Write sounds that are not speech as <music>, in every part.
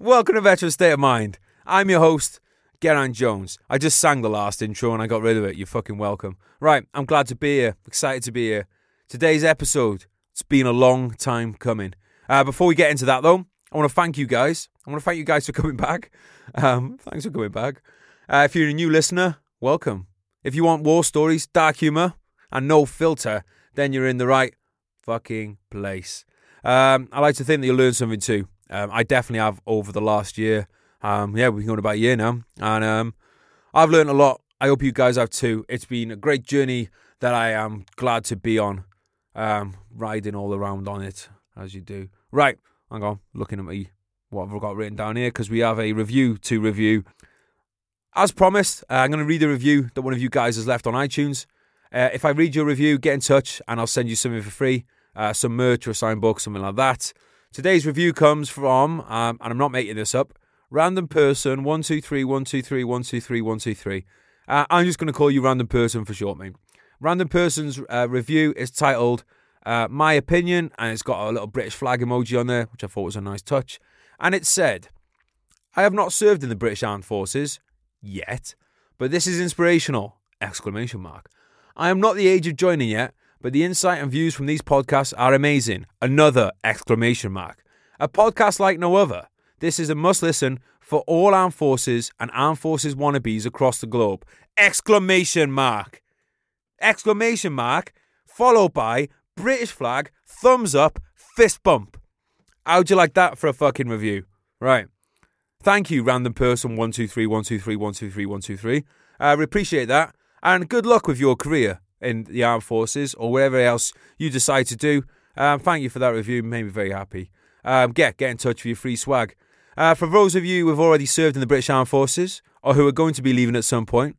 Welcome to Veteran State of Mind. I'm your host, Geraint Jones. I just sang the last intro and I got rid of it. You're fucking welcome. Right, I'm glad to be here. Excited to be here. Today's episode, it's been a long time coming. Uh, before we get into that, though, I want to thank you guys. I want to thank you guys for coming <laughs> back. Um, thanks for coming back. Uh, if you're a new listener, welcome. If you want war stories, dark humour, and no filter, then you're in the right fucking place. Um, I like to think that you'll learn something too. Um, I definitely have over the last year. Um, yeah, we've been going about a year now, and um, I've learned a lot. I hope you guys have too. It's been a great journey that I am glad to be on, um, riding all around on it as you do. Right, hang on, looking at me, what have I got written down here? Because we have a review to review. As promised, uh, I'm going to read a review that one of you guys has left on iTunes. Uh, if I read your review, get in touch and I'll send you something for free, uh, some merch or a signed book, something like that. Today's review comes from, um, and I'm not making this up, random person one two three one two three one two three one two three. Uh, I'm just going to call you random person for short, mate. Random person's uh, review is titled uh, "My Opinion" and it's got a little British flag emoji on there, which I thought was a nice touch. And it said, "I have not served in the British Armed Forces yet, but this is inspirational!" Exclamation mark. I am not the age of joining yet, but the insight and views from these podcasts are amazing. Another exclamation mark. A podcast like no other. This is a must listen for all armed forces and armed forces wannabes across the globe. Exclamation mark. Exclamation mark, followed by British flag, thumbs up, fist bump. How'd you like that for a fucking review? Right. Thank you, random person one two three one two three one two three one two three. Uh, I appreciate that, and good luck with your career in the armed forces or whatever else you decide to do. Um, thank you for that review. Made me very happy. Um, get get in touch for your free swag. Uh, for those of you who have already served in the British Armed Forces or who are going to be leaving at some point,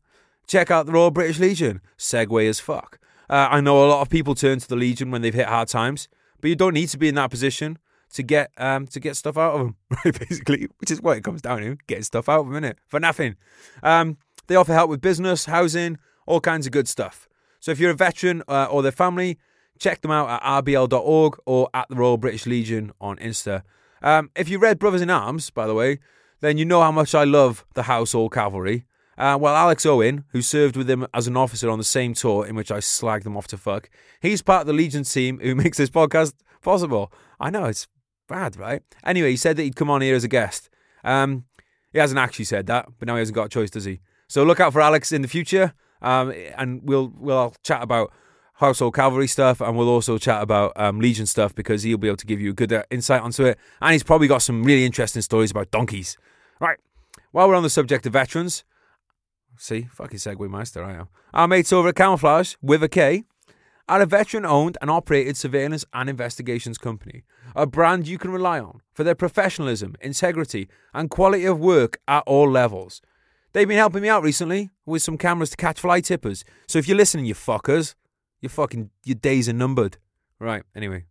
check out the Royal British Legion. Segway as fuck. Uh, I know a lot of people turn to the Legion when they've hit hard times, but you don't need to be in that position to get um to get stuff out of them, <laughs> right? Basically, which is what it comes down to: getting stuff out of them, innit? For nothing. Um, they offer help with business, housing, all kinds of good stuff. So if you're a veteran uh, or their family, check them out at rbl.org or at the Royal British Legion on Insta. Um, if you read Brothers in Arms, by the way, then you know how much I love the Household Cavalry. Uh, well, Alex Owen, who served with him as an officer on the same tour in which I slagged them off to fuck, he's part of the Legion team who <laughs> makes this podcast possible. I know, it's bad, right? Anyway, he said that he'd come on here as a guest. Um, he hasn't actually said that, but now he hasn't got a choice, does he? So look out for Alex in the future, um, and we'll we'll chat about household cavalry stuff, and we'll also chat about um, Legion stuff because he'll be able to give you a good uh, insight onto it, and he's probably got some really interesting stories about donkeys. Right. While we're on the subject of veterans, see, fucking segue master, I am. Our mates over at Camouflage with a K are a veteran owned and operated surveillance and investigations company, a brand you can rely on for their professionalism, integrity, and quality of work at all levels. They've been helping me out recently with some cameras to catch fly tippers. So if you're listening, you fuckers, your fucking your days are numbered. Right. Anyway,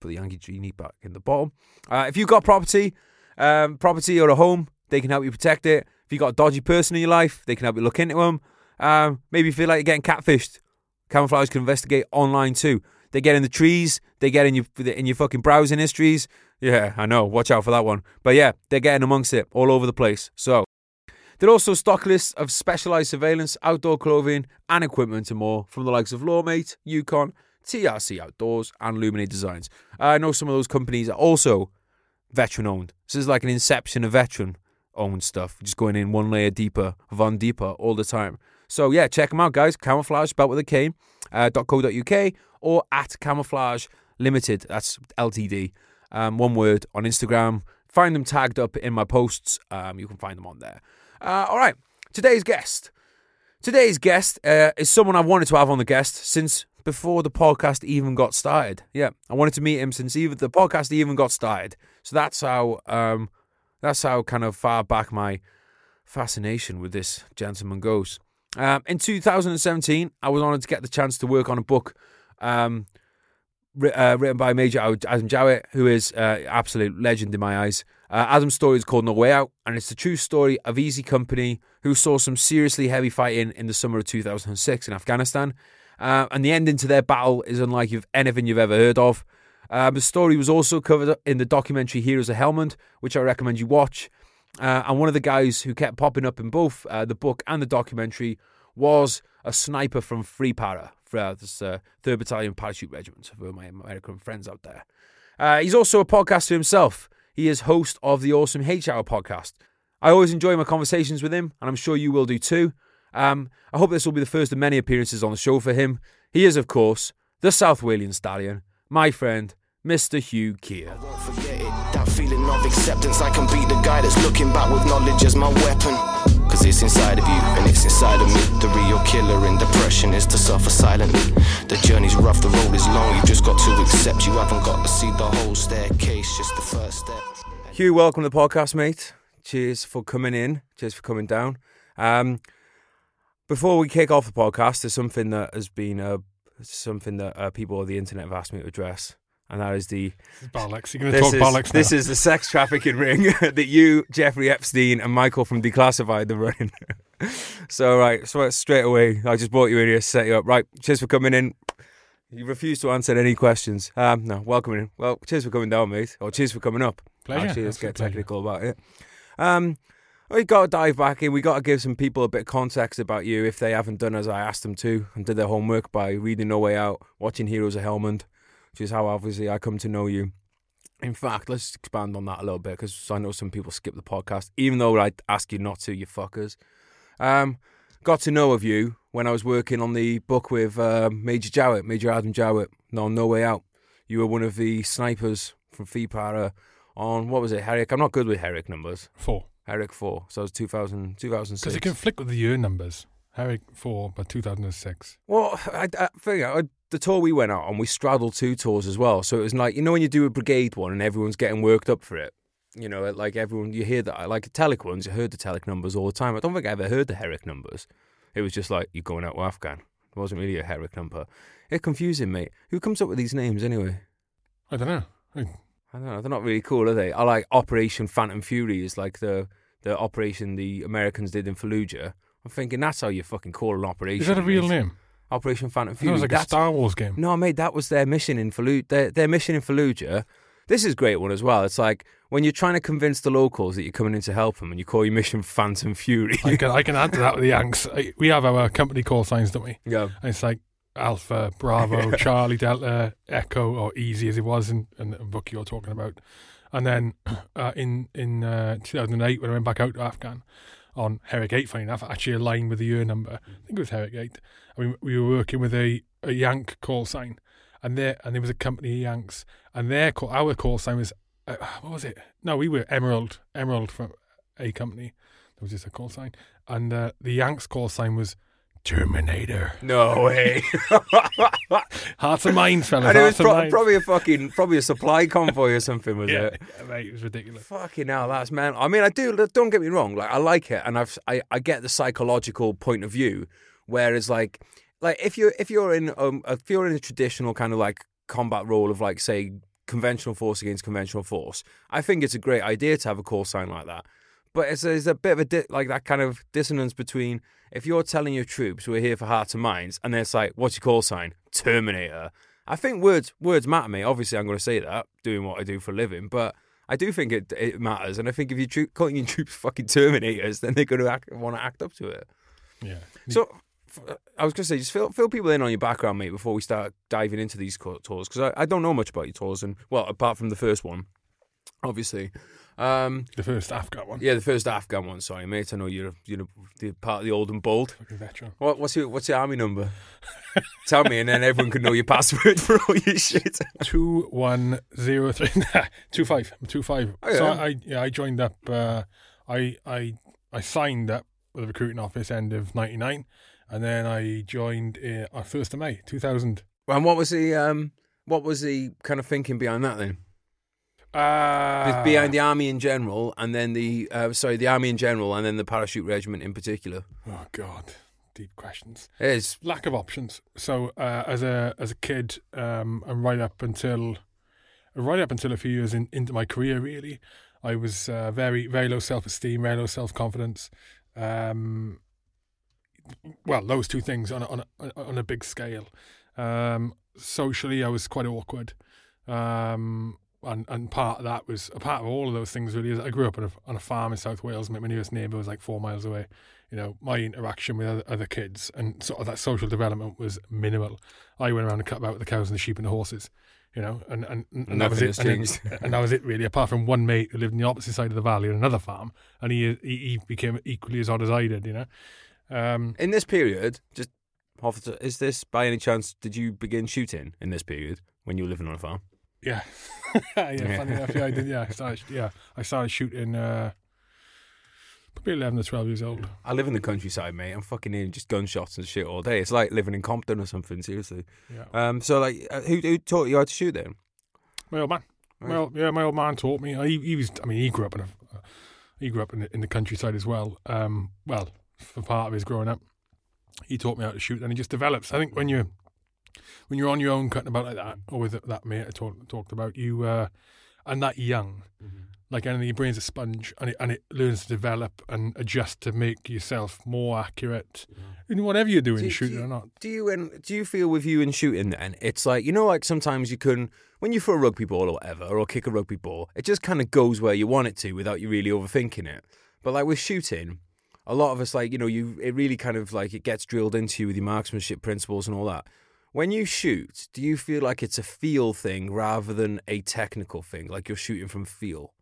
put the Yankee genie back in the bottle. Uh, if you've got property, um, property or a home, they can help you protect it. If you've got a dodgy person in your life, they can help you look into them. Um, maybe you feel like you're getting catfished. Camouflage can investigate online too. They get in the trees. They get in your in your fucking browsing histories. Yeah, I know. Watch out for that one. But yeah, they're getting amongst it all over the place. So they're also stock lists of specialised surveillance, outdoor clothing, and equipment and more from the likes of Lawmate, Yukon, TRC Outdoors, and Luminate Designs. I know some of those companies are also veteran owned. This is like an inception of veteran owned stuff, just going in one layer deeper, von deeper all the time. So yeah, check them out, guys. Camouflage, spelled with a K, uh, .co.uk or at Camouflage Limited. That's LTD. Um, one word on Instagram. Find them tagged up in my posts. Um, you can find them on there. Uh, all right, today's guest. Today's guest uh, is someone I've wanted to have on the guest since before the podcast even got started. Yeah, I wanted to meet him since even the podcast even got started. So that's how um, that's how kind of far back my fascination with this gentleman goes. Um, in 2017, I was honoured to get the chance to work on a book um, uh, written by Major Adam Jowett, who is uh, absolute legend in my eyes. Uh, Adam's story is called No Way Out, and it's the true story of Easy Company, who saw some seriously heavy fighting in the summer of 2006 in Afghanistan. Uh, and the ending to their battle is unlike anything you've ever heard of. Um, the story was also covered in the documentary Heroes of Helmand, which I recommend you watch. Uh, and one of the guys who kept popping up in both uh, the book and the documentary was a sniper from 3 Para, for uh, this uh, 3rd Battalion Parachute Regiment, for my American friends out there. Uh, he's also a podcaster himself. He is host of the Awesome H Hour podcast. I always enjoy my conversations with him, and I'm sure you will do too. Um, I hope this will be the first of many appearances on the show for him. He is, of course, the South Walian Stallion, my friend, Mr. Hugh Keir. Feeling of acceptance, I can be the guy that's looking back with knowledge as my weapon. Cause it's inside of you and it's inside of me. The real killer in depression is to suffer silently. The journey's rough, the road is long. You've just got to accept you haven't got to see the whole staircase, just the first step. Hugh, welcome to the podcast, mate. Cheers for coming in. Cheers for coming down. Um, before we kick off the podcast, there's something that has been uh, something that uh, people on the internet have asked me to address, and that is the bollocks. You're going to talk is, bollocks. This is the sex trafficking ring <laughs> that you, Jeffrey Epstein, and Michael from Declassified are running. <laughs> so right, so straight away, I just brought you in here, set you up. Right, cheers for coming in. You refuse to answer any questions. Um, no, welcome in. Well, cheers for coming down, mate. Or cheers for coming up. Pleasure. Actually, let's Absolute get technical about it. Um, we got to dive back in. We got to give some people a bit of context about you if they haven't done as I asked them to and did their homework by reading No Way Out, watching Heroes of Helmand, which is how obviously I come to know you. In fact, let's expand on that a little bit because I know some people skip the podcast, even though I ask you not to, you fuckers. Um, got to know of you when I was working on the book with uh, Major Jowett, Major Adam Jowett, no, no Way Out. You were one of the snipers from 3 Para on, what was it, Herrick? I'm not good with Herrick numbers. Four. Herrick 4. So it was 2000, 2006. Because it can flick with the year numbers. Herrick 4, but 2006. Well, I, I figure I, the tour we went out on, we straddled two tours as well. So it was like, you know, when you do a brigade one and everyone's getting worked up for it, you know, like everyone, you hear that, like Telic ones, you heard the Telic numbers all the time. I don't think I ever heard the Herrick numbers. It was just like, you're going out with Afghan. It wasn't really a Herrick number. It's confusing, mate. Who comes up with these names anyway? I don't know. I, I don't know. They're not really cool, are they? I like Operation Phantom Fury is like the the operation the Americans did in Fallujah. I'm thinking that's how you fucking call an operation. is that a real name? Operation Phantom Fury. it was like a Star Wars game. No, mate, that was their mission in Fallujah. Their, their mission in Fallujah. This is a great one as well. It's like when you're trying to convince the locals that you're coming in to help them, and you call your mission Phantom Fury. I can I can add to that with the <laughs> Yanks. We have our company call signs, don't we? yeah. And it's like Alpha, Bravo, <laughs> Charlie, Delta, Echo, or Easy as it was in, in the book you're talking about. And then <clears throat> uh, in in uh, 2008, when I went back out to Afghan on Herrick 8, funny enough, actually aligned with the year number. I think it was Herrick 8. I mean, we were working with a, a Yank call sign, and there and there was a company Yanks, and their call, our call sign was uh, what was it? No, we were Emerald, Emerald from a company. That was just a call sign, and uh, the Yanks call sign was Terminator. No way. <laughs> Hearts and minds, fellas. and it was pro- probably a fucking probably a supply convoy or something, was <laughs> yeah, it? yeah, <laughs> mate, it was ridiculous. Fucking hell, that's man. I mean, I do. Don't get me wrong. Like, I like it, and I've I, I get the psychological point of view. Whereas, like, like if you're if you're in um if you're in a traditional kind of like combat role of like say conventional force against conventional force, I think it's a great idea to have a call sign like that. But it's, there's a bit of a di- like that kind of dissonance between if you're telling your troops we're here for hearts and minds, and then it's like, what's your call sign? Terminator. I think words words matter, mate. Obviously, I'm going to say that doing what I do for a living, but I do think it it matters. And I think if you troop, calling your <laughs> troops fucking Terminators, then they're going to act, want to act up to it. Yeah. So uh, I was going to say, just fill fill people in on your background, mate, before we start diving into these tours because I, I don't know much about your tours, and well, apart from the first one, obviously. Um, the first Afghan one. yeah, the first Afghan one. Sorry, mate. I know you're you're the part of the old and bold. Fucking veteran. What, what's your what's your army number? <laughs> Tell me, and then everyone can know your password for all your shit. <laughs> Two one zero three <laughs> two five. I'm two five. Oh, So yeah. I yeah I joined up. Uh, I I I signed up with the recruiting office end of '99, and then I joined uh, on first of May 2000. And what was the um what was the kind of thinking behind that then? Uh, behind the army in general, and then the uh, sorry, the army in general, and then the parachute regiment in particular. Oh God, deep questions. It is lack of options. So uh, as a as a kid, um, and right up until right up until a few years in, into my career, really, I was uh, very very low self esteem, very low self confidence. Um, well, those two things on a, on a, on a big scale. Um, socially, I was quite awkward. Um, and and part of that was a part of all of those things really is I grew up on a, on a farm in South Wales. My, my nearest neighbour was like four miles away. You know, my interaction with other, other kids and sort of that social development was minimal. I went around and cut about with the cows and the sheep and the horses. You know, and and, and that was it. And, <laughs> and that was it really. Apart from one mate who lived on the opposite side of the valley on another farm, and he he, he became equally as odd as I did. You know. Um, In this period, just is this by any chance? Did you begin shooting in this period when you were living on a farm? <laughs> Yeah, yeah. Funny enough, yeah, I did. Yeah, I started, yeah, I started shooting uh, probably eleven or twelve years old. I live in the countryside, mate. I'm fucking hearing just gunshots and shit all day. It's like living in Compton or something. Seriously. Yeah, Um. So like, uh, who who taught you how to shoot then? my old man. My old, yeah, my old man taught me. He, he was. I mean, he grew up in a. Uh, he grew up in the, in the countryside as well. Um, well, for part of his growing up, he taught me how to shoot, and it just develops. I think when you when you're on your own cutting about like that, or with that mate I talk, talked about, you uh, and that young, like anything, your brain's a sponge, and it and it learns to develop and adjust to make yourself more accurate in whatever you're doing, Do you- shooting do you- or not. Do you and do you feel with you in shooting then? It's like you know, like sometimes you can when you throw a rugby ball or whatever, or kick a rugby ball, it just kind of goes where you want it to without you really overthinking it. But like with shooting, a lot of us like you know you it really kind of like it gets drilled into you with your marksmanship principles and all that. When you shoot, do you feel like it's a feel thing rather than a technical thing, like you're shooting from feel?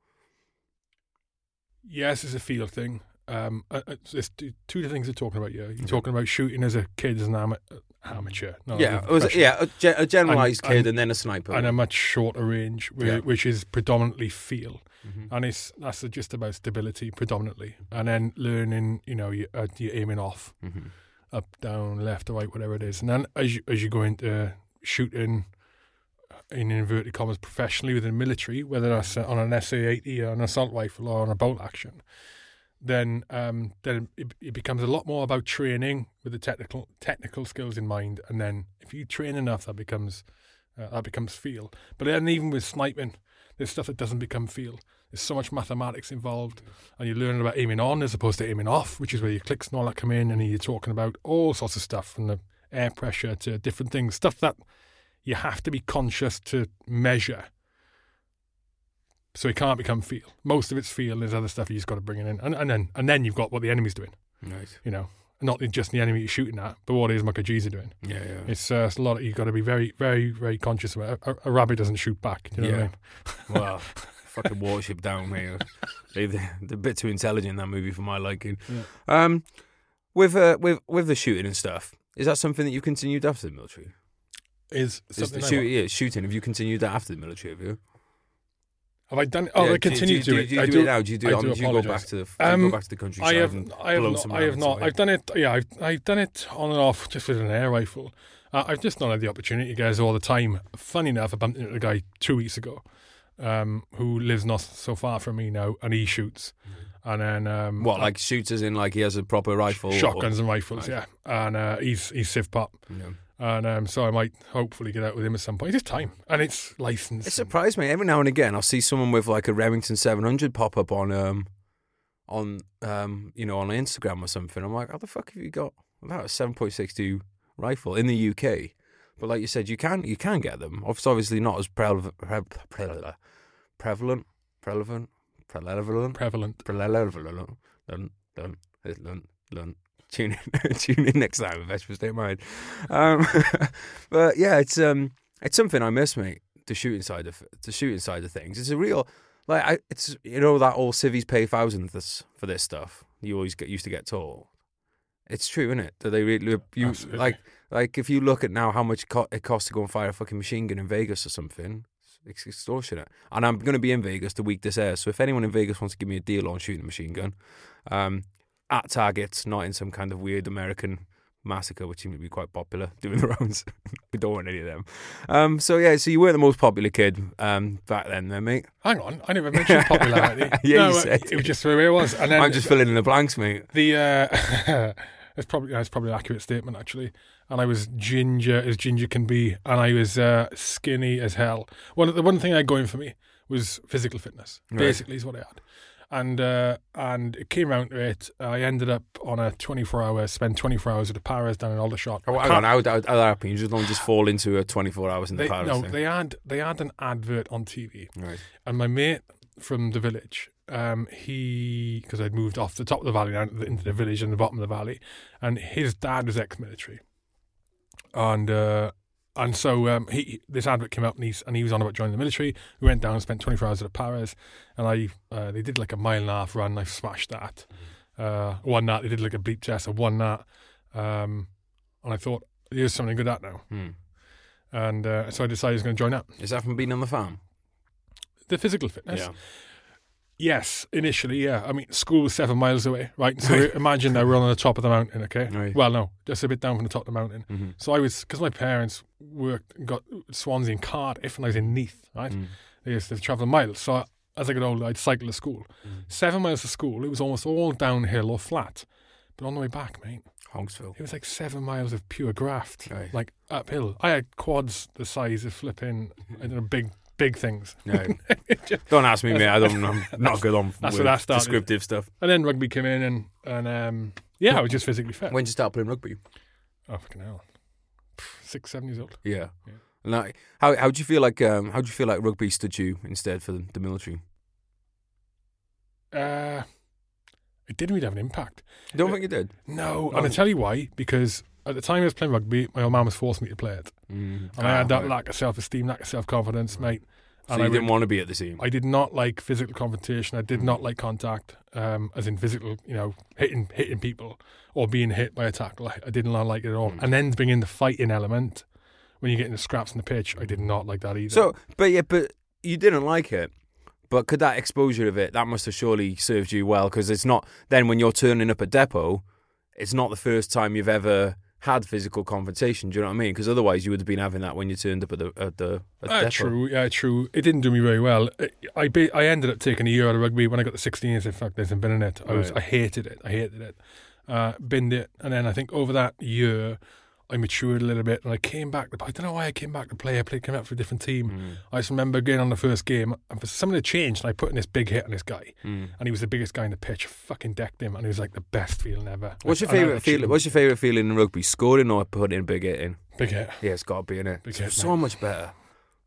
Yes, it's a feel thing. Um, uh, uh, there's two things you're talking about. Yeah, you're talking about shooting as a kid as an ama- uh, amateur. yeah, a was, yeah, a, ge- a generalized And- kid and- and, then a sniper. and a much shorter range, whi- Yeah. which is predominantly feel, Mhm. and it's that's just about stability predominantly, and then learning, you know, you, uh, you're aiming off, Mhm. Up, down, left, or right, whatever it is, and then as you as you go into shooting in inverted commas professionally within the military, whether that's on an SA-80 or an assault rifle or on a bolt action, then um, then it, it becomes a lot more about training with the technical technical skills in mind, and then if you train enough, that becomes uh, that becomes feel. But then even with sniping, there's stuff that doesn't become feel. There's so much mathematics involved, and you're learning about aiming on as opposed to aiming off, which is where your clicks and all that come in, and you're talking about all sorts of stuff from the air pressure to different things, stuff that you have to be conscious to measure. So it can't become feel. Most of it's feel. There's other stuff you just got to bring it in, and, and then and then you've got what the enemy's doing. Nice. You know, not just the enemy you're shooting at, but what is are doing. Yeah, yeah. It's, uh, it's a lot. Of, You've got to be very, very, very conscious about. it. A, a rabbit doesn't shoot back. Do you know what I Yeah. mean? Well, <laughs> fucking watership down, mate. <laughs> They, they're a bit too intelligent that movie for my liking. Um, with uh, with with the shooting and stuff, is that something that you continued after the military? Is Is the shoot, yeah, shooting. Have you continued that after the military? Have you? Have I done? it? Oh, Yeah, I continue do, to do, it. Do, you I do, do. it now? Do you do? I do, do you go back to the um, go back to the countryside. I have. I have, not, I have not. I've done it. Yeah, I've, I've done it on and off just with an air rifle. Uh, I've just not had the opportunity, guys, all the time. Funny enough, I bumped into a guy two weeks ago, um, who lives not so far from me now, and he shoots. And then um, Mm. What, uh, like shooters in like he has a proper rifle? or- shotguns and rifles? Right. Yeah, and uh, he's he's civ pop, you know? and um, so I might hopefully get out with him at some point. It's time, and it's licensed. It surprised me. Every now and again, I'll see someone with like a Remington 700 pop up on um on um you know on Instagram or something. I'm like, how the fuck have you got that a 7.62 rifle in the UK? But like you said, you can you can get them. It's obviously not as prevalent prevalent prevalent prevalent prevalent prevalent. prevalent. Tune in, <laughs> tune in next time if Vesper State Mind. Um, <laughs> but yeah, it's um, it's something I miss, mate. The shooting side of the shooting side of things. It's a real like I, it's you know that all civvies pay thousands this, for this stuff. You always get used to get told. It's true, isn't it? That they really you Absolutely. like like if you look at now how much it costs to go and fire a fucking machine gun in Vegas or something. It's extortionate. And I'm going to be in Vegas the week this airs. So if anyone in Vegas wants to give me a deal on shooting a machine gun, um, at targets, not in some kind of weird American massacre, which seems to be quite popular <laughs> doing the rounds. <laughs> we don't want any of them. Um, so yeah, so you weren't the most popular kid um, back then, then, mate. Hang on, I never mentioned <laughs> popularity. Yeah, no, you said. it was just the way it was. And then I'm just filling in the blanks, mate. The uh, it's probably that's probably an accurate statement actually. And I was ginger as ginger can be, and I was uh, skinny as hell. One the one thing I had going for me was physical fitness. Right. Basically, is what I had. and uh, and it came around to it. I ended up on a 24 hour, spent 24 hours at the Paras down in Aldershot. Oh, hang on, how, how, how that happen? You just don't just fall into a 24 hours in the they, Paras no, thing. they had they had an advert on TV, right. and my mate from the village, um, he because I'd moved off the top of the valley down to the- into the village and the bottom of the valley, and his dad was ex-military, and uh, and so um, he this advert came up and he's and he was on about joining the military. We went down and spent 24 hours at Paras, and I uh, they did like a mile and a half run. I smashed that. Uh, one that they did like a bleep test. I won that, um, and I thought here's something good at now, Hmm. and uh, so I decided I was going to join up. Is that from being on the farm? The physical fitness. Yeah. Yes, initially, yeah. I mean, school was seven miles away, right? So <laughs> imagine now we're on the top of the mountain, okay? Right. Well, no, just a bit down from the top of the mountain. Mm-hmm. So I was, because my parents worked, and got Swansea and Cardiff, and I was in Neath, right? Mm. They used to travel miles. So as I got older, I'd cycle to school. Mm. Seven miles to school, it was almost all downhill or flat. But on the way back, mate, Honksville. it was like seven miles of pure graft, Right. like uphill. I had quads the size of flipping, I don't know, big, big things. Right. <laughs> don't ask me, mate. I don't. I'm <laughs> not good on that's with where that started. descriptive stuff. And then rugby came in, and and um, yeah, I was just physically fit. When did you start playing rugby? oh fucking hell, six, seven years old. Yeah. Yeah. Like, how how do you feel like um how do you feel like rugby stood you instead for the, the military? Uh, it didn't really have an impact. You don't think it did? No, No. and I tell you why. Because at the time I was playing rugby, my old man was forcing me to play it, Mm. and I had that right. lack of self-esteem, lack of self-confidence, mate. So And you I didn't would- want to be at the team. I did not like physical confrontation. I did not like contact, um, as in physical, you know, hitting hitting people or being hit by a tackle. I, I did not like it at all. Mm. And then bring in the fighting element when you get into scraps on the pitch. I did not like that either. So, but yeah, but you didn't like it. But could that exposure of it that must have surely served you well because it's not then when you're turning up at depot, it's not the first time you've ever had physical confrontation. Do you know what I mean? Because otherwise you would have been having that when you turned up at the at the at Uh, true, yeah, true. It didn't do me very well. I I, I ended up taking a year out of rugby when I got to 16 years. In fact, there's been in it. I was Right. I hated it. I hated it. Uh, binned it, and then I think over that year, I matured a little bit, and I came back. To, I don't know why I came back to play. I played came out for a different team. Mm, I just remember getting on the first game, and for something had changed, and I put in this big hit on this guy, mm. and he was the biggest guy in the pitch. Fucking decked him, and it was like the best feeling ever. What's your favorite feeling? What's your favorite feeling in rugby? Scoring or putting a big hit in? big hit? Yeah, it's got to be in it. Big so, hit, so much better.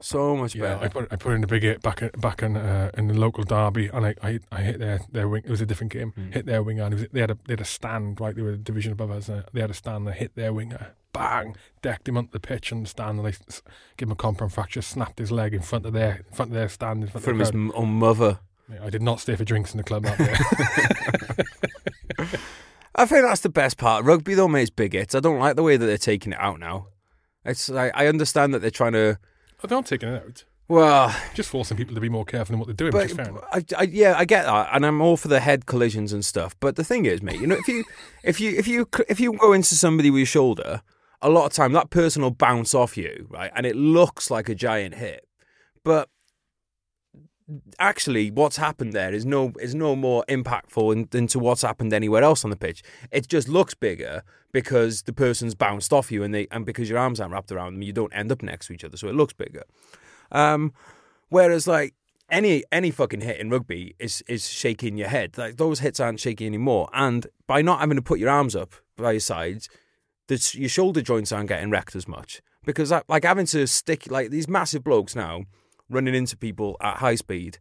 So much Yeah, I better. put I put in the big hit back in, back in uh, in the local derby, and I, I I hit their their wing. It was a different game. Mm. Hit their winger, and it was, they had a they had a stand right. They were a division above us. Uh, they had a stand. I hit their winger, bang, decked him onto the pitch on the stand, and I s- gave him a compound fracture, snapped his leg in front of their in front of their stand. In front From of his m- own mother. crowd. I did not stay for drinks in the club that day. <laughs> <laughs> I think that's the best part. Rugby though makes big hits. I don't like the way that they're taking it out now. It's like I understand that they're trying to. Oh, they aren't taking it out. Well, Just forcing people to be more careful in what they're doing, but which is fair enough. I, I, yeah, I get that, and I'm all for the head collisions and stuff. But the thing is, mate, you know, if you if you if you if you go into somebody with your shoulder, a lot of time that person will bounce off you, right, and it looks like a giant hit, but actually what's happened there is no is no more impactful in, than to what's happened anywhere else on the pitch. It just looks bigger because the person's bounced off you and they and because your arms aren't wrapped around them, you don't end up next to each other, so it looks bigger. Um, whereas like any any fucking hit in rugby is is shaking your head. Like those hits aren't shaking anymore, and by not having to put your arms up by your sides, the, your shoulder joints aren't getting wrecked as much because like, like having to stick like these massive blokes now running into people at high speed.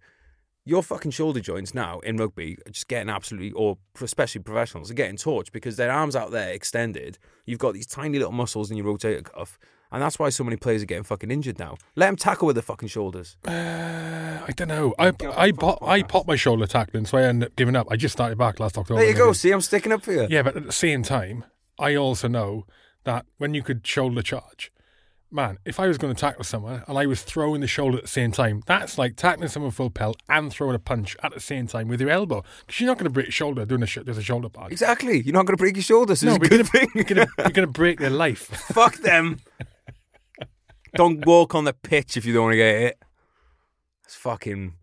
Your fucking shoulder joints now in rugby are just getting absolutely, or especially professionals, are getting torched because their arms out there extended. You've got these tiny little muscles in your rotator cuff, and that's why so many players are getting fucking injured now. Let them tackle with their fucking shoulders. Uh, I don't know. I I pop, I popped my shoulder tackling, so I ended up giving up. I just started back last October. There you go. See, I'm sticking up for you. Yeah, but at the same time, I also know that when you could shoulder charge, man, if I was going to tackle someone and I was throwing the shoulder at the same time, that's like tackling someone full pelt and throwing a punch at the same time with your elbow. Because you're not going to break your shoulder doing a sh- there's a shoulder punch. Exactly. You're not going to break your shoulders. So No, it's a but good thing. You're going to break their life. <laughs> Fuck them. <laughs> don't walk on the pitch if you don't want to get hit. It's fucking.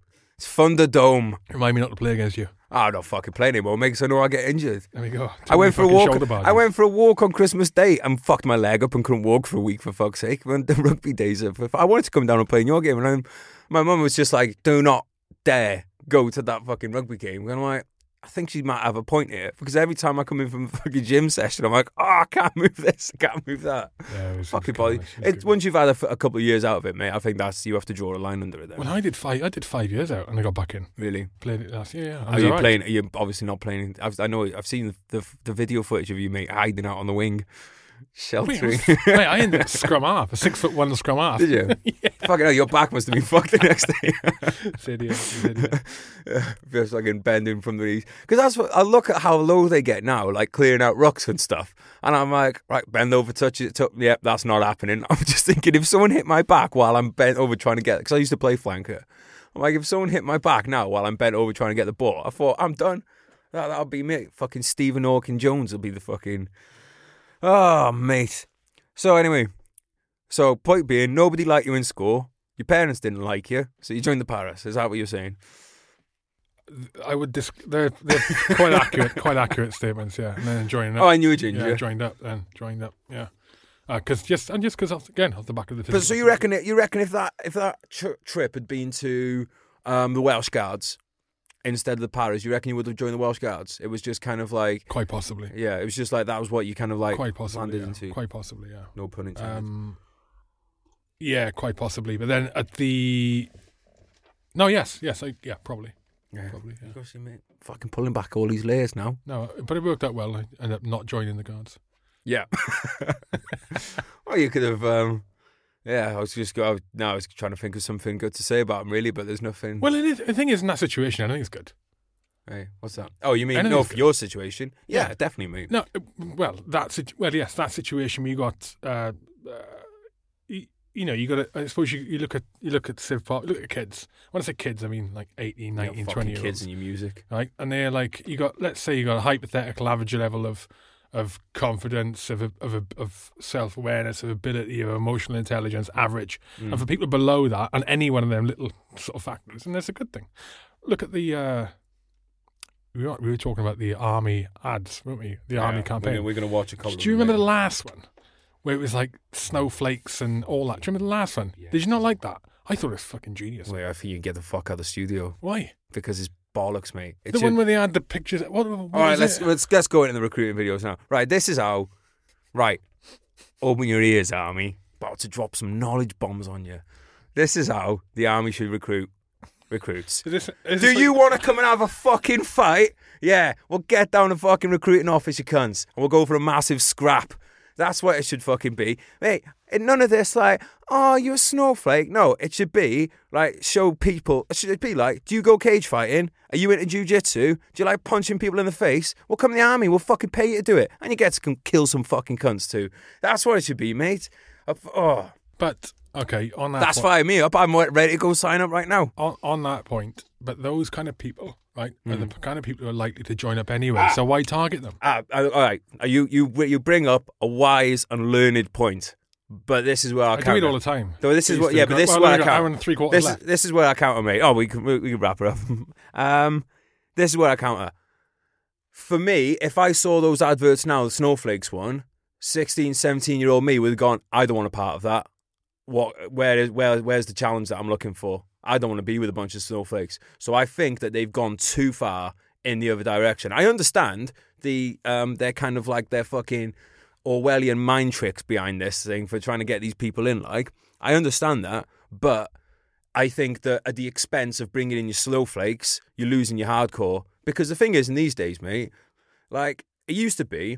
It's Thunderdome. Remind me not to play against you. Ah, I don't fucking play anymore. Makes I know I get injured. There we go. I went for a walk. I went for a walk on Christmas Day and fucked my leg up and couldn't walk for a week for fuck's sake. When <laughs> the rugby days, are- I wanted to come down and play in your game, and I'm, my mum was just like, "Do not dare go to that fucking rugby game. And I'm like, I think she might have a point here because every time I come in from a fucking gym session, I'm like, oh, I can't move this, I can't move that. Yeah, Fucking body. good, it was It, good. once you've had a couple of years out of it, mate, I think that's you have to draw a line under it. Then, Well, I did five. I did five years out, and I got back in. really. Played it last year. Yeah, Are you alright. playing? Are you obviously not playing? I've, I know. I've seen the the video footage of you, mate, hiding out on the wing, Wait, sheltering. I was- mate, I ended up scrum half, a six foot one scrum half. Did you? <laughs> Fucking hell, your back must have been fucked the <laughs> next day. It's idiot, it's idiot. <laughs> Just fucking bending from the knees. Because that's what I look at how low they get now, like clearing out rocks and stuff. And I'm like, right, bend over, touch it. Touch, yep, that's not happening. I'm just thinking if someone hit my back while I'm bent over trying to get, because I used to play flanker. I'm like, if someone hit my back now while I'm bent over trying to get the ball, I thought I'm done. That, that'll be me. Fucking Stephen Hawking Jones will be the fucking. Oh, mate. So anyway, so point being, nobody liked you in school. Your parents didn't like you, so you joined the Paras. Is that what you're saying? I would. Dis- they're, they're quite accurate, quite accurate statements. Yeah, and then joining up. Oh, I knew a ginger. yeah, joined up. Then joined up. Yeah, because just and just because again off the back of the. But so you reckon it? You reckon if that if that tr- trip had been to um, the Welsh Guards instead of the Paras, you reckon you would have joined the Welsh Guards? It was just kind of like, Quite possibly. yeah, it was just like that was what you kind of like quite possibly. landed Yeah. into. Quite possibly. Yeah. No pun intended. Um, yeah, quite possibly. But then at the. No, yes, yes, I, yeah, probably, yeah. probably. Yeah. mate. Fucking pulling back all these layers now. No, but it worked out well. I ended up not joining the guards. Yeah. <laughs> well, you could have. Um, yeah, I was just go. Now I was trying to think of something good to say about him, really, but there's nothing. Well, it is, the thing is, in that situation, I think it's good. Hey, what's that? Oh, you mean Anything's no good. for your situation? Yeah, Yeah. definitely, mate. No, uh, well, that's it. Well, yes, that situation where you got, uh, uh, you, you know, you got. to I suppose you, you look at you look at civ pop, look at kids. When I say kids, I mean like 18, You 19, got 20 year kids olds, and your music. right? And they're like, you got. Let's say you got a hypothetical average level of of confidence, of a, of a, of self awareness, of ability, of emotional intelligence, average. Mm. And for people below that, and any one of them little sort of factors, and that's a good thing. Look at the. Uh, we were, we were talking about the army ads, weren't we? The army campaign. We're, we're going to watch a couple. Do you remember the last one where it was like snowflakes and all that? Do you remember the last one? Yeah. Did you not like that? I thought it was fucking genius. Wait, I think you can get the fuck out of the studio Why? because it's bollocks, mate. The It's one where they had the pictures. What, what All right, let's it? let's let's go into the recruiting videos now. Right, this is how. Right, open your ears, army. About to drop some knowledge bombs on you. This is how the army should recruit recruits. Is this, is Do you like- want to come and have a fucking fight? Yeah, we'll get down to fucking recruiting office, you cunts, and we'll go for a massive scrap. That's what it should fucking be. Mate, and none of this like, oh, you're a snowflake. No, it should be like, show people, it should be like, do you go cage fighting? Are you into jujitsu? Do you like punching people in the face? Well, come in the army, we'll fucking pay you to do it. And you get to kill some fucking cunts too. That's what it should be, mate. Oh, But okay, on that. that's point, firing me up. I'm ready to go sign up right now. on, on that point. But those kind of people, right, are Mm. the kind of people who are likely to join up anyway. So why target them? Ah, uh, all right. Uh, You you you bring up a wise and learned point, but this is where I, I do it all the time. No, this is what. Yeah, but this well, is what I count. hour and three quarters This left. this is where I counter, mate. Oh, we can we, we can wrap it up. <laughs> um, this is where I counter. For me, if I saw those adverts now, the snowflakes one, 16, 17 year old me would have gone. I don't want a part of that. What? Where is where? Where's the challenge that I'm looking for? I don't want to be with a bunch of snowflakes. So I think that they've gone too far in the other direction. I understand the um, they're kind of like they're fucking Orwellian mind tricks behind this thing for trying to get these people in. Like I understand that, but I think that at the expense of bringing in your snowflakes, you're losing your hardcore. Because the thing is, in these days, mate, like it used to be,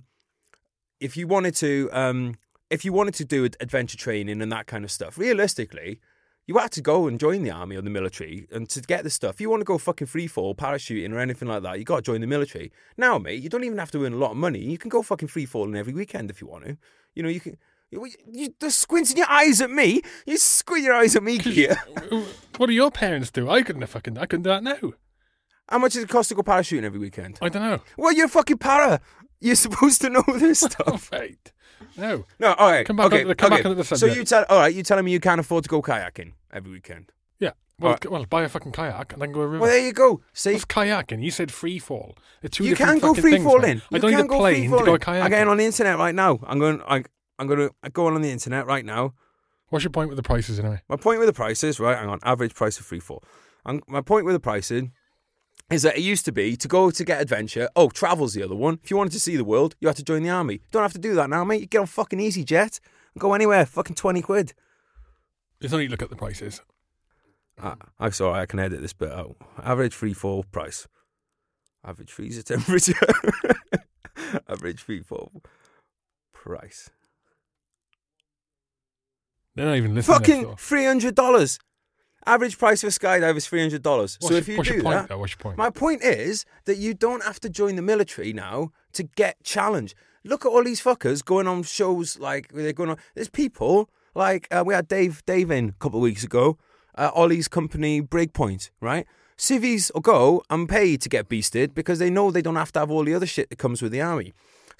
if you wanted to, um, if you wanted to do adventure training and that kind of stuff, realistically, you had to go and join the army or the military, and to get the stuff, if you want to go fucking free fall, parachuting or anything like that, you got to join the military. Now, mate, you don't even have to earn a lot of money. You can go fucking free falling every weekend if you want to. You know, you can. You, you, you're squinting your eyes at me. You squint your eyes at me here. <laughs> what do your parents do? I couldn't have fucking. I couldn't do that now. How much does it cost to go parachuting every weekend? I don't know. Well, you're a fucking para. You're supposed to know this <laughs> stuff. right. No. No, all right. Come back okay, the- come okay. back the So you tell, all right, you telling me you can't afford to go kayaking every weekend? Yeah. Well, Alright. c- well, buy a fucking kayak and then go a river. Well, there you go. See, What's kayaking? You said free fall. They're two you different can go fucking free things, falling. I You don't need a go plane to go kayaking. I'm getting on the internet right now. I'm going. I, I'm going to go on the internet right now. What's your point with the prices anyway? My point with the prices, right? Hang on. Average price of free fall. Um, my point with the pricing. Is that it used to be to go to get adventure. Oh, travel's the other one. If you wanted to see the world, you had to join the army. You Don't have to do that now, mate. You get on fucking EasyJet and go anywhere. Fucking 20 quid. It's only look at the prices. I, I'm sorry, I can edit this bit out. Average free fall price. Average freezer temperature. <laughs> Average free fall price. They're not even listening. Fucking three hundred dollars. Average price for a skydive is three hundred dollars. So your, if you what's do your point, that, though? What's your point? my point is that you don't have to join the military now to get challenged. Look at all these fuckers going on shows like they're going on. There's people like uh, we had Dave Dave in a couple of weeks ago. Uh, Ollie's company Breakpoint, right? Civies will go and pay to get beasted because they know they don't have to have all the other shit that comes with the army.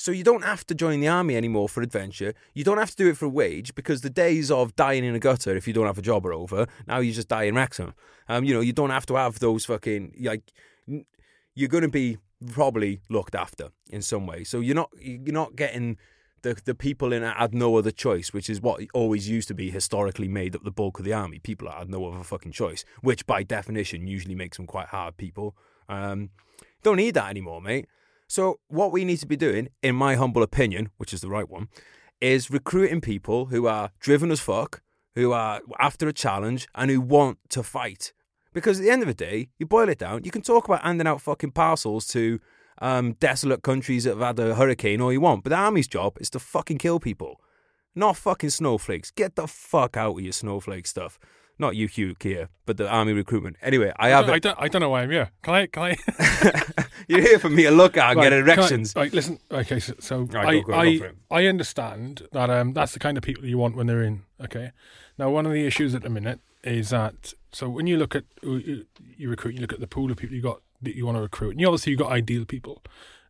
So you don't have to join the army anymore for adventure. You don't have to do it for a wage because the days of dying in a gutter if you don't have a job are over. Now you just die in Wrexham. Um, you know, you don't have to have those fucking like. You're going to be probably looked after in some way. So you're not you're not getting the the people in it had no other choice, which is what always used to be historically made up the bulk of the army. People had no other fucking choice, which by definition usually makes them quite hard people. Um, don't need that anymore, mate. So what we need to be doing, in my humble opinion, which is the right one, is recruiting people who are driven as fuck, who are after a challenge, and who want to fight. Because at the end of the day, you boil it down, you can talk about handing out fucking parcels to um, desolate countries that have had a hurricane all you want, but the army's job is to fucking kill people. Not fucking snowflakes. Get the fuck out with your snowflake stuff. Not you, Hugh, here, but the army recruitment. Anyway, I I have don't, I, don't, I don't know why I'm here. Can I? Can I? <laughs> You're here for me to look at and Right, get can I- erections. Right, listen. Okay, so, so Right, I, go, go, go I, for. I understand that um, that's the kind of people you want when they're in. Okay. Now, one of the issues at the minute is that so when you look at you you recruit, you look at the pool of people you got that you want to recruit, and you obviously you got ideal people,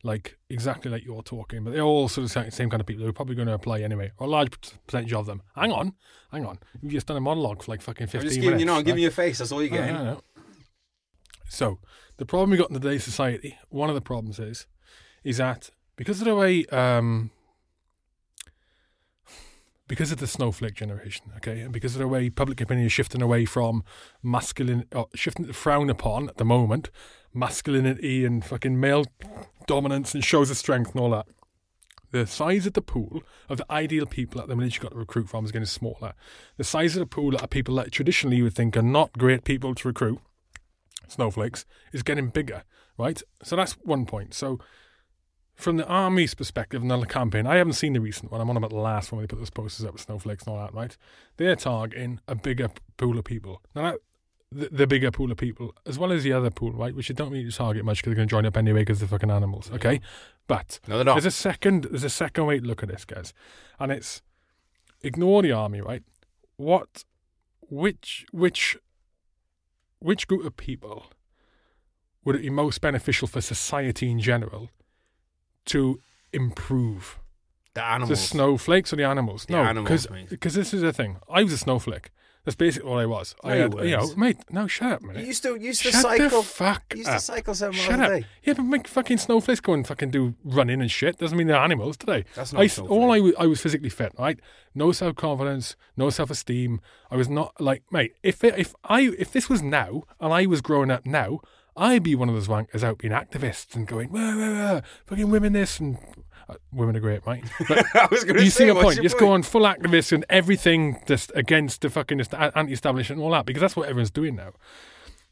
like exactly like you're talking, but they're all sort of the same- kind of people who are probably going to apply anyway, or a large percentage of them. Hang on, hang on. You've just done a monologue for like fucking I'm fifteen just minutes. giving you, know, I'm giving right? you a face. That's all you're I getting. know, I know. So the problem we got in today's society, one of the problems is, is that because of the way, um, because of the snowflake generation, okay, and because of the way public opinion is shifting away from masculine, or shifting to frown upon at the moment, masculinity and fucking male dominance and shows of strength and all that. The size of the pool of the ideal people at the minute got to recruit from is getting smaller. The size of the pool of people that traditionally you would think are not great people to recruit, snowflakes, is getting bigger, right? So that's one point. So from the army's perspective and the campaign, I haven't seen the recent one. I'm on about the last one where they put those posters up with snowflakes and all that, right? They're targeting a bigger pool of people. Now, that, the, the bigger pool of people, as well as the other pool, right, which you don't really target much because they're going to join up anyway because they're fucking animals, okay? But No, they're not. there's a second. There's a second way to look at this, guys, and it's ignore the army, right? What, which, which, which group of people would it be most beneficial for society in general to improve? The animals. The snowflakes or the animals? The no, because this is the thing. I was a snowflake. That's basically what I was. No, I you had, you know, mate. No, shut up, You man. used to, you used to Shut cycle. the fuck you used up. to cycle seven miles Shut a up. day. Yeah, but make fucking snowflakes go and fucking do running and shit. Doesn't mean they're animals, they? That's I, not s- all I was physically fit, right? No self confidence, no self esteem. I was not like, mate. If it, if I if this was now and I was growing up now, I'd be one of those wankers out being activists and going, wah, wah, wah, fucking women this and women are great, right? <laughs> But I was going to you say, see a what's point. your Just go on full activist and everything just against the fucking est- anti-establishment and all that because that's what everyone's doing now.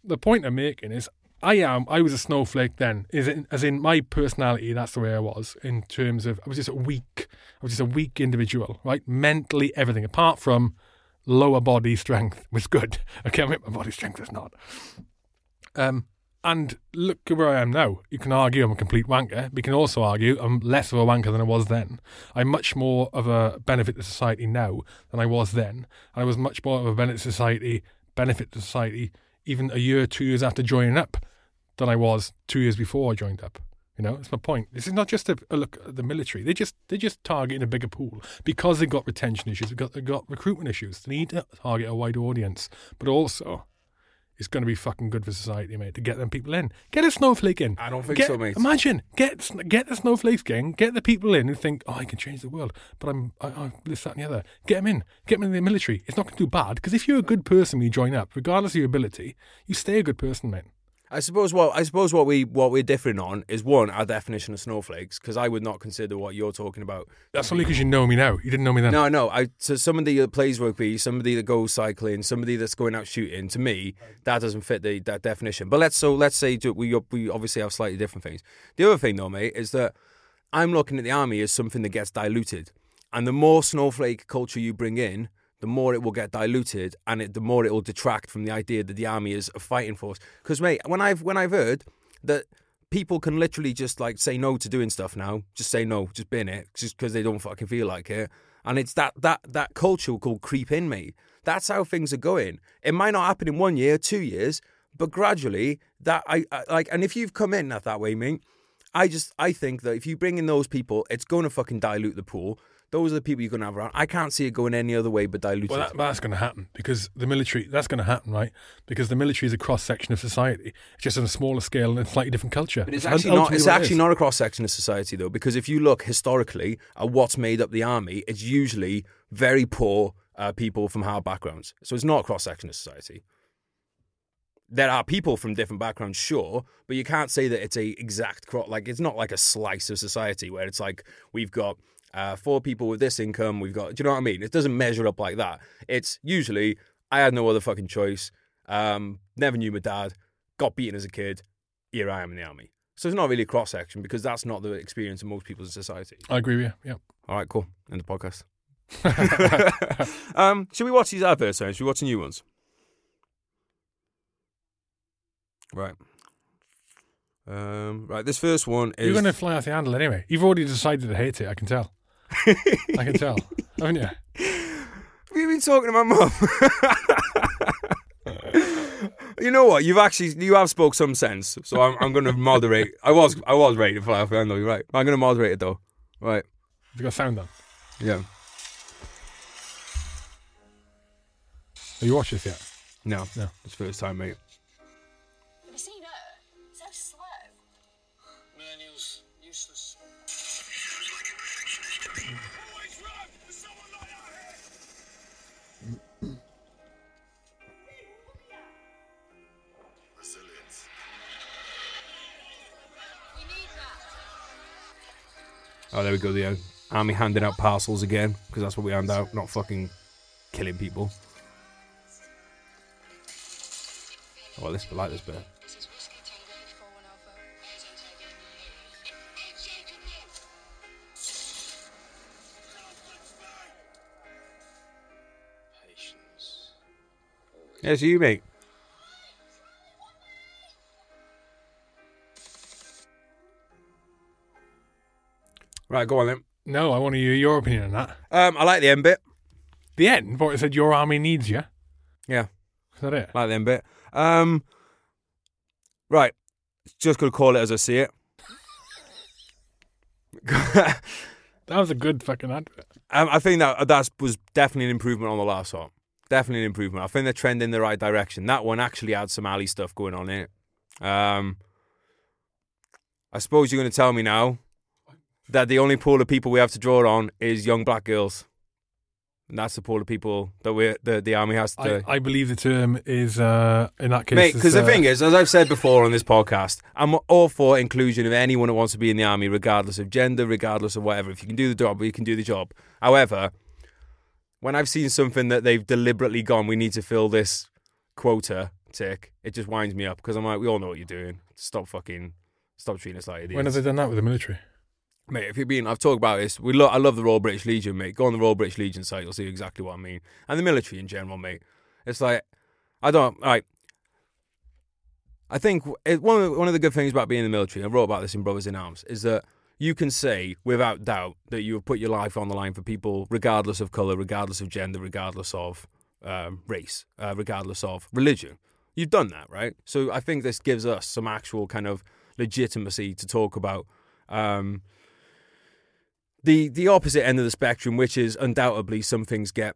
The point I'm making is, I am. I was a snowflake then. Is in, as in my personality. That's the way I was in terms of I was just a weak. I was just a weak individual, right? Mentally, everything apart from lower body strength <laughs> was good. Okay, I mean, my body strength is not. Um, and look at where I am now. You can argue I'm a complete wanker, but you can also argue I'm less of a wanker than I was then. I'm much more of a benefit to society now than I was then. And I was much more of a benefit to society, benefit to society even a year, two years after joining up than I was two years before I joined up. You know, that's my point. This is not just a, a look at the military. They just they just targeting a bigger pool because they've got retention issues. They've got they've got recruitment issues. They need to target a wider audience, but also it's going to be fucking good for society, mate, to get them people in. Get a snowflake in. I don't think Get- so, mate. Imagine get get the snowflakes gang, get the people in who think, oh, I can change the world, but I'm I, I this that and the other. Get them in, get them in the military. It's not going to do bad because if you're a good person when you join up, regardless of your ability, you stay a good person, mate. I suppose what I suppose what we what we're differing on is one our definition of snowflakes because I would not consider what you're talking about. That's only because you know me now. You didn't know me then. No, no. I so somebody that plays rugby, somebody that goes cycling, somebody that's going out shooting. To me, that doesn't fit the that definition. But let's so let's say we we obviously have slightly different things. The other thing though, mate, is that I'm looking at the army as something that gets diluted, and the more snowflake culture you bring in, the more it will get diluted, and it, the more it will detract from the idea that the army is a fighting force. Because mate, when I've when I've heard that people can literally just like say no to doing stuff now, just say no, just bin it, just because they don't fucking feel like it, and it's that that that culture called creep in, mate. That's how things are going. It might not happen in one year, two years, but gradually that I, I like. And if you've come in that that way, mate, I just I think that if you bring in those people, it's going to fucking dilute the pool. Those are the people you're going to have around. I can't see it going any other way but diluted. Well, that, that's going to happen because the military, that's going to happen, right? Because the military is a cross section of society. It's just on a smaller scale and a slightly different culture. But it's actually not. It's what it actually not a cross section of society though, because if you look historically at what's made up the army, it's usually very poor uh, people from hard backgrounds. So it's not a cross section of society. There are people from different backgrounds, sure, but you can't say that it's a exact cross. Like it's not like a slice of society where it's like we've got uh, four people with this income. We've got. Do you know what I mean? It doesn't measure up like that. It's usually I had no other fucking choice. Um, never knew my dad. Got beaten as a kid. Here I am in the army. So it's not really a cross section because that's not the experience of most people in society. I agree with you. Yeah. All right, cool. End the podcast. <laughs> um, should we watch these adverts then? Should we watch the new ones? Right. Um, right, this first one is. You're going to fly off the handle anyway. You've already decided to hate it. I can tell. <laughs> I can tell, haven't you? Have you been talking to my mum? you know what? You've actually you have spoke some sense, so I'm I'm going to moderate. I was I was ready to fly off the handle. You're right. I'm going to moderate it though. Right. It's got sound on. Yeah. Have you watched this yet? No. No. It's first time, mate. Oh, there we go. The uh, army handing out parcels again because that's what we hand out, not fucking killing people. Oh, well, this I like this bit. This is Whiskey Tango 41 Alpha. Patience. Yeah, you, mate. Right, go on then. No, I want to hear your opinion on that. Um, I like the end bit. The end, but it said your army needs you. Yeah, Is that it? Like the end bit. Um, right, just gonna call it as I see it. <laughs> That was a good fucking advert. Um, I think that that was definitely an improvement on the last one. Definitely an improvement. I think they're trending in the right direction. That one actually had some alley stuff going on in it. Um, I suppose you're going to tell me now that the only pool of people we have to draw on is young black girls, and that's the pool of people that we the the army has to. I, I believe the term is uh, in that case. Mate, because is, the uh, thing is, as I've said before on this podcast, I'm all for inclusion of anyone who wants to be in the army, regardless of gender, regardless of whatever. If you can do the job, you can do the job. However, when I've seen something that they've deliberately gone, we need to fill this quota tick, it just winds me up because I'm like, we all know what you're doing. Stop fucking, stop treating us like idiots. when have they done that with the military? Mate, if you're being, I've talked about this. We lo- I love the Royal British Legion, mate. Go on the Royal British Legion site, you'll see exactly what I mean. And the military in general, mate. It's like, I don't, like, I think it, one, of the, one of the good things about being in the military, I wrote about this in Brothers in Arms, is that you can say without doubt that you have put your life on the line for people, regardless of colour, regardless of gender, regardless of um, race, uh, regardless of religion. You've done that, right? So I think this gives us some actual kind of legitimacy to talk about um, the the opposite end of the spectrum, which is undoubtedly some things get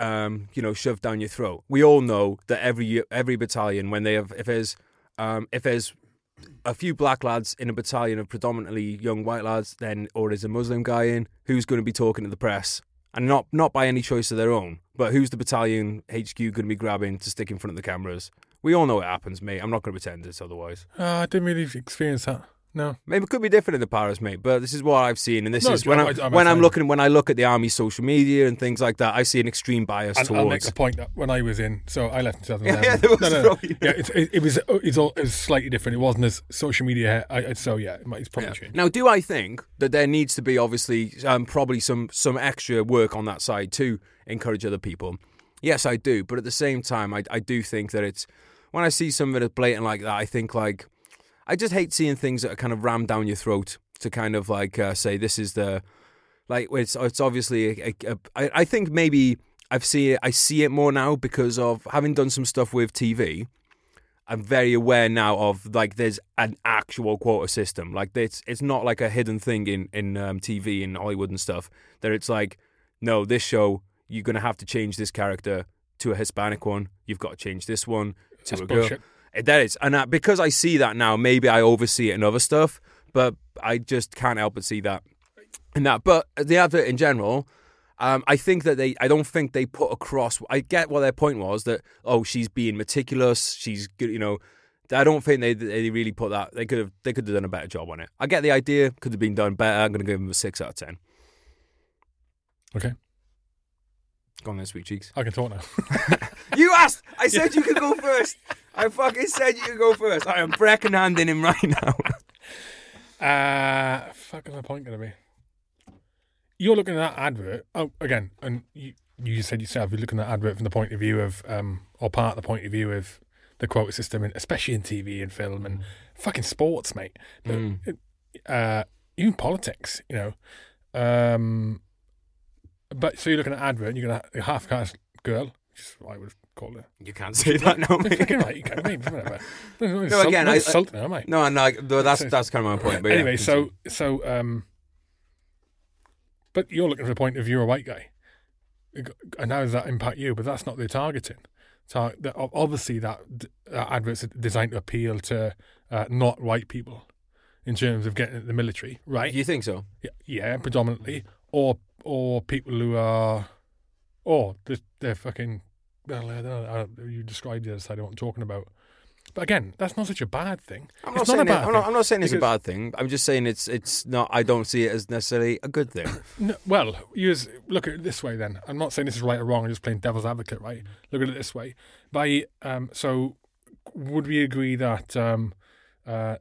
um, you know shoved down your throat. We all know that every every battalion, when they have if there's um, if there's a few black lads in a battalion of predominantly young white lads, then or there's a Muslim guy in who's going to be talking to the press, and not not by any choice of their own, but who's the battalion HQ going to be grabbing to stick in front of the cameras? We all know it happens, mate. I'm not going to pretend it's otherwise. Uh, I didn't really experience that. No. Maybe it could be different in the Paras, mate, but this is what I've seen, and this No, is when I- I'm, I'm when I'm looking when I look at the army's social media and things like that. I see an extreme bias And I'll make towards. the point that when I was in, so I left in 2011. <laughs> Yeah, yeah, there was no, no, no. Yeah, it's, it, it was it's all it was slightly different. It wasn't as social media. I, I, so yeah, it might- it's probably Yeah. changed. Now, do I think that there needs to be obviously um, probably some some extra work on that side to encourage other people? Yes, I do, but at the same time, I I do think that it's when I see something that's blatant like that, I think like I just hate seeing things that are kind of rammed down your throat to kind of like uh, say this is the like it's it's obviously a, a, a, I, I think maybe I've seen it, I see it more now because of having done some stuff with TV. I'm very aware now of like there's an actual quota system. Like it's it's not like a hidden thing in in um, TV and Hollywood and stuff. That it's like, no, this show you're gonna have to change this character to a Hispanic one. You've got to change this one to That's a girl. bullshit. It- That is, and uh, because I see that now, maybe I oversee it in other stuff, but I just can't help but see that in that. But the advert in general, um, I think that they, I don't think they put across. I get what their point was that oh, she's being meticulous, she's good, you know. I don't think they they really put that. They could have they could have done a better job on it. I get the idea, could have been done better. I'm going to give them a six out of ten. Okay, Go on then, sweet cheeks. I can talk now. <laughs> You asked. I said you could go first. I fucking said you could go first. I am handing him right now. <laughs> Uh, fuck is my point going to be? You're looking at that advert. Oh, again, and you, you said yourself, you're looking at that advert from the point of view of, um, or part of the point of view of the quota system, and especially in TV and film and fucking sports, mate. But, Mm. Uh, even politics, you know. Um, but so you're looking at advert, and you're gonna a half caste girl, which is what I would call her. You can't say that now, mate. Right, you can, mate, whatever. <laughs> No, again, I- insulting her, am I? No, no, no, that's that's kind of my point. But yeah, anyway, so so um, but you're looking from the point of view of a white guy, and how does that impact you? But that's not the targeting. So that, obviously, that, that adverts designed to appeal to uh, not white people in terms of getting the military, right? you think so? Yeah, yeah, predominantly, or or people who are, or they're, they're fucking. Well, I don't know. You described the other side of what I'm talking about. But again, that's not such a bad thing. I'm not it's saying not a it, bad I'm, not. I'm not saying it's a bad thing. I'm just saying it's it's not. I don't see it as necessarily a good thing. <coughs> No, well, use look at it this way. Then I'm not saying this is right or wrong. I'm just playing devil's advocate, right? Look at it this way. By um, so would we agree that um, uh,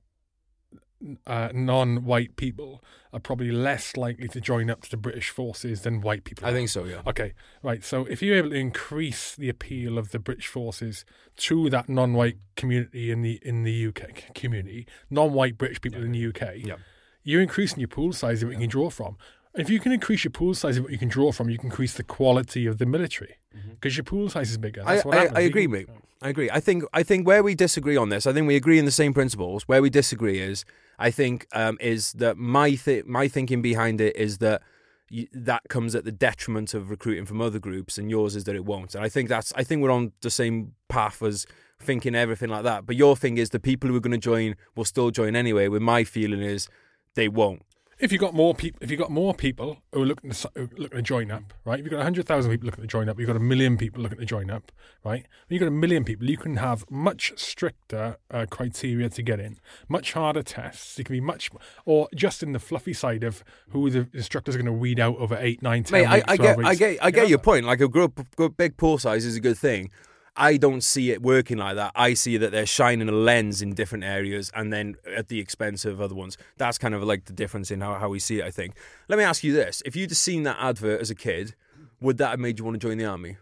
uh, non-white people are probably less likely to join up to the British forces than white people? I are? think so. Yeah. Okay, right. So if you're able to increase the appeal of the British forces to that non-white community in the in the UK community, non-white British people in the UK, Yeah. you're increasing your pool size of what you can draw from. If you can increase your pool size of what you can draw from, you can increase the quality of the military because your pool size is bigger. Mm-hmm. I, what I. I agree, mate. I agree. I think I think where we disagree on this, I think we agree in the same principles. Where we disagree is, I think, um, is that my th- my thinking behind it is that you, that comes at the detriment of recruiting from other groups, and yours is that it won't. And I think that's I think we're on the same path as thinking everything like that. But your thing is the people who are going to join will still join anyway. Where my feeling is they won't. If you got more people, if you got more people who are looking to s- who are looking to join up, right? If you've got hundred thousand people looking to join up, you've got a million people looking to join up, right? When you've got a million people, you can have much stricter uh, criteria to get in, much harder tests. You can be much, or just in the fluffy side of who the instructors are going to weed out over eight, nine, ten. Mate, I, weeks, I 12 get, I get, I get know? your point. Like a group, big pool size is a good thing. I don't see it working like that. I see that they're shining a lens in different areas, and then at the expense of other ones. That's kind of like the difference in how, how we see it. I think. Let me ask you this: If you'd have seen that advert as a kid, would that have made you want to join the army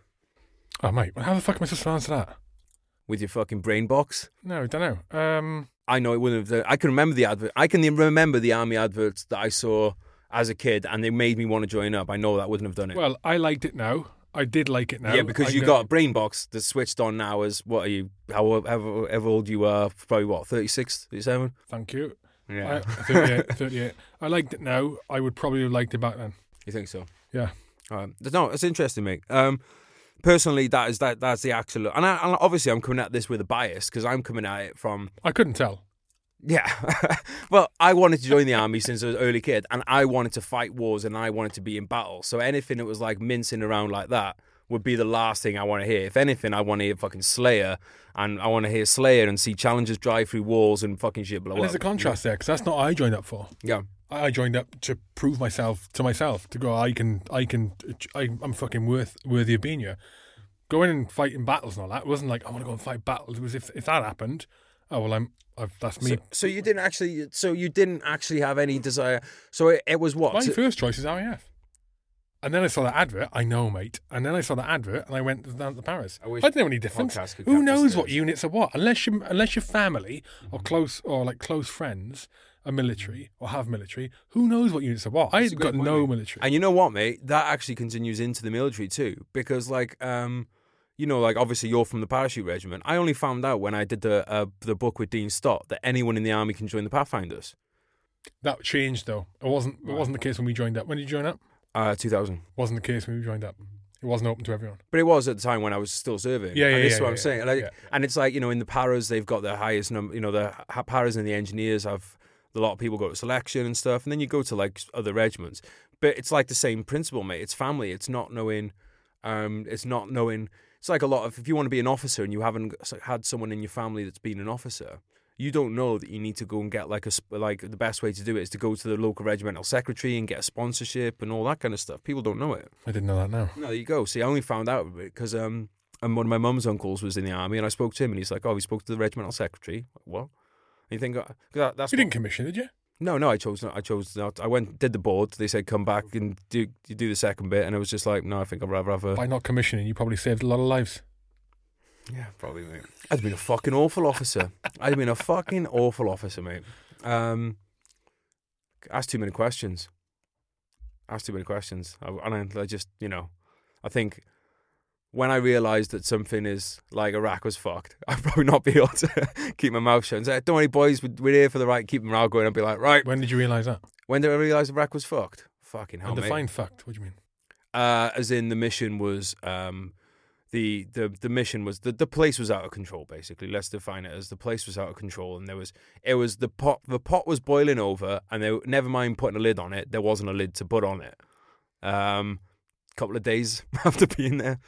Oh, mate, how the fuck am I supposed to answer that? with your fucking brain box? No, I don't know. Um, I know it wouldn't have. I can remember the advert. I can remember the army adverts that I saw as a kid, and they made me want to join up. I know that wouldn't have done it. well, I liked it now. I did like it now. Yeah, because I you know- got a brain box that's switched on now as what are you, however, however old you are, probably what, 36, 37? Thank you. Yeah. I, 38, <laughs> 38. I liked it now. I would probably have liked it back then. you think so? Yeah. Um, no, it's interesting, mate. Um, personally, that is that that's the actual, and, I, and obviously I'm coming at this with a bias because I'm coming at it from I couldn't tell. Yeah. <laughs> well, I wanted to join the army since I was an early kid, and I wanted to fight wars, and I wanted to be in battle. So anything that was like mincing around like that would be the last thing I want to hear. If anything, I want to hear fucking Slayer, and I want to hear Slayer and see challengers drive through walls and fucking shit blow And up. there's a contrast there because that's not what I joined up for. Yeah. I joined up to prove myself to myself to go. I can, I can, I, I'm fucking worth worthy of being here. Going and fighting battles and all that it wasn't like I want to go and fight battles. It was if if that happened, oh well, I'm, I've, that's me. So, so you didn't actually. So you didn't actually have any desire. So it, it was what? My first choice is RAF. And then I saw that advert. I know, mate. And then I saw that advert, and I went down to Paras. I wish I didn't know any difference. Who knows what units are what? Unless you, unless your family or close or like close friends are military or have military, who knows what units are what? I That's a had got point, no mate. military. And you know what, mate? That actually continues into the military too, because like, um, you know, like obviously you're from the parachute regiment. I only found out when I did the uh, the book with Dean Stott that anyone in the army can join the Pathfinders. that changed though. It wasn't. It wasn't the case when we joined up. When did you join up? Uh, 2000. Wasn't the case when we joined up. It wasn't open to everyone. But it was at the time when I was still serving. Yeah, yeah, and this yeah, what yeah, I'm saying. Like. And it's like you know, in the paras, they've got the highest number. You know, the paras and the engineers have a lot of people go to selection and stuff, and then you go to like other regiments. But it's like the same principle, mate. It's family. It's not knowing. Um, it's not knowing. It's like a lot of if you want to be an officer and you haven't had someone in your family that's been an officer, you don't know that you need to go and get like a like the best way to do it is to go to the local regimental secretary and get a sponsorship and all that kind of stuff. People don't know it. I didn't know that now. No, there you go. See, I only found out because um, and one of my mum's uncles was in the army, and I spoke to him, and he's like, "Oh, he spoke to the regimental secretary." What? And you think 'cause that, that's You what- didn't commission, did you? No, no, I chose not. I chose not. I went did the board. They said come back and do you do the second bit, and it was just like, no, I think I'd rather have a. By not commissioning, you probably saved a lot of lives. Yeah, probably. Mate. I'd been a fucking awful officer. I'd been a fucking awful officer, mate. Um, asked too many questions. Asked too many questions, I, and I, I just, you know, I think when I realised that something is like Iraq was fucked, <laughs> I'd probably not be able to <laughs> keep my mouth shut and say, "Don't worry, boys, we're, here for the right." Keep them morale going. I'd be like, right. When did you realise that? When did I realise Iraq was fucked? Fucking hell, define fucked. What do you mean? Uh, as in the mission was um, the the the mission was the, the place was out of control. Basically, let's define it as the place was out of control, and there was it was the pot the pot was boiling over, and they never mind putting a lid on it. There wasn't a lid to put on it. Um, couple of days <laughs> after being there,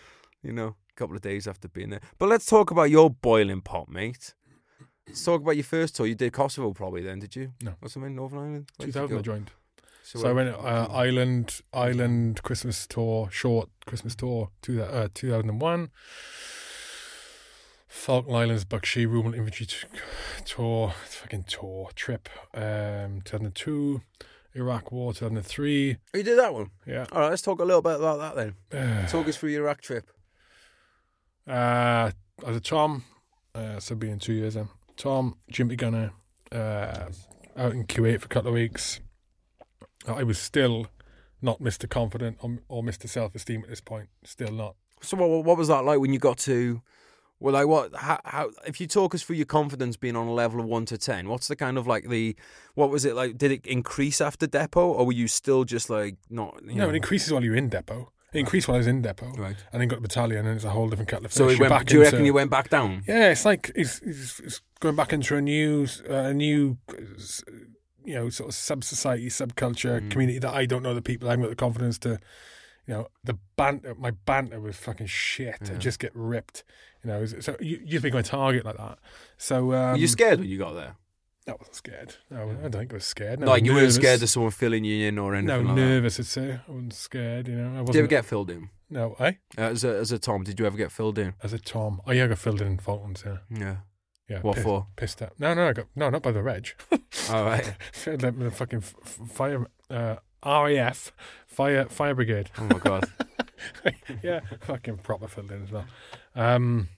you know, a couple of days after being there. But let's talk about your boiling pot, mate. Let's talk about your first tour. You did Kosovo, probably then, did you? No. or something, Northern Ireland. Where'd 2000 I joined. So, So I went uh, Island, Island Christmas tour, short Christmas tour, two, uh, 2001. Falkland Islands, Bakshi Rumal Infantry tour, fucking tour, trip, um, 2002. Iraq War, 2003. Oh, you did that one. Yeah. All right, let's talk a little bit about that then. <sighs> Talk us through your Iraq trip. Uh, as a Tom, uh, so being two years then. Tom, Gimpy Gunner, uh, out in Kuwait for a couple of weeks. I was still not Mr. Confident or, or Mr. Self Esteem at this point. Still not. So what, what was that like when you got to? Well, like what? How, how? If you talk us through your confidence being on a level of one to ten, what's the kind of like the? What was it like? Did it increase after depot, or were you still just like not? You No, know, it increases while you're in depot. It increased while I was in depot. Right. And then got to battalion, and it's a whole different kettle of fish. So it You're went. back Do you reckon you went back down? Yeah, it's like it's, it's, it's going back into a new, uh, a new, you know, sort of sub society, subculture Mm. community that I don't know the people. I haven't got the confidence to, you know, the banter. My banter was fucking shit. Yeah. I just get ripped. You know, so you, you just become a target like that. So um, were you scared when you got there? I wasn't scared. No, I don't think I was scared. No, like you weren't scared of someone filling you in or anything No, like nervous. I'd say I wasn't scared. You know, I wasn't. Did you ever get filled in? no? I Uh, as a as a Tom, did you ever get filled in? as a Tom. Oh yeah, I got filled in in Falklands. Yeah, Yeah. yeah. What pissed, for? Pissed out. No, no, I got no, not by the reg. All <laughs> right. <laughs> Filled up with the fucking f- fire, uh, RAF, fire, fire brigade. Oh my god. <laughs> yeah, fucking proper filled in as well. Um,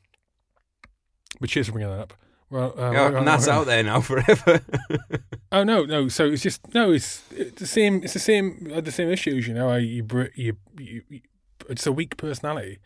but cheers for bringing that up. Well, uh, yeah, and that's out there now <laughs> forever. Oh no, no. So it's just no. It's, it's the same. It's the same. uh, The same issues. You know, I, you, you, you, you, it's a weak personality,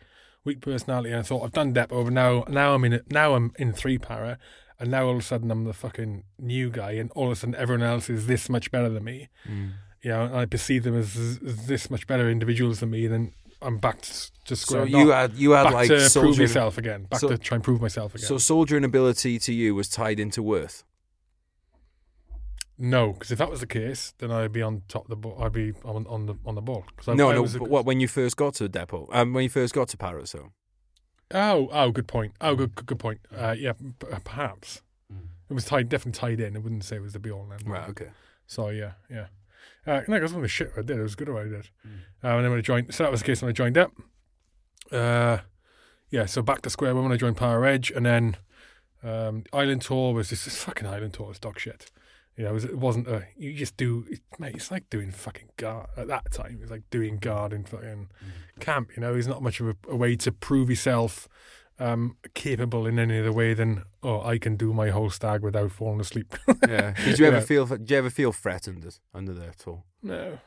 weak personality. And I thought I've done depot, over now, now I'm in. Now I'm in three para, and now all of a sudden I'm the fucking new guy, and all of a sudden everyone else is this much better than me. Mm. You know, I perceive them as, as this much better individuals than me. Then I'm back to, to So square. you had you had like to prove soldiering, myself again. Back so- to try and prove myself again. so soldiering ability to you was tied into worth. No, because if that was the case, then I'd be on top of the ball. I'd be on, on the on the ball. I, no, I no. a- what when you first got to the depot? Um, when you first got to Paras, so Oh, oh, good point. Oh, good, good, good point. Uh, yeah, p- perhaps Mm. it was tied, definitely tied in. I wouldn't say it was the be all and end. all. right, okay. So yeah, yeah. Uh, no, it wasn't the shit I did. It was good what I did. Mm. Uh, and then when I joined, so that was the case when I joined up. Uh, yeah, so back to square one when I joined Para Reg, and then um, Island Tour was just this fucking Island Tour was dog shit. You know, it, was, it wasn't a you just do it, mate. It's like doing fucking guard at that time. It was like doing guard in fucking camp. You know, there's not much of a, a way to prove yourself um, capable in any other way than oh, I can do my whole stag without falling asleep. <laughs> Yeah. Did you ever Yeah. feel? Did you ever feel threatened under there at all? No.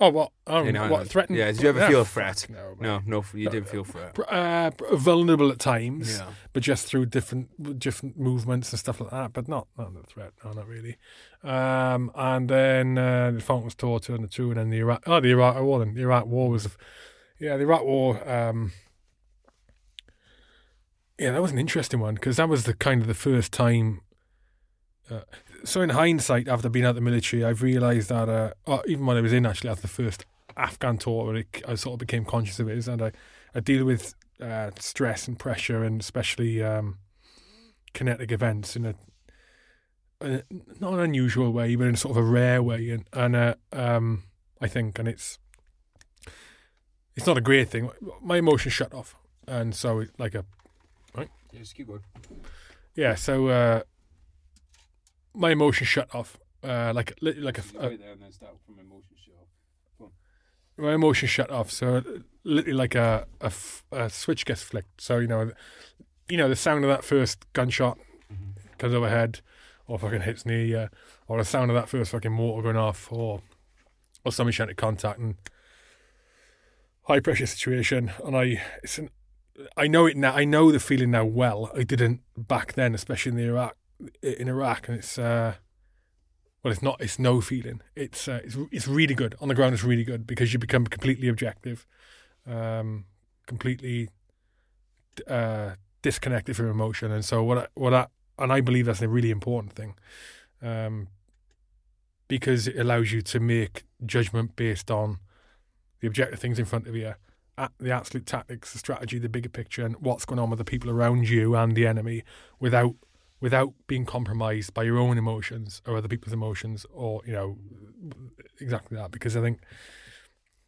Oh, what? Oh, In what threatened? Yeah, did you ever feel a threat? No, No, no. You didn't feel threat. Uh, vulnerable at times, Yeah. but just through different different movements and stuff like that. But not not a threat. No, not really. Um, and then uh, the Tour, two and two, and then the Iraq. Oh, the Iraq War. Then the Iraq War was, yeah, the Iraq War. Um, yeah, that was an interesting one because that was the kind of the first time. Uh, so in hindsight, after being out the military, I've realised that uh, even when I was in actually after the first Afghan tour, it, I sort of became conscious of it, is and I, I deal with uh, stress and pressure, and especially um, kinetic events in a, a not an unusual way, but in sort of a rare way, and and uh, um, I think, and it's it's not a great thing. My emotions shut off, and so like a Yeah, just keep going. yeah, so uh, my emotions shut off, uh, like li- like a, a there and then start from emotion show. my emotions shut off. So literally like a, a f- a switch gets flicked. So you know, you know the sound of that first gunshot comes overhead, or fucking hits near you, or the sound of that first fucking motor going off, or or somebody shouting contact and high pressure situation. And I, it's an, I know it now. I know the feeling now well. I didn't back then, especially in the Iraq in Iraq, and it's. uh well, it's not. It's no feeling. It's uh, it's it's really good on the ground. It's really good because you become completely objective, um, completely uh, disconnected from emotion. And so what? I, what? I, and I believe that's a really important thing, um, because it allows you to make judgment based on the objective things in front of you, at the absolute tactics, the strategy, the bigger picture, and what's going on with the people around you and the enemy, without without being compromised by your own emotions or other people's emotions or you know exactly that because i think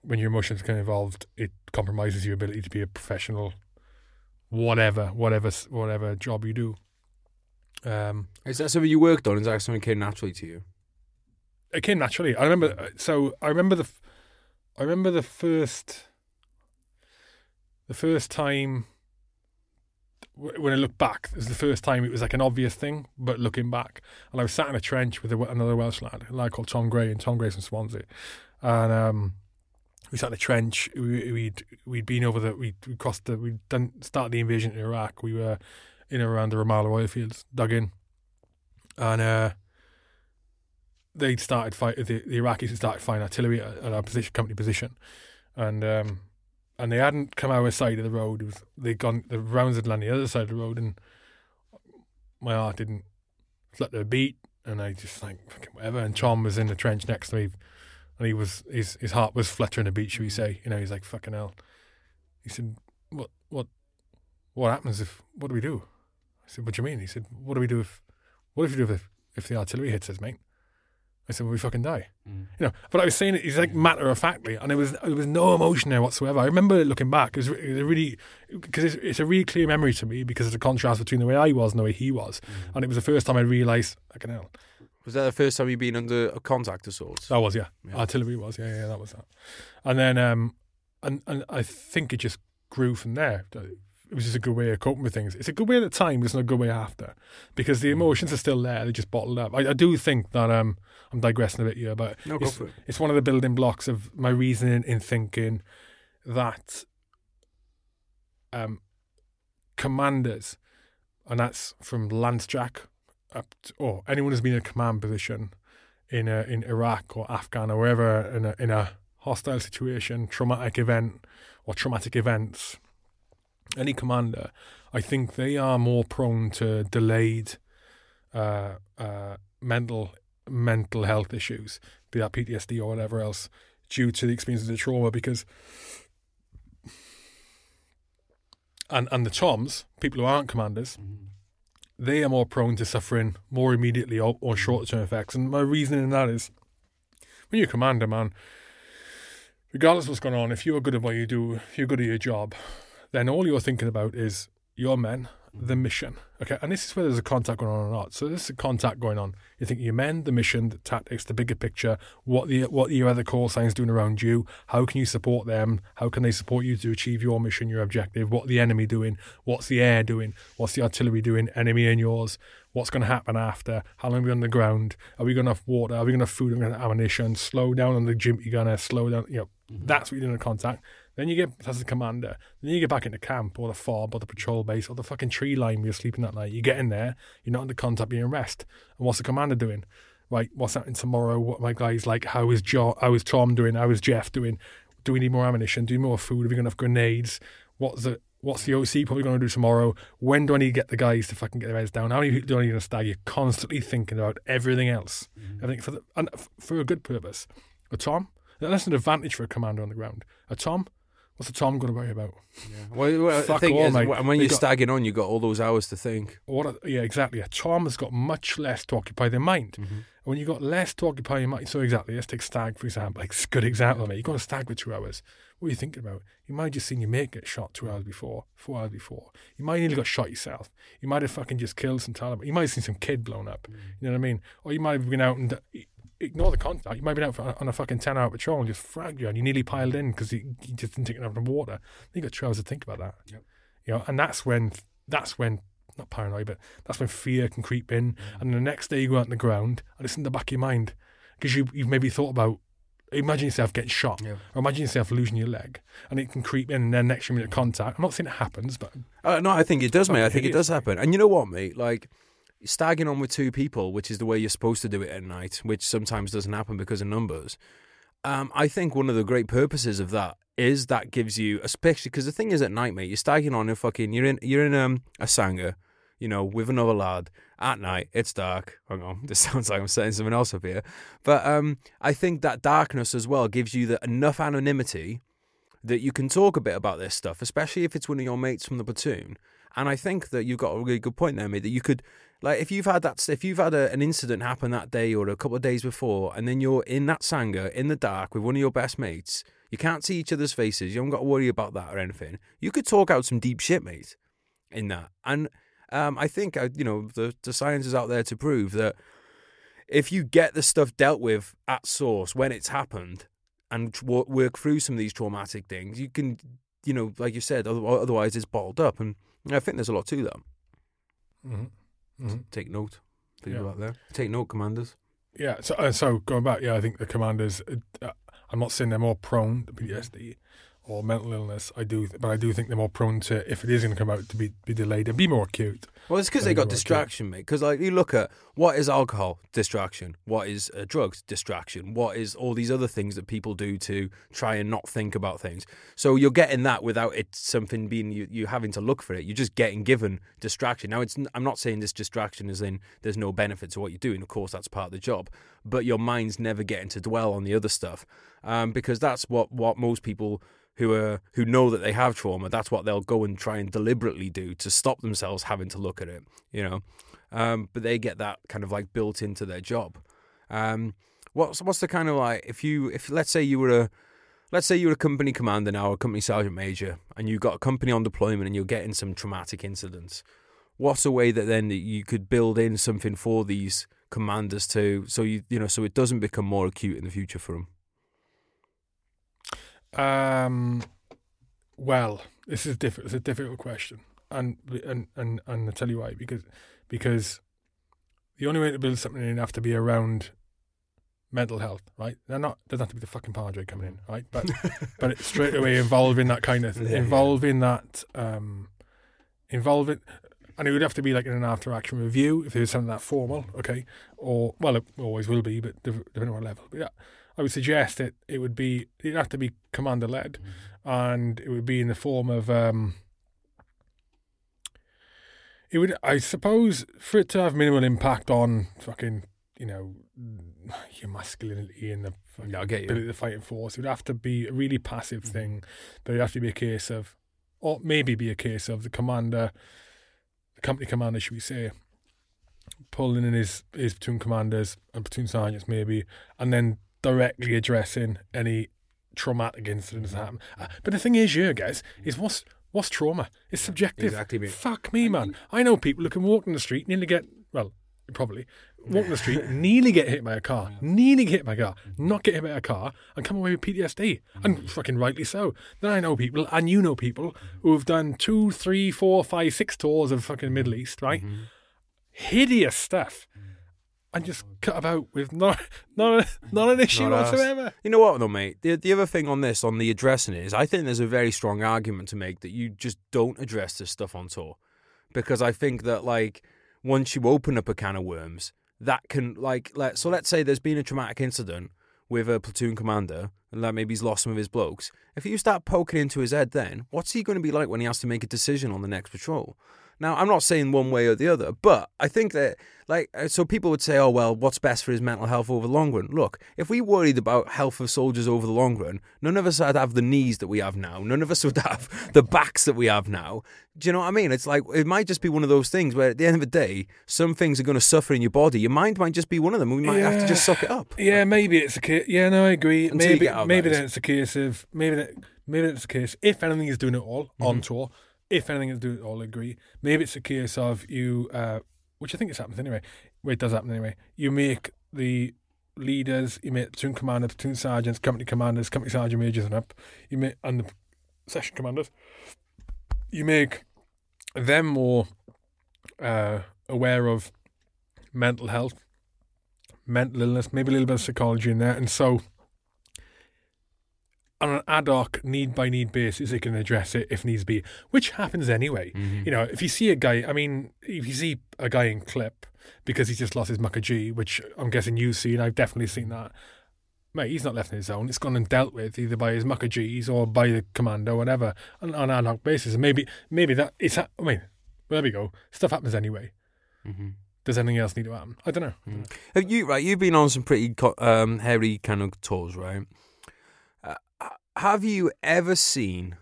when your emotions get involved it compromises your ability to be a professional whatever whatever whatever job you do um Is that something you worked on? Is that something came naturally to you? it came naturally. I remember. So I remember the. I remember the first. The first time. When I look back, it was the first time it was like an obvious thing, but looking back, and I was sat in a trench with a, another Welsh lad, a lad called Tom Gray, and Tom Gray's from Swansea, and um, we sat in a trench. We, we'd we'd been over the we crossed the we'd done started the invasion in Iraq. We were in and around the Rumaila oil fields, dug in, and uh, they'd started fight the, the Iraqis had started firing artillery at, at our position, company position, and um, and they hadn't come our side of the road. It was they'd gone the rounds had landed the other side of the road, and my heart didn't let their beat, and I just like fucking whatever. And Tom was in the trench next to me, and he was his his heart was fluttering a beat, should we say? You know, he's like fucking hell. He said, "What what what happens if what do we do?" I said, "What do you mean?" He said, "What do we do if what if we do if if the artillery hits us, mate?" I said, "Well, we fucking die." Mm. You know, but I was saying it. He's like matter of factly, and there was there was no emotion there whatsoever. I remember looking back. It was, it was a really because it's, it's a really clear memory to me because of the contrast between the way I was and the way he was, and it was the first time I realised. I can hell. Was that the first time you'd been under a contact of sorts? That was yeah. Yeah. Artillery was yeah yeah that was that, and then um and and I think it just grew from there. It was just a good way of coping with things. It's a good way at the time, but it's not a good way after, because Mm. the emotions are still there. They're just bottled up. I, I do think that um I'm digressing a bit here, but No, it's, it. it's one of the building blocks of my reasoning in thinking that um commanders, and that's from Lance Jack up to, or anyone who's been in a command position in a, in Iraq or Afghan or wherever in a in a hostile situation, traumatic event or traumatic events, any commander, I think they are more prone to delayed uh, uh, mental mental health issues, be that PTSD or whatever else, due to the experience of the trauma. Because and and the Toms, people who aren't commanders, they are more prone to suffering more immediately or, or short term effects. And my reasoning in that is, when you're a commander, man, regardless of what's going on, if you're good at what you do, if you're good at your job, then all you're thinking about is your men, the mission. Okay, and this is where there's a contact going on or not. So this is a contact going on. You think your men, the mission, the tactics, the bigger picture, what the what your other call signs doing around you, how can you support them, how can they support you to achieve your mission, your objective, what the enemy doing, what's the air doing, what's the artillery doing, enemy and yours, what's going to happen after, how long are we on the ground, are we going to have water, are we going to have food, are we going to have ammunition, slow down on the going to slow down, you know, mm-hmm. that's what you're doing in contact. Then you get as a commander. Then you get back into camp or the fob or the patrol base or the fucking tree line where you're sleeping that night. You get in there, you're not under contact, you're in rest. And what's the commander doing? Right, what's happening tomorrow? What my guys like? How is jo- How is Tom doing? How is Jeff doing? Do we need more ammunition? Do we need more food? Have we got enough grenades? What's the What's the OC probably going to do tomorrow? When do I need to get the guys to fucking get their heads down? How many people do I need to stag? You're constantly thinking about everything else. Mm-hmm. I think for the and for a good purpose. A Tom, that's an advantage for a commander on the ground. A Tom, what's a Tom going to worry about? Well, well, Fuck the thing all, is, mate. when you're got- stagging on, you've got all those hours to think. What? A, yeah, exactly. A Tom has got much less to occupy their mind. Mm-hmm. When you've got less to occupy your mind, so exactly, let's take stag for example. Like, it's a good example, mate. You've got a stag for two hours. What are you thinking about? You might have just seen your mate get shot two hours before, four hours before. You might have nearly got shot yourself. You might have fucking just killed some Taliban. You might have seen some kid blown up. Mm. You know what I mean? Or you might have been out and ignore the contact. You might been out for, on a fucking 10 hour patrol and just fragged you and you nearly piled in because you, you just didn't take enough of the water. Then you got two hours to think about that. Yep. You know, and that's when, that's when, not paranoid, but that's when fear can creep in. Mm. And the next day you go out on the ground and it's in the back of your mind because you, you've maybe thought about, imagine yourself getting shot Yeah. or imagine yourself losing your leg and it can creep in and then next minute contact. I'm not saying it happens, but Uh, no, I think it does, mate. I think it does happen. And you know what, mate? Like, stagging on with two people, which is the way you're supposed to do it at night, which sometimes doesn't happen because of numbers. Um, I think one of the great purposes of that is that gives you, especially because the thing is at night, mate, you're stagging on a fucking, you're in, you're in um, a sangar, you know, with another lad at night. It's dark. Hang on, <laughs> this sounds like I'm setting something else up here, but um, I think that darkness as well gives you the enough anonymity that you can talk a bit about this stuff, especially if it's one of your mates from the platoon. And I think that you've got a really good point there, mate. That you could, like, if you've had that, if you've had a, an incident happen that day or a couple of days before, and then you're in that sangar in the dark with one of your best mates, you can't see each other's faces. You haven't got to worry about that or anything. You could talk out some deep shit, mate, in that. And um, I think, uh, you know, the the science is out there to prove that if you get the stuff dealt with at source when it's happened and work through some of these traumatic things, you can, you know, like you said, otherwise it's bottled up. And I think there's a lot to that. mhm. Mhm. Take note. Think Yeah. about that. Take note, commanders. Yeah, so uh, so going back, yeah, I think the commanders. Uh, uh, I'm not saying they're more prone to PTSD or mental illness. I do, but I do think they're more prone to, if it is going to come out, to be be delayed and be more acute. Well, it's because they got distraction, mate. Because like you look at what is alcohol distraction, what is uh, drugs distraction, what is all these other things that people do to try and not think about things. So you're getting that without it something being you, you having to look for it. You're just getting given distraction. Now, it's I'm not saying this distraction is in there's no benefit to what you're doing. Of course, that's part of the job, but your mind's never getting to dwell on the other stuff um, because that's what what most people who are who know that they have trauma, that's what they'll go and try and deliberately do to stop themselves having to look at it. You know, um, but they get that kind of like built into their job. Um, what's what's the kind of like if you if let's say you were a let's say you're a company commander now, a company sergeant major, and you've got a company on deployment and you're getting some traumatic incidents. What's a way that then you could build in something for these commanders to so you you know so it doesn't become more acute in the future for them? Um, well, this is diff- it's a difficult question, and and and and I'll tell you why because because the only way to build something in have to be around mental health, right? They're not doesn't have to be the fucking padre coming in, right? But <laughs> but it's straight away involving that kind of Yeah, yeah. involving that um involving and it would have to be like in an after action review if there's something that formal, okay? Or well it always will be, but dep- depending on what level. But yeah. I would suggest that it would be it'd have to be commander led and it would be in the form of um it would I suppose for it to have minimal impact on fucking you know, your masculinity and the Yeah, I get you. ability to fight in force. It would have to be a really passive Mm-hmm. thing, but it'd have to be a case of, or maybe be a case of the commander, the company commander, should we say, pulling in his, his platoon commanders and platoon sergeants maybe, and then directly addressing any traumatic incidents that happen. Uh, But the thing is, yeah, guys, is what's what's trauma? It's subjective. Exactly, mate. Fuck me, man. I know people who can walk in the street, nearly get well, probably walk in the street, <laughs> nearly get hit by a car, nearly get hit by a car, not get hit by a car, and come away with PTSD, and fucking rightly so. Then I know people, and you know people who have done two, three, four, five, six tours of fucking Middle East, right? Hideous stuff. And just cut about with <laughs> not not not an issue Not whatsoever. You know what, though, mate? The, the other thing on this, on the addressing is, I think there's a very strong argument to make that you just don't address this stuff on tour. Because I think that, like, once you open up a can of worms, that can, like, let, so let's say there's been a traumatic incident with a platoon commander, and like maybe he's lost some of his blokes. If you start poking into his head, then what's he going to be like when he has to make a decision on the next patrol? Now, I'm not saying one way or the other, but I think that, like, uh, so people would say, oh, well, what's best for his mental health over the long run? Look, if we worried about health of soldiers over the long run, none of us would have the knees that we have now. None of us would have the backs that we have now. Do you know what I mean? It's like, it might just be one of those things where at the end of the day, some things are going to suffer in your body. Your mind might just be one of them. We might have to just suck it up. Yeah, maybe it's a case. Yeah, no, I agree. Maybe of maybe that, then it's a case of maybe that, maybe it's a case. If anything is doing it all Mm-hmm. on tour, if anything is doing it all, agree. Maybe it's a case of you, uh, which I think it happens anyway. Where it does happen anyway. You make the leaders, you make platoon commanders, platoon sergeants, company commanders, company sergeant majors, and up. You make and the session commanders. You make them more uh, aware of mental health mental illness, maybe a little bit of psychology in there. And so, on an ad hoc, need by need basis, they can address it if needs be, which happens anyway. Mm-hmm. You know, if you see a guy, I mean, if you see a guy in clip because he's just lost his mucker G, which I'm guessing you've seen, I've definitely seen that. Mate, he's not left in his own. It's gone and dealt with either by his mucker G's or by the commando, whatever, on, on an ad hoc basis. And maybe, maybe that it's. I mean, well, there we go. Stuff happens anyway. Mm-hmm. Does anything else need to happen? I don't know. Mm. Have you right? You've been on some pretty um, hairy kind of tours, right? Have you ever seen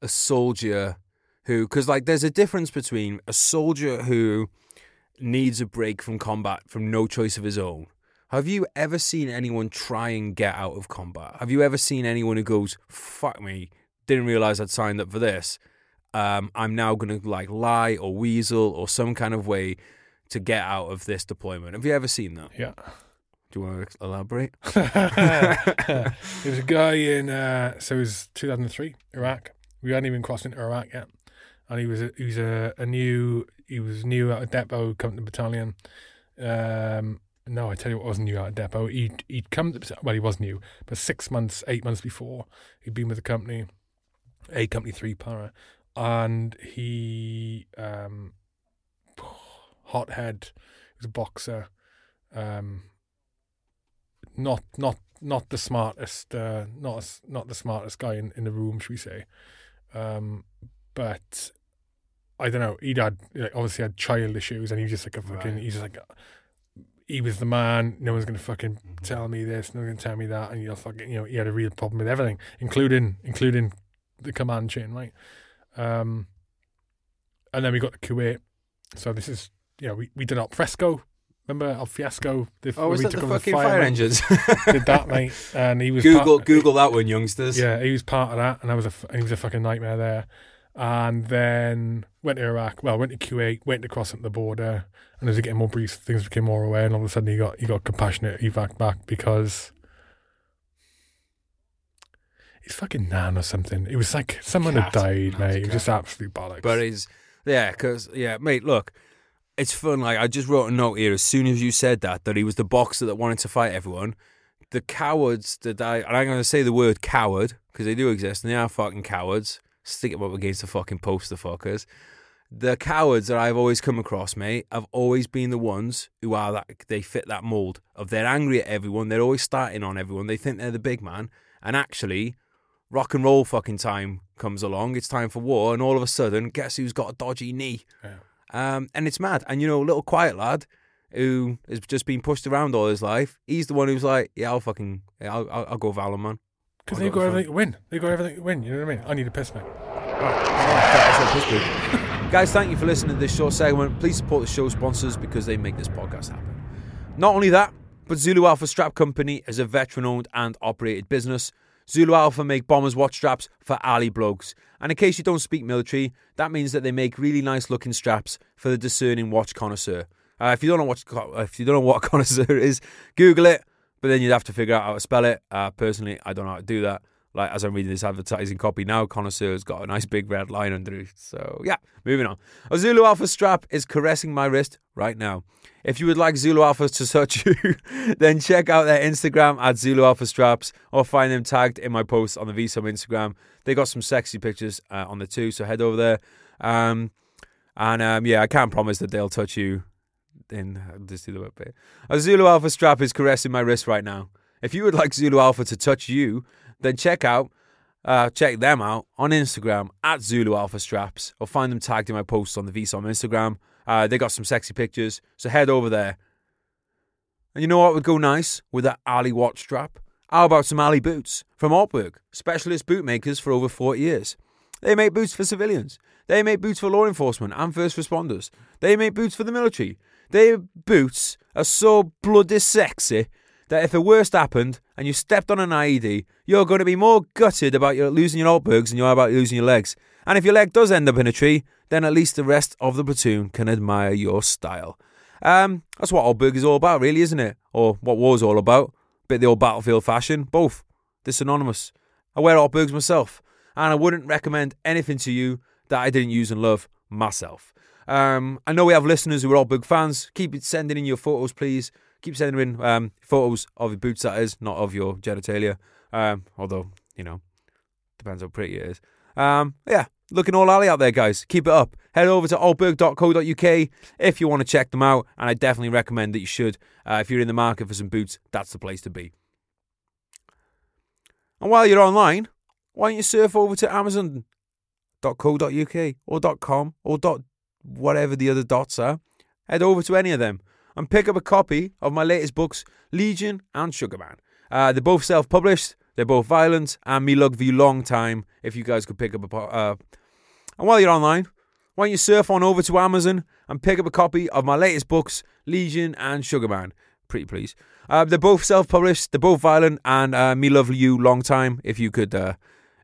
a soldier who? Because like, there's a difference between a soldier who needs a break from combat from no choice of his own. Have you ever seen anyone try and get out of combat? Have you ever seen anyone who goes, "Fuck me, didn't realize I'd signed up for this. Um, I'm now gonna like lie or weasel or some kind of way." To get out of this deployment, have you ever seen that? Yeah. Do you want to elaborate? <laughs> there was a guy in uh, so it was 2003 Iraq. We hadn't even crossed into Iraq yet, and he was a, he was a, a new he was new out of depot, come to battalion. Um, no, I tell you what, wasn't new out of depot. He'd he'd come to well, he was new, but six months, eight months before, he'd been with the company, a company three para, and he um, <sighs> hothead. He was a boxer. Um, not not not the smartest uh, not not the smartest guy in, in the room should we say. Um, but I don't know he'd had like, obviously had child issues and he was just like a fucking Right. he's just like he was the man no one's gonna fucking tell me this no one's gonna tell me that and you know fucking you know he had a real problem with everything including including the command chain right? Um, and then we got to Kuwait. So this is you know we, we did al fresco remember al fiasco the, Oh, was we that took the fucking fire firemen? engines? <laughs> did that, mate. And he was Google, part, Google that one, youngsters. Yeah, he was part of that, and I was a he was a fucking nightmare there. And then went to Iraq. Well, went to Kuwait, went across at the border, and as he getting more brief, things became more aware. And all of a sudden, he got he got compassionate evac back because he's fucking nan or something. It was like someone had died, mate. a It was just absolute bollocks. But he's yeah, because yeah, mate. Look, it's fun. Like I just wrote a note here. As soon as you said that, that he was the boxer that wanted to fight everyone. The cowards that I and I'm going to say the word coward because they do exist and they are fucking cowards. Stick them up against the fucking poster fuckers. The cowards that I've always come across, mate, have always been the ones who are that they fit that mold of they're angry at everyone. They're always starting on everyone. They think they're the big man, and actually, rock and roll fucking time comes along. It's time for war, and all of a sudden, guess who's got a dodgy knee? Yeah. Um, and it's mad. And you know, little quiet lad, who has just been pushed around all his life. He's the one who's like, yeah, I'll fucking, yeah, I'll, I'll, I'll go Valor, man. Because they go got everything to win. They got everything to win. You know what I mean? I need a piss, mate. <laughs> Guys, thank you for listening to this short segment. Please support the show sponsors because they make this podcast happen. Not only that, but Zulu Alpha Strap Company is a veteran owned and operated business. Zulu Alpha make bombers watch straps for alley blokes. And in case you don't speak military, that means that they make really nice looking straps for the discerning watch connoisseur. Uh, if you don't know what if you don't know what <laughs> connoisseur is, Google it. But then you'd have to figure out how to spell it. Uh, personally, I don't know how to do that. Like as I'm reading this advertising copy now, connoisseur's got a nice big red line underneath. So yeah, moving on. A Zulu Alpha strap is caressing my wrist right now. If you would like Zulu Alphas to touch <laughs> you, then check out their Instagram at Zulu Alpha Straps or find them tagged in my posts on the VSOM Instagram. They got some sexy pictures uh, on the two, so head over there. Um, and um, yeah, I can't promise that they'll touch you. In just do the bit. A Zulu Alpha strap is caressing my wrist right now. If you would like Zulu Alpha to touch you, then check out uh, check them out on Instagram at Zulu Alpha Straps or find them tagged in my posts on the VSOM Instagram. Uh, they got some sexy pictures, so head over there. And you know what would go nice with that Ali watch strap? How about some Ali boots from Altberg, specialist bootmakers for over 40 years? They make boots for civilians. They make boots for law enforcement and first responders. They make boots for the military. Their boots are so bloody sexy that if the worst happened and you stepped on an IED, you're going to be more gutted about your losing your Altbergs than you are about losing your legs. And if your leg does end up in a tree, then at least the rest of the platoon can admire your style. Um, that's what Altberg is all about, really, isn't it? Or what war's all about. Bit the old battlefield fashion. Both. They're synonymous. I wear Altbergs myself, and I wouldn't recommend anything to you that I didn't use and love myself. Um, I know we have listeners who are Altberg fans. Keep sending in your photos, please. Keep sending in um, photos of your boots, that is, not of your genitalia. Um, although, you know, depends how pretty it is. Um, yeah, looking all alley out there, guys. Keep it up. Head over to altberg.co.uk if you want to check them out, and I definitely recommend that you should. Uh, if you're in the market for some boots, that's the place to be. And while you're online, why don't you surf over to amazon.co.uk or .com or whatever the other dots are. Head over to any of them and pick up a copy of my latest books, Legion and Sugarman. Uh, they're both self-published. They're both violent, and me love you long time. If you guys could pick up a, uh, and while you're online, why don't you surf on over to Amazon and pick up a copy of my latest books, Legion and Sugarman? Pretty please. Uh, they're both self-published. They're both violent, and uh, me love you long time. If you could, uh,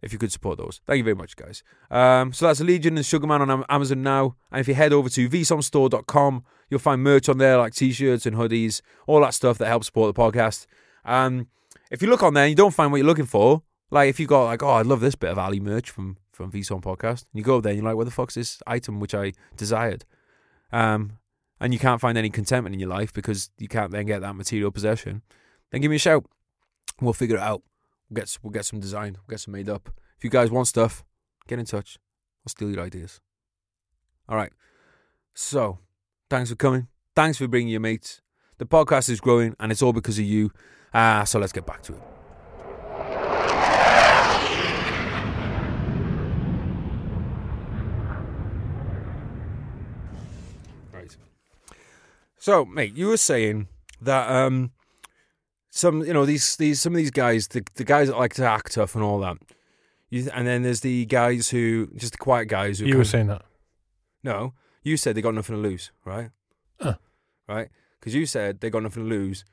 if you could support those, thank you very much, guys. Um, so that's Legion and Sugarman on Amazon now, and if you head over to vsomstore.com, you'll find merch on there like t-shirts and hoodies, all that stuff that helps support the podcast. Um, if you look on there and you don't find what you're looking for, like if you got like, oh, I love this bit of Ali merch from from VSOM podcast, and you go there and you're like, where the fuck's this item which I desired? Um, and you can't find any contentment in your life because you can't then get that material possession, then give me a shout. We'll figure it out. We'll get we'll get some design. We'll get some made up. If you guys want stuff, get in touch. I'll steal your ideas. All right. So, thanks for coming. Thanks for bringing your mates. The podcast is growing, and it's all because of you. Ah, so let's get back to it. Right. So, mate, you were saying that um, some, you know, these these some of these guys, the the guys that like to act tough and all that. You, and then there's the guys who, just the quiet guys who. You were saying that. no, you said they got nothing to lose, right? Huh. Right? Because you said they got nothing to lose.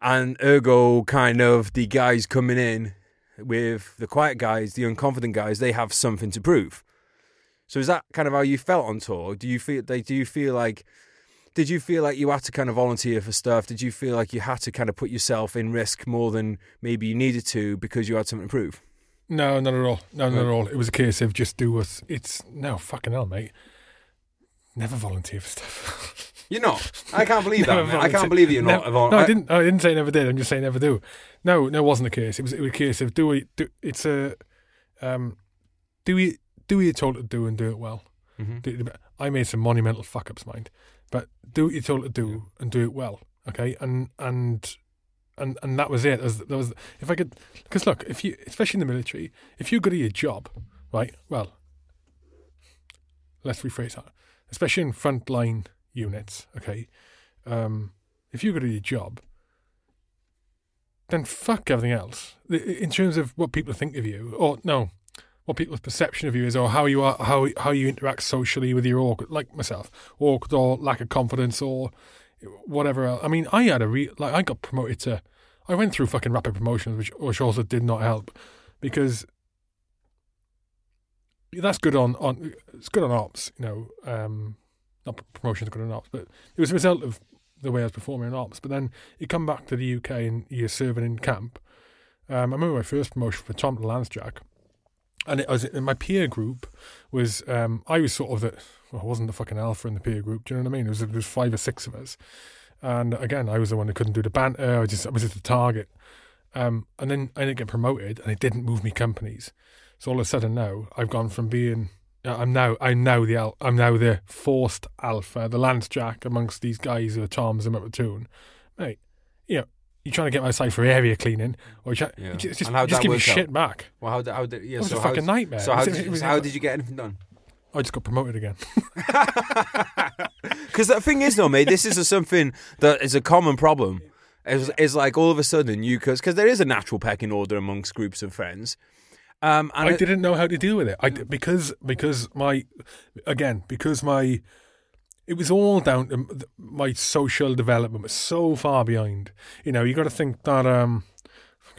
And ergo, kind of, the guys coming in with the quiet guys, the unconfident guys, they have something to prove. So is that kind of how you felt on tour? Do you feel they do you feel like did you feel like you had to kind of volunteer for stuff? Did you feel like you had to kind of put yourself in risk more than maybe you needed to because you had something to prove? No, not at all. No, not at all. It was a case of just do what it's no fucking hell, mate. Never volunteer for stuff. <laughs> You're not. I can't believe <laughs> that. Man. I can't believe you're not. No, no, I didn't. I didn't say never did. I'm just saying never do. No, no, it wasn't the case. It was, it was a case of do it. Do, it's a um, do it. Do what you're told to do and do it well. Mhm. Do- I made some monumental fuck ups, mind, but do what you're told to do and do it well. Okay, and and and and that was it. As that was if I could, because look, if you, especially in the military, if you're good at your job, right? Well, let's rephrase that. Especially in frontline units, okay. Um, if good at your job, then fuck everything else. In terms of what people think of you, or no, what people's perception of you is, or how you are, how how you interact socially with your awkward, like myself, awkward or lack of confidence, or whatever. Else. I mean, I had a re- like I got promoted to, I went through fucking rapid promotions, which which also did not help, because that's good on on it's good on ops, you know. Um, not promotion's good on ops, but it was a result of the way I was performing in ops. But then you come back to the UK and you're serving in camp. Um, I remember my first promotion for Tom Lance Jack, and it was in my peer group was um, I was sort of the well, I wasn't the fucking alpha in the peer group. Do you know what I mean? It was was five or six of us, and again I was the one who couldn't do the banter. I just I was just the target. Um, and then I didn't get promoted, and it didn't move me companies. So all of a sudden now I've gone from being Uh, I'm now I'm now the al- I'm now the forced alpha, the Lance Jack amongst these guys who are Toms and platoon. Mate, you know, you're trying to get my side for area cleaning, or you try, Yeah. you just, just, just give me out? shit back. Well, how did, how did yeah? It was so a fucking nightmare. So how did, it was- so how did you get anything done? I just got promoted again. <laughs> Because the thing is, though, mate, this is a, something that is a common problem. It's, is like all of a sudden you because there is a natural pecking order amongst groups of friends. Um, and I it- didn't know how to deal with it. I because because my again because my it was all down to my social development was so far behind. You know, you got to think that um.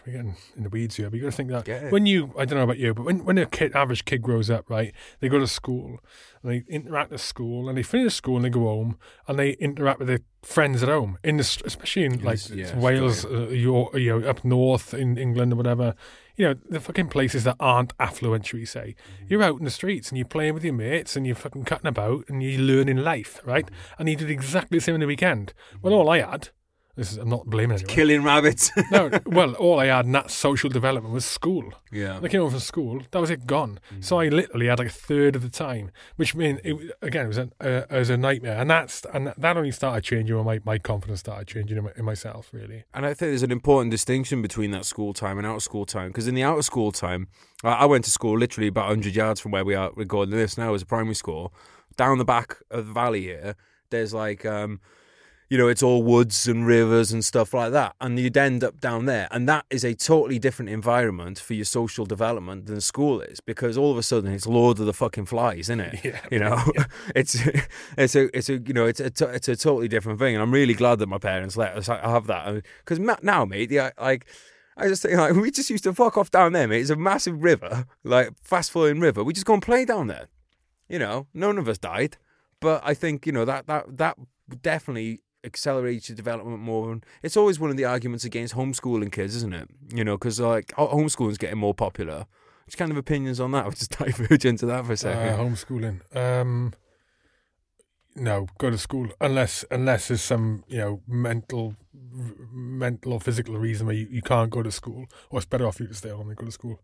We're getting in the weeds here, but you got to think that when you, I don't know about you, but when, when a kid, average kid grows up, right, they go to school and they interact at school and they finish school and they go home and they interact with their friends at home, in the, especially in like s- yeah, Wales, uh, York, you know, up north in England or whatever. You know, the fucking places that aren't affluent, shall we say. You're out in the streets and you're playing with your mates and you're fucking cutting about and you're learning life, right? And you did exactly the same on the weekend. Well, all I had, this is, I'm not blaming anyone. killing rabbits. <laughs> no, <laughs> well, all I had in that social development was school. yeah. When I came home from school, that was it gone. So I literally had like a third of the time, which mean it again it was a, uh, it was a nightmare, and that's and that only started changing when my, my confidence started changing in, my, in myself. Really, And I think there's an important distinction between that school time and out of school time. Because in the out of school time, I, I went to school literally about 100 yards from where we are recording this now as a primary school. Down the back of the valley here, there's like, um, you know, it's all woods and rivers and stuff like that. And you'd end up down there. And that is a totally different environment for your social development than school is. Because all of a sudden it's Lord of the fucking Flies, isn't it? <laughs> Yeah. You know, <laughs> it's <laughs> it's a it's a you know it's a it's a totally different thing, and I'm really glad that my parents let us have that. Because now, mate, yeah, like I just think like we just used to fuck off down there, mate. It's a massive river, like fast flowing river. We just go and play down there. You know, none of us died, but I think you know that that that definitely accelerates your development more. And it's always one of the arguments against homeschooling kids, isn't it? You know, because like ho- homeschooling's getting more popular. Which kind of opinions on that? <laughs> I'll just diverge into that for a second. uh, homeschooling. Um, no, go to school unless unless there's some you know mental mental or physical reason where you, you can't go to school, or it's better off you to stay home than go to school.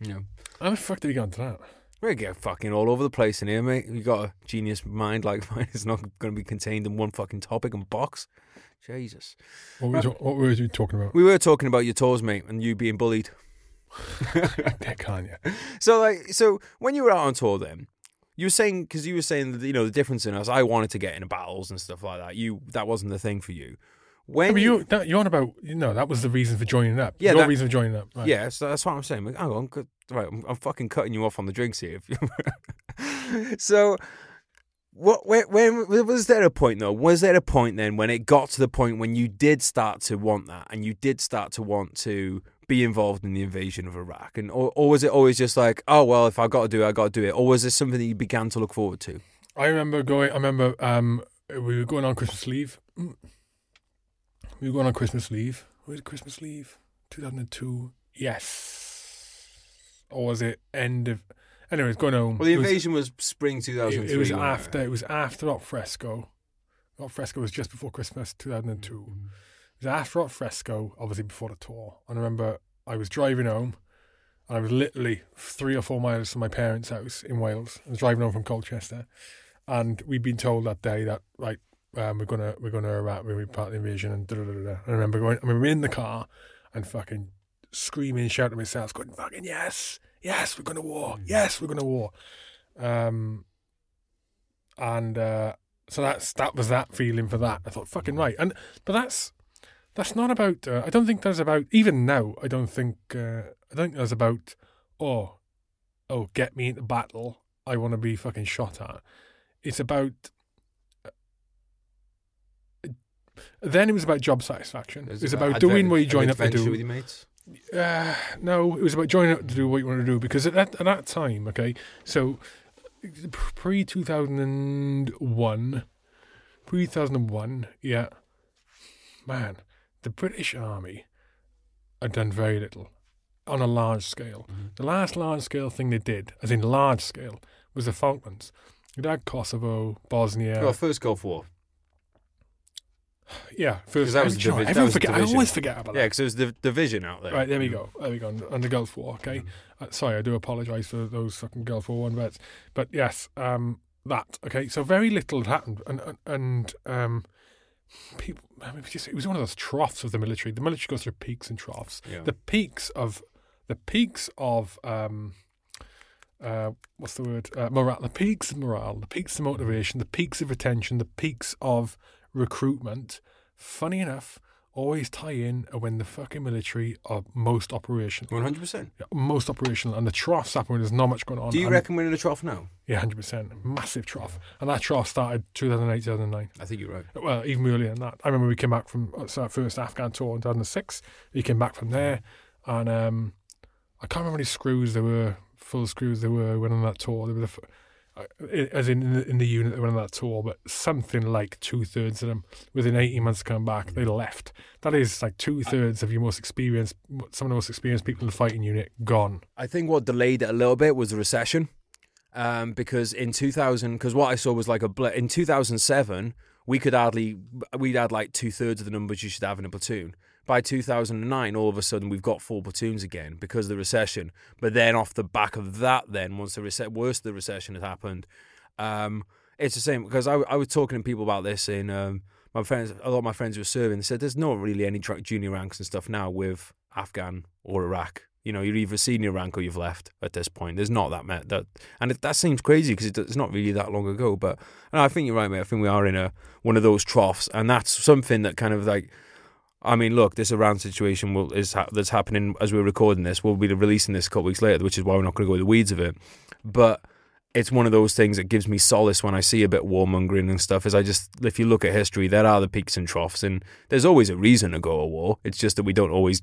yeah. How the fuck did we get into that? We get fucking all over the place in here, mate. You got a genius mind like <laughs> mine. It's not going to be contained in one fucking topic and box. Jesus. What were, we talk- what were we talking about? We were talking about your tours, mate, and you being bullied. <laughs> Can't you? <laughs> So, like, so when you were out on tour, then you were saying because you were saying that you know the difference in us. I wanted to get into battles and stuff like that. You that wasn't the thing for you. When Yeah, you, that, you're on about, you know, that was the reason for joining up. Yeah, Your that- reason for joining up. Right. Yeah, so that's what I'm saying. Like, hang on, right? I'm, I'm fucking cutting you off on the drinks here. If <laughs> you... so, what? When, when was there a point though? Was there a point then when it got to the point when you did start to want that, and you did start to want to be involved in the invasion of Iraq, and or, or was it always just like, oh well, if I got to do it, I got to do it, or was this something that you began to look forward to? I remember going, I remember um, we were going on Christmas leave. We were going on Christmas leave. Was it Christmas leave? 2002? Yes. Or was it end of. Anyways, going home. Well, the It was- invasion was, spring It, 2003. it was wasn't after. It was after Op Fresco. Op Fresco was just before Christmas, 2002. Mm-hmm. It was after Op Fresco, obviously before the tour. And I remember I was driving home, and I was literally three or four miles from my parents' house in Wales. I was driving home from Colchester, and we'd been told that day that right, um, we're gonna we're gonna Iraq, we're part of the invasion, and da da da. I remember going. I mean, we're in the car and fucking screaming, shouting to myself, going, "Fucking yes, yes, we're going to war, yes, we're going to war." Um, and uh, so that's that was that feeling for that. I thought fucking right, and but that's that's not about. Uh, I don't think that's about even now. I don't think uh, I don't think that's about. Oh, oh, get me into battle. I want to be fucking shot at. It's about. Then it was about job satisfaction. It was about doing what you join up to do. with your mates. Uh, no, it was about joining up to do what you want to do because at that, at that time, okay, so pre 2001, pre 2001, yeah, man, the British Army had done very little on a large scale. The last large scale thing they did, as in large scale, was the Falklands. It had Kosovo, Bosnia. Well, first Gulf War. Yeah, 'Cause first. that was divi- that was forget, I always forget about that. Yeah, because there was the division out there. Right, there we go. There we go. And the Gulf War, okay? Uh, sorry, I do apologise for those fucking Gulf War one vets. But yes, um, that, okay? So very little had happened. And, and, and um, people, I mean, it, was just, it was one of those troughs of the military. The military goes through peaks and troughs. Yeah. The peaks of, the peaks of, um, uh, what's the word? Uh, morale. The peaks of morale, the peaks of motivation, the peaks of retention, the peaks of recruitment. Funny enough, always tie in when the fucking military are most operational. One hundred percent. Yeah, most operational, and the troughs happen when there's not much going on. Do you and- reckon we're in a trough now? Yeah, hundred percent, massive trough, and that trough started 2008, 2009. I think you're right. Well, even earlier than that. I remember we came back from uh, so our first Afghan tour in 2006. We came back from there, and um, I can't remember how many screws there were, full screws there were when on that tour. There were the, as in in the, unit that went on that tour, but something like two thirds of them within 18 months come back, they left. That is like two thirds of your most experienced, some of the most experienced people in the fighting unit gone. I think what delayed it a little bit was the recession. Um, because in 2000, because what I saw was like a bl- in 2007, we could hardly we'd had like two thirds of the numbers you should have in a platoon. By 2009, all of a sudden we've got four platoons again because of the recession. But then off the back of that, then once the rece- worst of the recession had happened, um, it's the same because I, I was talking to people about this in um, my friends. A lot of my friends who were serving. They said there's not really any junior ranks and stuff now with Afghan or Iraq. You know, you're either senior rank or you've left at this point. There's not that met that, and it, that seems crazy because it, it's not really that long ago. But and I think you're right, mate. I think we are in a one of those troughs, and that's something that kind of like. I mean, look, this Iran situation will, is ha- that's happening as we're recording this. We'll be releasing this a couple weeks later, which is why we're not going to go into the weeds of it. But it's one of those things that gives me solace when I see a bit of warmongering and stuff. Is I just, if you look at history, there are the peaks and troughs, and there's always a reason to go to war. It's just that we don't always,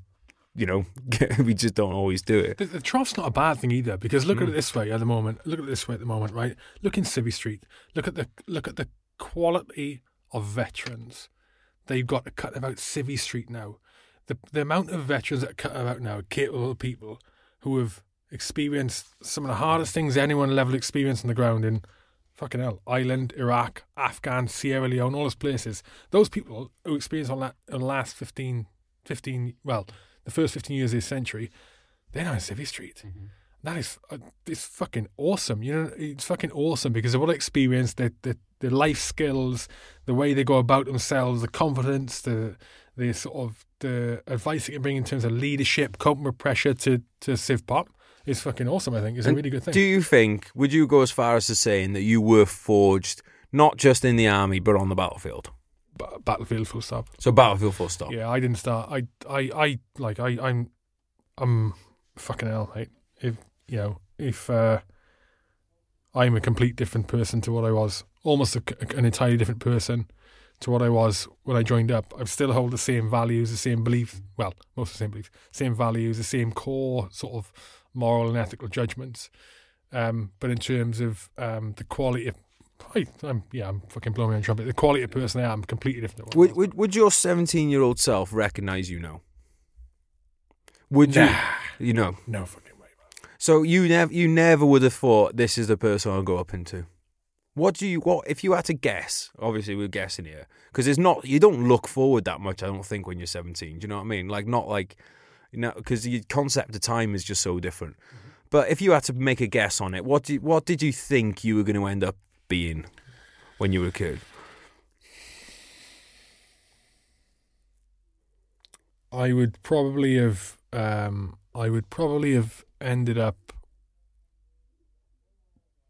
you know, <laughs> we just don't always do it. The, the trough's not a bad thing either because look at Mm. it this way at the moment. Look at it this way at the moment, right? Look in Civvy Street. Look at the look at the quality of veterans they've got to cut about Civvy Street now. The the amount of veterans that cut about now, capable people who have experienced some of the hardest things anyone level experience on the ground in fucking hell, Ireland, Iraq, Afghan, Sierra Leone, all those places. Those people who experienced all that in the last 15, 15 well, the first 15 years of this century, they're now in Civvy Street. That is, uh, it's fucking awesome. You know, it's fucking awesome because of what I experienced, the, the, the life skills, the way they go about themselves, the confidence, the, the sort of, the advice they can bring in terms of leadership, coping with pressure to, to Civ Pop is fucking awesome, I think. It's a really good thing. Do you think, would you go as far as to saying that you were forged not just in the army but on the battlefield? Ba- Battlefield full stop. So battlefield full stop. Yeah, I didn't start. I, I, I like. I, I'm, I'm fucking hell, mate. If you know, if uh, I'm a complete different person to what I was, almost a, an entirely different person to what I was when I joined up. I still hold the same values, the same beliefs. Well, most of the same beliefs, same values, the same core sort of moral and ethical judgments. Um, but in terms of um, the quality of, I, I'm yeah, I'm fucking blowing my own trumpet. The quality of person I am completely different. Would, would would your 17 year old self recognize you now? Would you? Nah. You know. No fucking way. So you never you never would have thought this is the person I'll go up into. What do you what if you had to guess? Obviously we're guessing here because it's not you don't look forward that much. I don't think when you're 17. Do you know what I mean? Like not like you know because the concept of time is just so different. But if you had to make a guess on it, what do what did you think you were going to end up being when you were a kid? I would probably have um, I would probably have ended up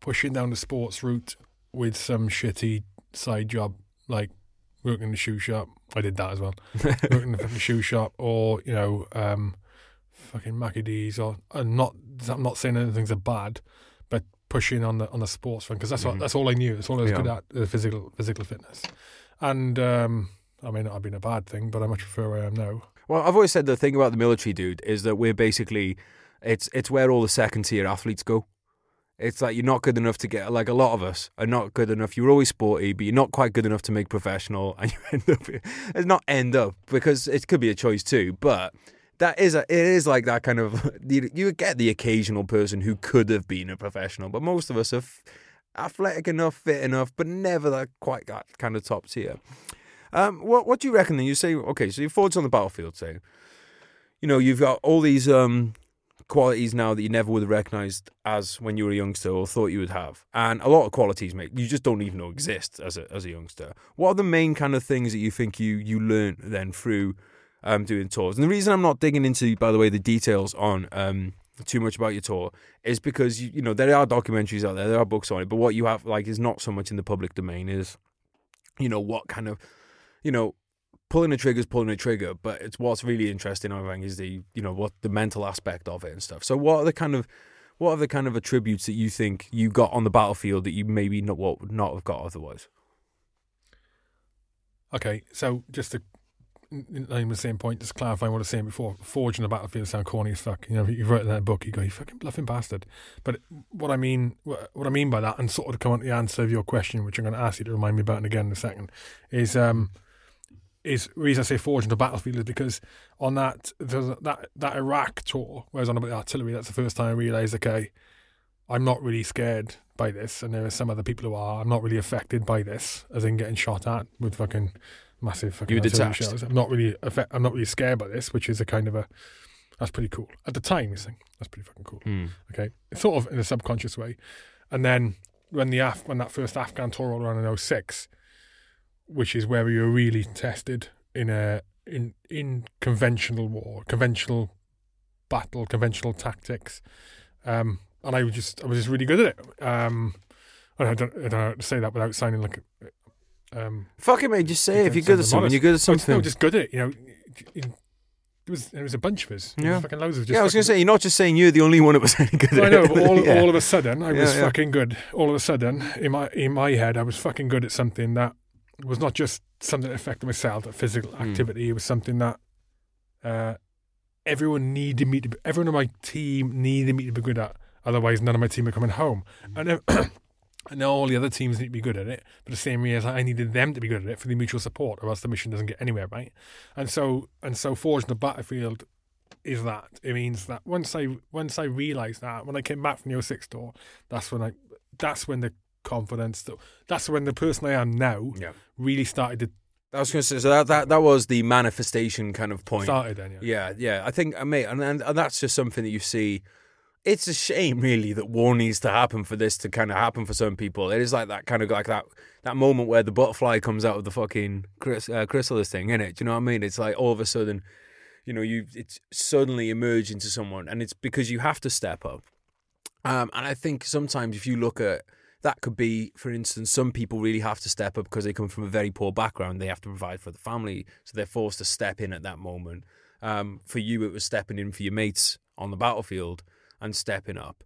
pushing down the sports route with some shitty side job, like working in the shoe shop. I did that as well. <laughs> working in the fucking shoe shop, or you know, um, fucking Mackie D's, or and not. I'm not saying anything's a bad, but pushing on the on the sports front because that's what Mhm. that's all I knew. That's all I was Yeah. good at, the physical physical fitness. And um, I may not have been a bad thing, but I much prefer where I am now. Well, I've always said the thing about the military, dude, is that we're basically it's it's where all the second tier athletes go. It's like you're not good enough to get like a lot of us are not good enough. You're always sporty, but you're not quite good enough to make professional, <laughs> and you end up it's not end up because it could be a choice too. But that is a, it is like that kind of <laughs> you, you get the occasional person who could have been a professional, but most of us are athletic enough, fit enough, but never that quite that kind of top tier. Um, what what do you reckon? Then you say okay, so you're forwards on the battlefield, say you know, you've got all these um, qualities now that you never would have recognised as when you were a youngster or thought you would have, and a lot of qualities, mate, you just don't even know exist as a as a youngster. What are the main kind of things that you think you you learned then through um, doing tours? And the reason I'm not digging into, by the way, the details on um, too much about your tour is because you, you know there are documentaries out there, there are books on it, but what you have like is not so much in the public domain. Is you know what kind of you know pulling a trigger is pulling a trigger, but it's what's really interesting, I think, is the you know what the mental aspect of it and stuff. So, what are the kind of what are the kind of attributes that you think you got on the battlefield that you maybe not what would not have got otherwise? Okay, so just to with the same point, just clarifying what I was saying before, forging the battlefield sound corny as fuck. You know, you've written that book, you go, you fucking bluffing bastard. But what I mean, what what I mean by that, and sort of to come on to the answer of your question, which I'm going to ask you to remind me about again in a second, is um, is the reason I say forging the battlefield is because on that that that Iraq tour, where I was on about the artillery, that's the first time I realised, okay, I'm not really scared by this, and there are some other people who are. I'm not really affected by this, as in getting shot at with fucking massive fucking You artillery detached. shells. I'm not really affect, I'm not really scared by this, which is a kind of a that's pretty cool at the time. You think that's pretty fucking cool. Hmm. Okay, it's sort of in a subconscious way, and then when the Af- when that first Afghan tour rolled around in 06, which is where we were really tested in a in in conventional war, conventional battle, conventional tactics. Um, and I was just I was just really good at it. Um, I don't, I don't know how to say that without sounding like. Um, Fuck it, mate. Just say If you're good at something, you're good at was- something. No, just good at it. You know, it was there was a bunch of us. Yeah. fucking loads of just yeah, I was going to say, you're not just saying you're the only one that was <laughs> any good at I know, but all, <laughs> Yeah. all of a sudden, I was Yeah, yeah. fucking good. All of a sudden, in my in my head, I was fucking good at something that was not just something that affected myself, a physical Hmm. activity. It was something that uh, everyone needed me to. Be, everyone on my team needed me to be good at. Otherwise, none of my team are coming home. Hmm. And <clears throat> then, I all the other teams need to be good at it, but the same way as I needed them to be good at it for the mutual support, or else the mission doesn't get anywhere, right? And so, and so, forging the battlefield is that it means that once I once I realised that when I came back from the 06 tour, that's when I that's when the confidence that's when the person I am now Yeah. really started to I was going to say, so that, that, that was the manifestation kind of point. started then yeah. Yeah, yeah. I think, uh, mate, and, and and that's just something that you see. It's a shame, really, that war needs to happen for this to kind of happen for some people. It is like that kind of like that that moment where the butterfly comes out of the fucking chris, uh, chrysalis thing, innit? Do you know what I mean? It's like all of a sudden, you know, you it's suddenly emerge into someone, and it's because you have to step up. Um, and I think sometimes if you look at that could be, for instance, some people really have to step up because they come from a very poor background. They have to provide for the family, so they're forced to step in at that moment. Um, for you, it was stepping in for your mates on the battlefield and stepping up.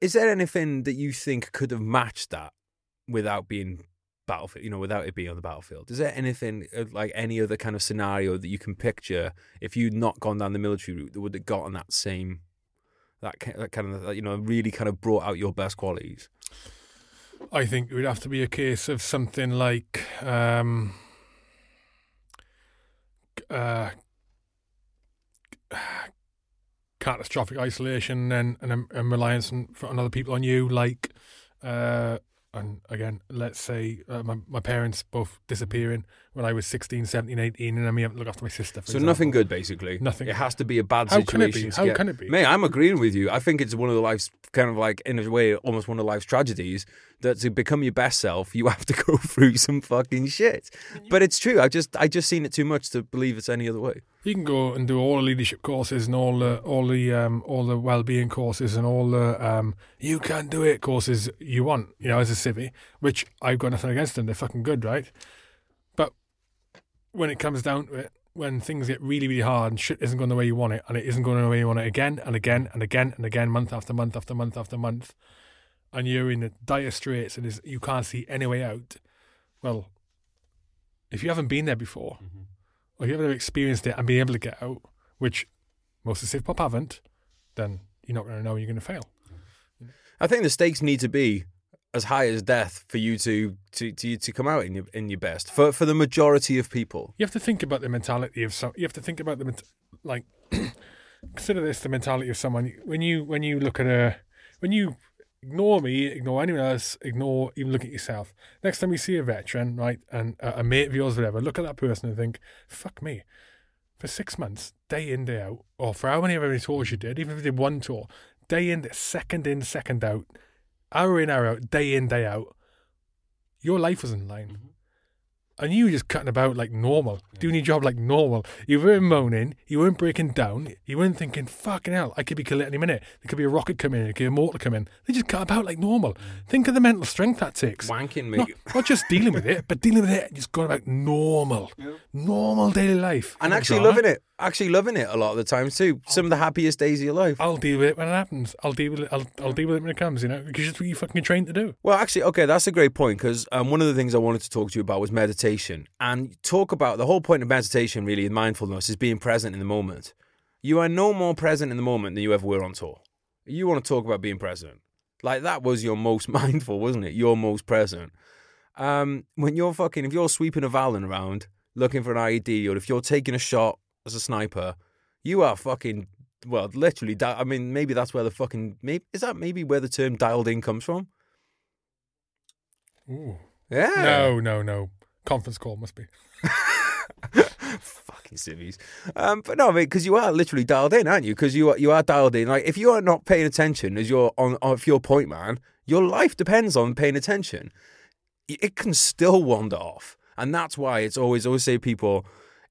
Is there anything that you think could have matched that without being battlefield? You know, without it being on the battlefield. Is there anything uh, like any other kind of scenario that you can picture if you'd not gone down the military route that would have gotten that same? That, that kind of, you know, really kind of brought out your best qualities. I think it would have to be a case of something like um, uh, catastrophic isolation and and, and reliance on, on other people on you, like uh, and again, let's say uh, my, my parents both disappearing when I was 16, 17, 18, and I mean, look after my sister. For So nothing good, basically. Nothing. It has to be a bad How can it situation. be? How get- can it be? Mate, I'm agreeing with you. I think it's one of the life's kind of like, in a way, almost one of life's tragedies that to become your best self, you <laughs> have to go <laughs> through some fucking shit. But it's true. I just, I just seen it too much to believe it's any other way. You can go and do all the leadership courses and all the all the um, all the well-being courses and all the um, you can do it courses you want. You know, as a civvy, which I've got nothing against them. They're fucking good, right? But when it comes down to it, when things get really really hard and shit isn't going the way you want it, and it isn't going the way you want it again and again and again and again, month after month after month after month, and you're in the dire straits and you can't see any way out. Well, if you haven't been there before, or you haven't experienced it and been able to get out, which most of the pop haven't, then you're not going to know you're going to fail. I think the stakes need to be as high as death for you to to to, to come out in your in your best for for the majority of people. You have to think about the mentality of some. You have to think about the like <clears throat> consider this the mentality of someone when you when you look at a when you ignore me, ignore anyone else, ignore even look at yourself. Next time you see a veteran, right, and a, a mate of yours, whatever, look at that person and think, "Fuck me." For six months, day in, day out, or for how many of many tours you did, even if you did one tour, day in, second in, second out, hour in, hour out, day in, day out, your life was in line mm-hmm. And you were just cutting about like normal, doing your job like normal. You weren't moaning, you weren't breaking down, you weren't thinking, fucking hell, I could be killed any minute. There could be a rocket coming in, there could be a mortar coming in. They just cut about like normal. Mm. Think of the mental strength that takes. Wanking me. <laughs> not just dealing with it, but dealing with it and just going about normal, normal daily life. and actually loving it, actually loving it a lot of the time too. Some of the happiest days of your life. I'll deal with it when it happens. I'll deal with it. I'll, I'll deal with it when it comes. You know, because it's what you fucking trained to do. Well, actually, okay, that's a great point because um, one of the things I wanted to talk to you about was meditation and talk about the whole point of meditation, really, in mindfulness, is being present in the moment. You are no more present in the moment than you ever were on tour. You want to talk about being present. Like that was your most <laughs> mindful, wasn't it? Your most present. Um, when you're fucking, if you're sweeping a Vallon around looking for an IED or if you're taking a shot as a sniper, you are fucking, well, literally, di- I mean, maybe that's where the fucking, maybe, is that maybe where the term dialed in comes from? Ooh. Yeah. No, no, no. Conference call must be. <laughs> Fucking civvies. Um, but no, I mean, because you are literally dialed in, aren't you? Because you are, you are dialed in. Like, if you are not paying attention as you're on, off your point, man, your life depends on paying attention. It can still wander off. And that's why it's always, always say people,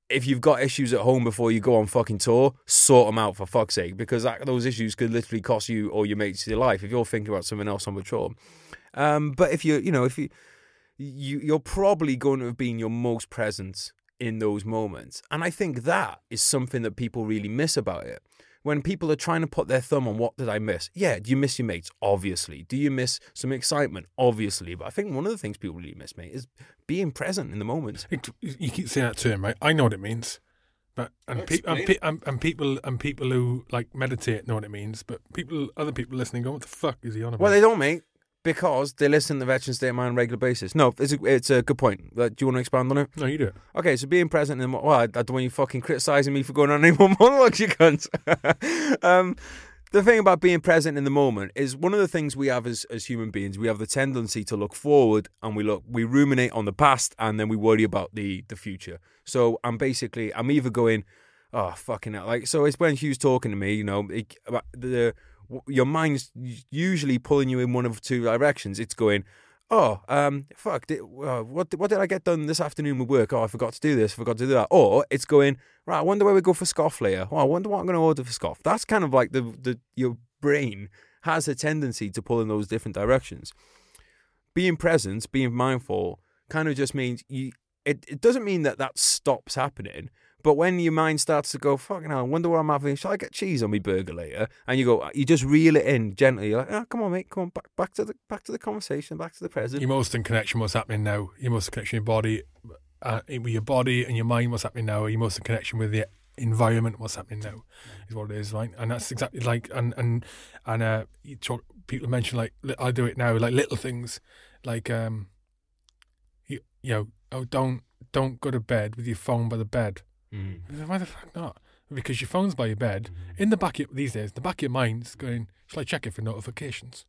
if you've got issues at home before you go on fucking tour, sort them out for fuck's sake, because that, those issues could literally cost you or your mates your life if you're thinking about something else on patrol. Um, but if you, you know, if you, you, you're probably going to have been your most present in those moments, and I think that is something that people really miss about it. When people are trying to put their thumb on what did I miss? Yeah, do you miss your mates? Obviously. Do you miss some excitement? Obviously. But I think one of the things people really miss, mate, is being present in the moment. You keep saying that term, right? I know what it means, but and, pe- and, pe- and, and people and people who like meditate know what it means. But people, other people listening, go, "What the fuck is he on about?" Well, they don't, mate, because they listen to the Veterans State of Mind on a regular basis. No, it's a, it's a good point. Uh, Do you want to expand on it? no, you do it. Okay, so being present in the well, I, I don't want you fucking criticizing me for going on any more <laughs> monologues, you cunt. <laughs> um, the thing about being present in the moment is one of the things we have as, as human beings. We have the tendency to look forward and we look, we ruminate on the past, and then we worry about the the future. So I'm basically, I'm either going, oh fucking hell, like so. It's when Hugh's talking to me, you know, it, about the your mind's usually pulling you in one of two directions. It's going, oh, um, fuck, did, uh, what what did I get done this afternoon with work? Oh, I forgot to do this, forgot to do that. Or it's going, right, I wonder where we go for scoff later. Oh, I wonder what I'm going to order for scoff. That's kind of like the the your brain has a tendency to pull in those different directions. Being present, being mindful, kind of just means you. It, it doesn't mean that that stops happening, but when your mind starts to go, fucking hell, I wonder what I'm having. Shall I get cheese on my burger later? And you go, you just reel it in gently. You're like, oh, come on, mate, come on, back, back to the back to the conversation, back to the present. You're most in connection with what's happening now. You're most in connection with your body, uh, with your body and your mind. What's happening now? You're most in connection with the environment. What's happening now is what it is, right? And that's exactly like and and and uh, you talk. People mention like I do it now, like little things, like um, you you know, oh don't don't go to bed with your phone by the bed. Mm. Why the fuck not? Because your phone's by your bed. In the back of, these days, the back of your mind's going, shall I check it for notifications?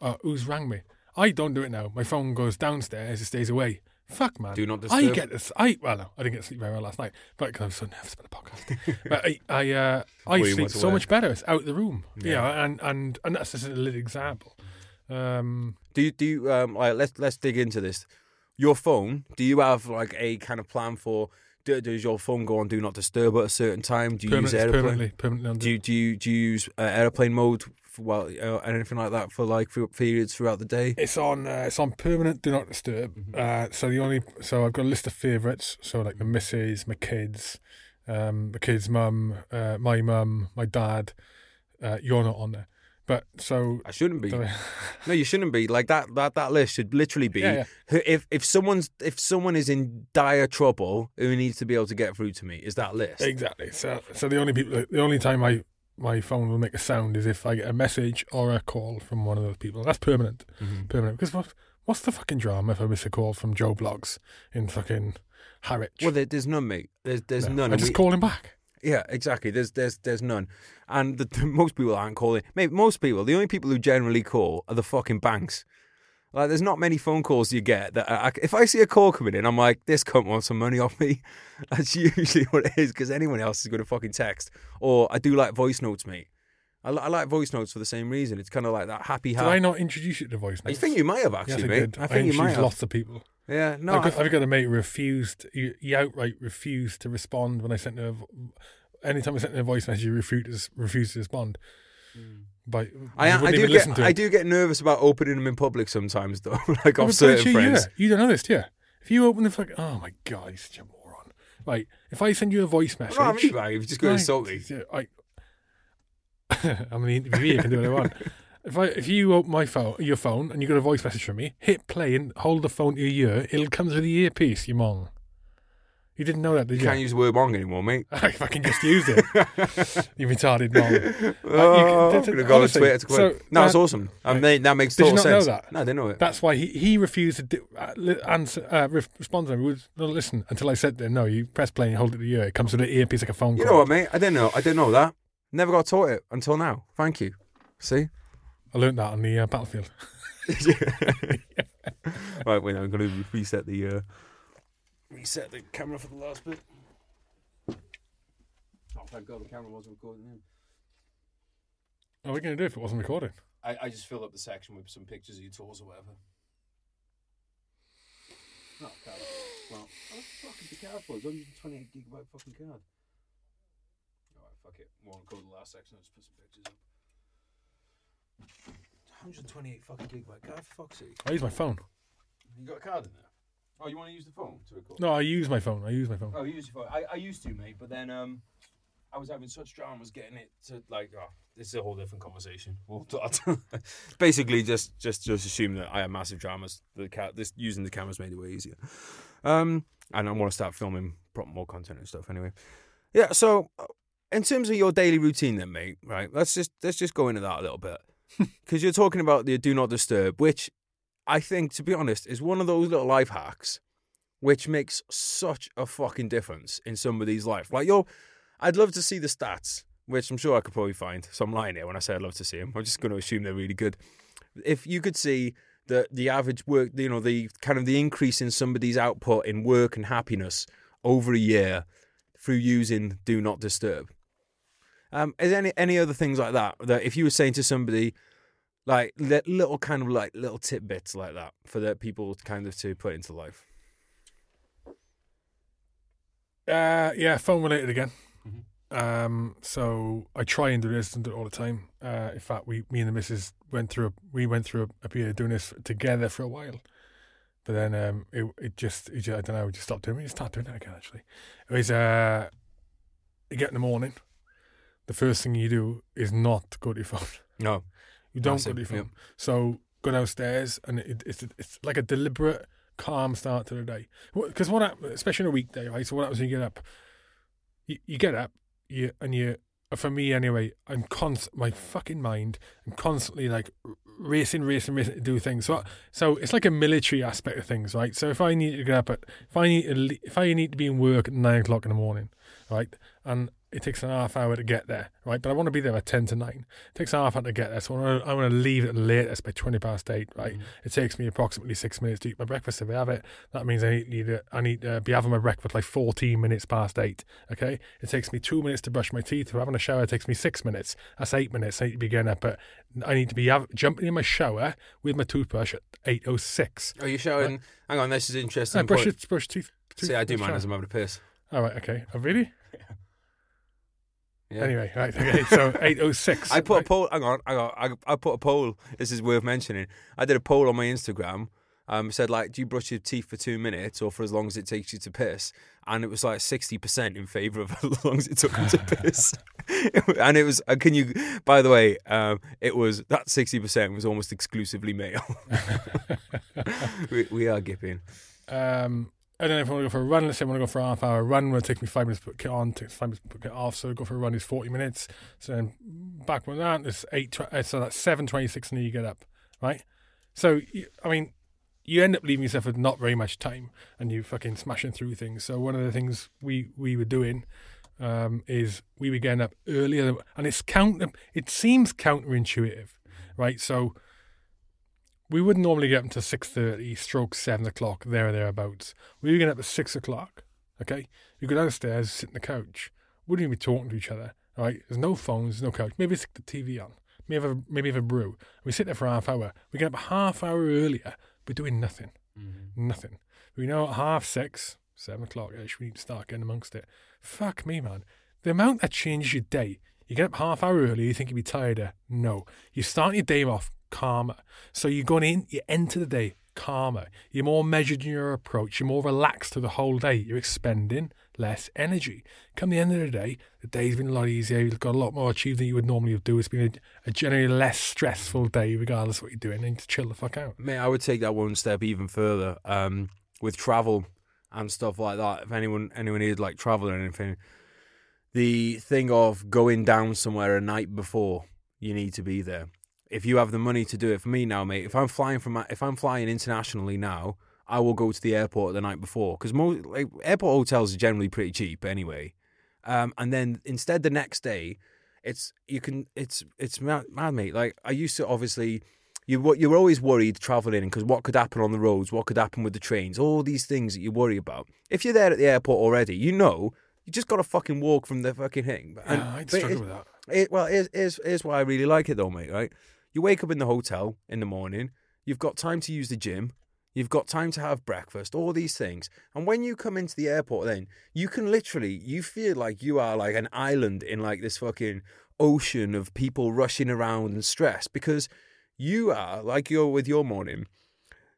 Uh, who's rang me? I don't do it now. My phone goes downstairs, it stays away. Fuck, man. Do not this. I get this. I well, no, I didn't get to sleep very well last night, but because I was so nervous about the podcast. <laughs> but I, I, uh, I you sleep so much better. It's out the room, Yeah. and and and that's just a little example. Um, Do you do you, um like let's let's dig into this. Your phone, do you have like a kind of plan for do, does your phone go on do not disturb at a certain time? Do you Permanent, use airplane? permanently, permanently Do you do you do you use uh, airplane mode? Well, uh, anything like that for like for periods throughout the day? It's on. Uh, it's on permanent. Do not disturb. Uh, so the only. So I've got a list of favourites. So like the missus, my kids, um, the kids' mum, uh, my mum, my dad. Uh, you're not on there. But so. I shouldn't be. No, you shouldn't be. Like that that that list should literally be Yeah, who- if if someone's if someone is in dire trouble who needs to be able to get through to me is that list. Exactly. So so the only people. The only time I my phone will make a sound is if I get a message or a call from one of those people. That's permanent. Mhm. Permanent. Because what, what's the fucking drama if I miss a call from Joe Bloggs in fucking Harwich? Well, there, there's none, mate. There's there's No, none. I just we- call him back. Yeah, exactly. There's there's there's none, and the, the, most people aren't calling. Mate, most people, the only people who generally call are the fucking banks. Like, there's not many phone calls you get that. I, I- if I see a call coming in, I'm like, this cunt wants some money off me. <laughs> That's usually what it is because anyone else is going to fucking text. Or I do like voice notes, mate. I, I like voice notes for the same reason. It's kind of like that happy. Did ha- I not introduce you to voice notes? I think you might have actually, I mate. did. I think you might have. lots of people. Yeah, no, I've, got, I- I've got a mate who refused. He, he outright refused to respond when I sent him. A, vo- anytime I sent him a voice message, he refused refused to respond. By Hmm. I, I do get to I do get nervous about opening them in public sometimes, though. <laughs> like Yeah, off certain don't you, friends. yeah. You don't know this, do you? If you open the fuck, oh my god, he's such a moron. Like, if I send you a voice message, No, I <laughs> mean, like, if you just go to insult me. I, I'm an interviewee. I can do what I want. <laughs> If I if you open my phone, your phone, and you got a voice message from me, hit play and hold the phone to your ear. It'll come through the earpiece. You mong. You didn't know that, did You you? can't use the word wrong anymore, mate. <laughs> I fucking just used it. <laughs> you retarded mong. Oh, can- I'm gonna on Twitter to so. No, it's uh, awesome. I mean, that makes sense. Did you total not know sense. that? No, I didn't know it. That's why he, he refused to do, uh, answer, uh, re- respond to me. Would not listen until I said no, you press play and hold it to your ear. It comes with the earpiece like a phone you call. know what, mate? I didn't know. I didn't know that. Never got taught it until now. Thank you. See? I learned that on the uh, battlefield. <laughs> <laughs> right, wait. I'm gonna reset the uh, reset the camera for the last bit. Oh, thank God the camera wasn't recording. Him. What are we going to do if it wasn't recording? I, I just filled up the section with some pictures of your tours or whatever. Oh, God. Well, oh, fucking be careful. It's 128 gigabyte fucking card. Alright, fuck it. Won't go to the last section. I'll just put some pictures up. 128 fucking gigabyte card, for fuck's sake. I use my phone. You got a card in there? Oh, you want to use the phone to record? No, I use my phone. I use my phone. Oh, you use your phone. I, I used to, mate, but then um, I was having such dramas getting it to like. Oh, this is a whole different conversation. <laughs> We'll <laughs> Basically, just just just assume that I have massive dramas. The cat, this using the cameras made it way easier. Um, and I want to start filming pro- more content and stuff. Anyway, yeah. So, uh, in terms of your daily routine, then, mate, right? Let's just let's just go into that a little bit because you're talking about the do not disturb, which I think, to be honest, is one of those little life hacks which makes such a fucking difference in somebody's life. Like, yo, I'd love to see the stats, which I'm sure I could probably find. So I'm lying here when I say I'd love to see them. I'm just going to assume they're really good. If you could see the the average work, you know, the kind of the increase in somebody's output in work and happiness over a year through using Do Not Disturb. Um, is there any any other things like that that if you were saying to somebody like li- little kind of like little tidbits like that for the people kind of to put into life? Uh, yeah, phone related again. Mhm. Um, so I try and do this and do it all the time. Uh, in fact, we, me and the missus went through, a, we went through a, a period of doing this together for a while. But then um, it it just, it just I don't know, we just stopped doing it. We just started doing it again. Actually, it was uh, you get in the morning. The first thing you do is not go to your <laughs> phone. No. You don't Massive, go to your phone. So go downstairs, and it, it's it's like a deliberate, calm start to the day. Because what, hap- especially on a weekday, right? So what happens when you get up? You, you get up, you and you. Uh, for me, anyway, I'm const my fucking mind. I'm constantly like racing, racing, racing to do things. So, so it's like a military aspect of things, right? So if I need to get up at, if I need to, if I need to be in work at nine o'clock in the morning, right, and it takes an half hour to get there, right? But I want to be there at ten to nine. It takes a half hour to get there, so I want to, I want to leave at the latest by twenty past eight, right? Mm. It takes me approximately six minutes to eat my breakfast if I have it. That means I need, to, I need to be having my breakfast like fourteen minutes past eight. Okay, it takes me two minutes to brush my teeth. If I'm having a shower, it takes me six minutes. That's eight minutes. I need to be getting up, but I need to be have, jumping in my shower with my toothbrush at eight oh six. Are you showing? Hang on, this is interesting. I brush it, brush teeth. tooth See, I do mine shower. as I'm having a piss. Oh, right, okay. Oh, really? Yeah. Anyway, right, okay. So <laughs> 806. I put a poll. Hang on, hang on. I, I put a poll. This is worth mentioning. I did a poll on my Instagram. Um, said like, do you brush your teeth for two minutes or for as long as it takes you to piss? And it was like sixty percent in favour of <laughs> as long as it took you to <laughs> piss. and it was. Uh, can you? By the way, um, it was that sixty percent was almost exclusively male. we, we are gipping. Um, I don't know if I want to go for a run. Let's say I want to go for a half hour run. Will take me five minutes to put kit on. Takes five minutes to put kit off. So go for a run is forty minutes. So then back with that, it's eight. uh, So that's seven twenty six, and then you get up, right? So I mean, you end up leaving yourself with not very much time, and you fucking smashing through things. So one of the things we we were doing um, is we were getting up earlier, and it's counter. It seems counterintuitive, right? So we wouldn't normally get up until six thirty, stroke seven o'clock, there or thereabouts. We would get up at six o'clock. Okay, you go downstairs, sit on the couch. Wouldn't even be talking to each other. All right, there's no phones, there's no couch. Maybe stick the TV on. Maybe have a maybe have a brew. We sit there for a half hour. We get up a half hour earlier. We're doing nothing, mm-hmm. nothing. We know at half six, seven o'clock ish, we need to start getting amongst it. Fuck me, man. The amount that changes your day. You get up half hour early, you think you'd be tireder. No. You start your day off calmer. So you're going in, you enter the day calmer. You're more measured in your approach. You're more relaxed through the whole day. You're expending less energy. Come the end of the day, the day's been a lot easier. You've got a lot more achieved than you would normally do. It's been a, a generally less stressful day, regardless of what you're doing, and to chill the fuck out. Mate, I would take that one step even further. Um, with travel and stuff like that. If anyone anyone needed like travel or anything, the thing of going down somewhere a night before you need to be there. If you have the money to do it, for me now, mate. If I'm flying from if I'm flying internationally now, I will go to the airport the night before because most like airport hotels are generally pretty cheap anyway. Um, and then instead the next day, it's you can it's it's mad, mad mate. Like I used to obviously You, you're always worried traveling because what could happen on the roads, what could happen with the trains, all these things that you worry about. If you're there at the airport already, you know you just got to fucking walk from the fucking thing. And, yeah, I'd struggle it- with that. it, well, here's, here's, here's why I really like it though, mate, right? You wake up in the hotel in the morning, you've got time to use the gym, you've got time to have breakfast, all these things. And when you come into the airport, then you can literally, you feel like you are like an island in like this fucking ocean of people rushing around and stress because you are, like you're with your morning,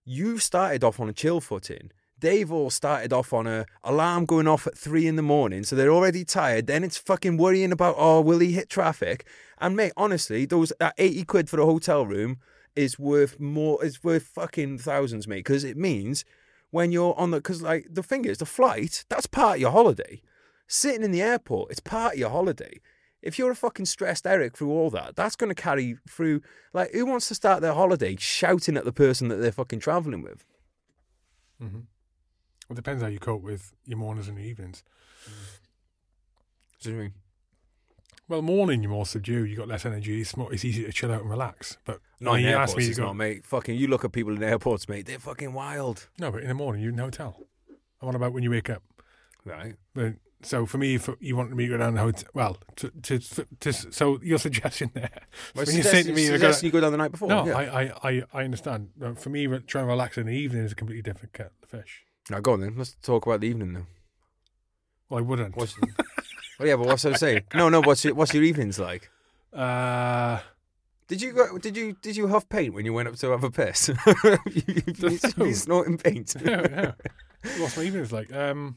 you've started off on a chill footing. They've all started off on a alarm going off at three in the morning, so they're already tired. Then it's fucking worrying about oh, will he hit traffic? And mate, honestly, those that eighty quid for a hotel room is worth more. Is worth fucking thousands, mate, because it means when you're on the because like the thing is the flight that's part of your holiday. Sitting in the airport, it's part of your holiday. If you're a fucking stressed Eric through all that, that's going to carry through. Like, who wants to start their holiday shouting at the person that they're fucking traveling with? Mm-hmm. Well, it depends how you cope with your mornings and your evenings. Do you know what I mean? Well, morning you're more subdued. You got less energy. It's more. It's easy to chill out and relax. But Not in you airports, ask me it's go, not, mate. Fucking, you look at people in airports, mate. They're fucking wild, no, but in the morning you're in a hotel. And what about when you wake up? right? But, so for me, if you want me to go down the hotel, well, to, to, to, so your <laughs> suggestion there. Well, when you say to me, you're gonna- you go down the night before. no, yeah. I, I, I, I understand. For me, trying to relax in the evening is a completely different kettle of fish. Now go on then. Let's talk about the evening then. Well, I wouldn't. <laughs> Oh yeah, but what's I saying? No, no. What's your, what's your evenings like? Uh, Did you go? Did you did you huff paint when you went up to have a piss? <laughs> you, you, No. you snorting paint. <laughs> no, no. <laughs> What's my evenings like? Um,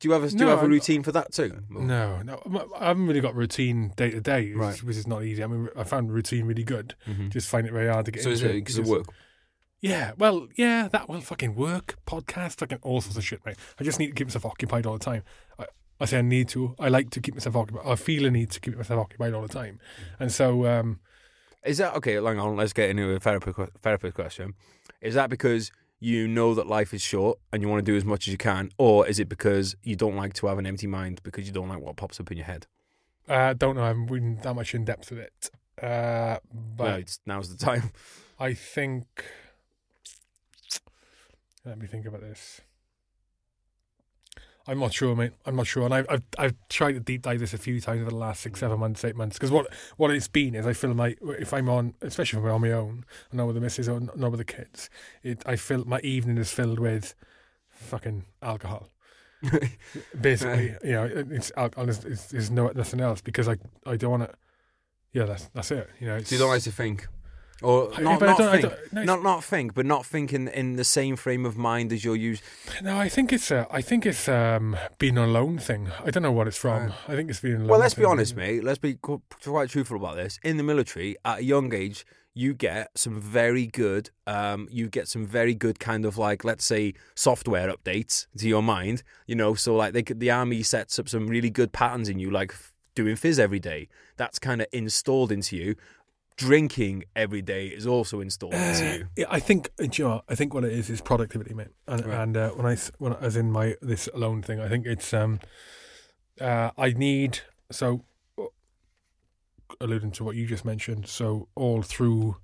Do you have a do No, you have a routine for that too? no, no. I haven't really got routine day to day, which- Right. which is not easy. I mean, I found routine really good. Mhm. Just find it very hard to get So is into. it because of work? Yeah, well, yeah, that will fucking work. Podcast, fucking all sorts of shit, mate. I just need to keep myself occupied all the time. I, I say I need to. I like to keep myself occupied. I feel a need to keep myself occupied all the time. And so, um, Is that okay? Hang on, let's get into a therapy therapist question. Is that because you know that life is short and you want to do as much as you can, or is it because you don't like to have an empty mind because you don't like what pops up in your head? I don't know. I haven't been that much in depth with it. Uh, but no, it's, now's the time. I think. Let me think about this. I'm not sure, mate. I'm not sure, and I've I've, I've tried to deep dive this a few times over the last six, seven months, eight months. Because what what it's been is I feel my if I'm on, especially if I'm on my own, and not with the missus or not with the kids, it I feel my evening is filled with fucking alcohol. <laughs> Basically, you know, it's alcohol. It's, it's, there's no nothing else because I I don't want to. Yeah, that's that's it. You know, it's, So you don't like to think, or not, but not think, no, not not think, but not think in, in the same frame of mind as you're used. No, I think it's a, I think it's um being alone thing. I don't know what it's from. I think it's being alone. Well, let's be honest, mate. Let's be quite truthful about this. In the military, at a young age, you get some very good, um, you get some very good kind of like, let's say, software updates to your mind. You know, so like they could, the army sets up some really good patterns in you, like doing fizz every day. That's kind of installed into you. Drinking every day is also installed into you. Yeah, I think uh, you know, what? I think what it is is productivity, mate. And, Right. and uh, when I when as in my this alone thing, I think it's um uh I need so uh, alluding to what you just mentioned. So all through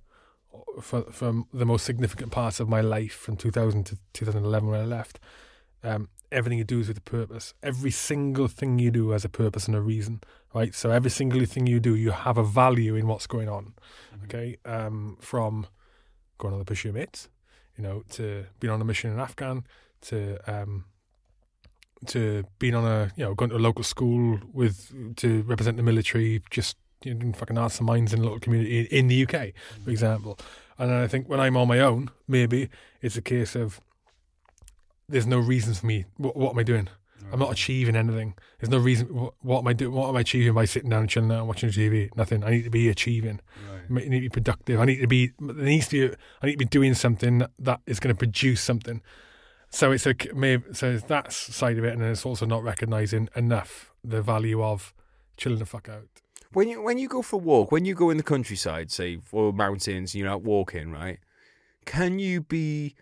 uh, for from the most significant parts of my life from 2000 to 2011 when I left, um, everything you do is with a purpose. Every single thing you do has a purpose and a reason, right? So every single thing you do, you have a value in what's going on. Okay, um, from going on the your mates, you know, to being on a mission in Afghan, to um, to being on a you know going to a local school with to represent the military, just you know, fucking arts and minds in a little community in, in the UK, for example. And then I think when I'm on my own, maybe it's a case of there's no reason for me. What, what am I doing? I'm not achieving anything. There's no reason. What, what am I doing? What am I achieving by sitting down and chilling out and watching TV? Nothing. I need to be achieving. I need to be productive. I need to be. There needs to be. I need to be doing something that, is going to produce something. So it's a maybe. So it's that side of it, and then it's also not recognizing enough the value of chilling the fuck out. When you when you go for a walk, when you go in the countryside, say or mountains, you're out walking, right? Can you be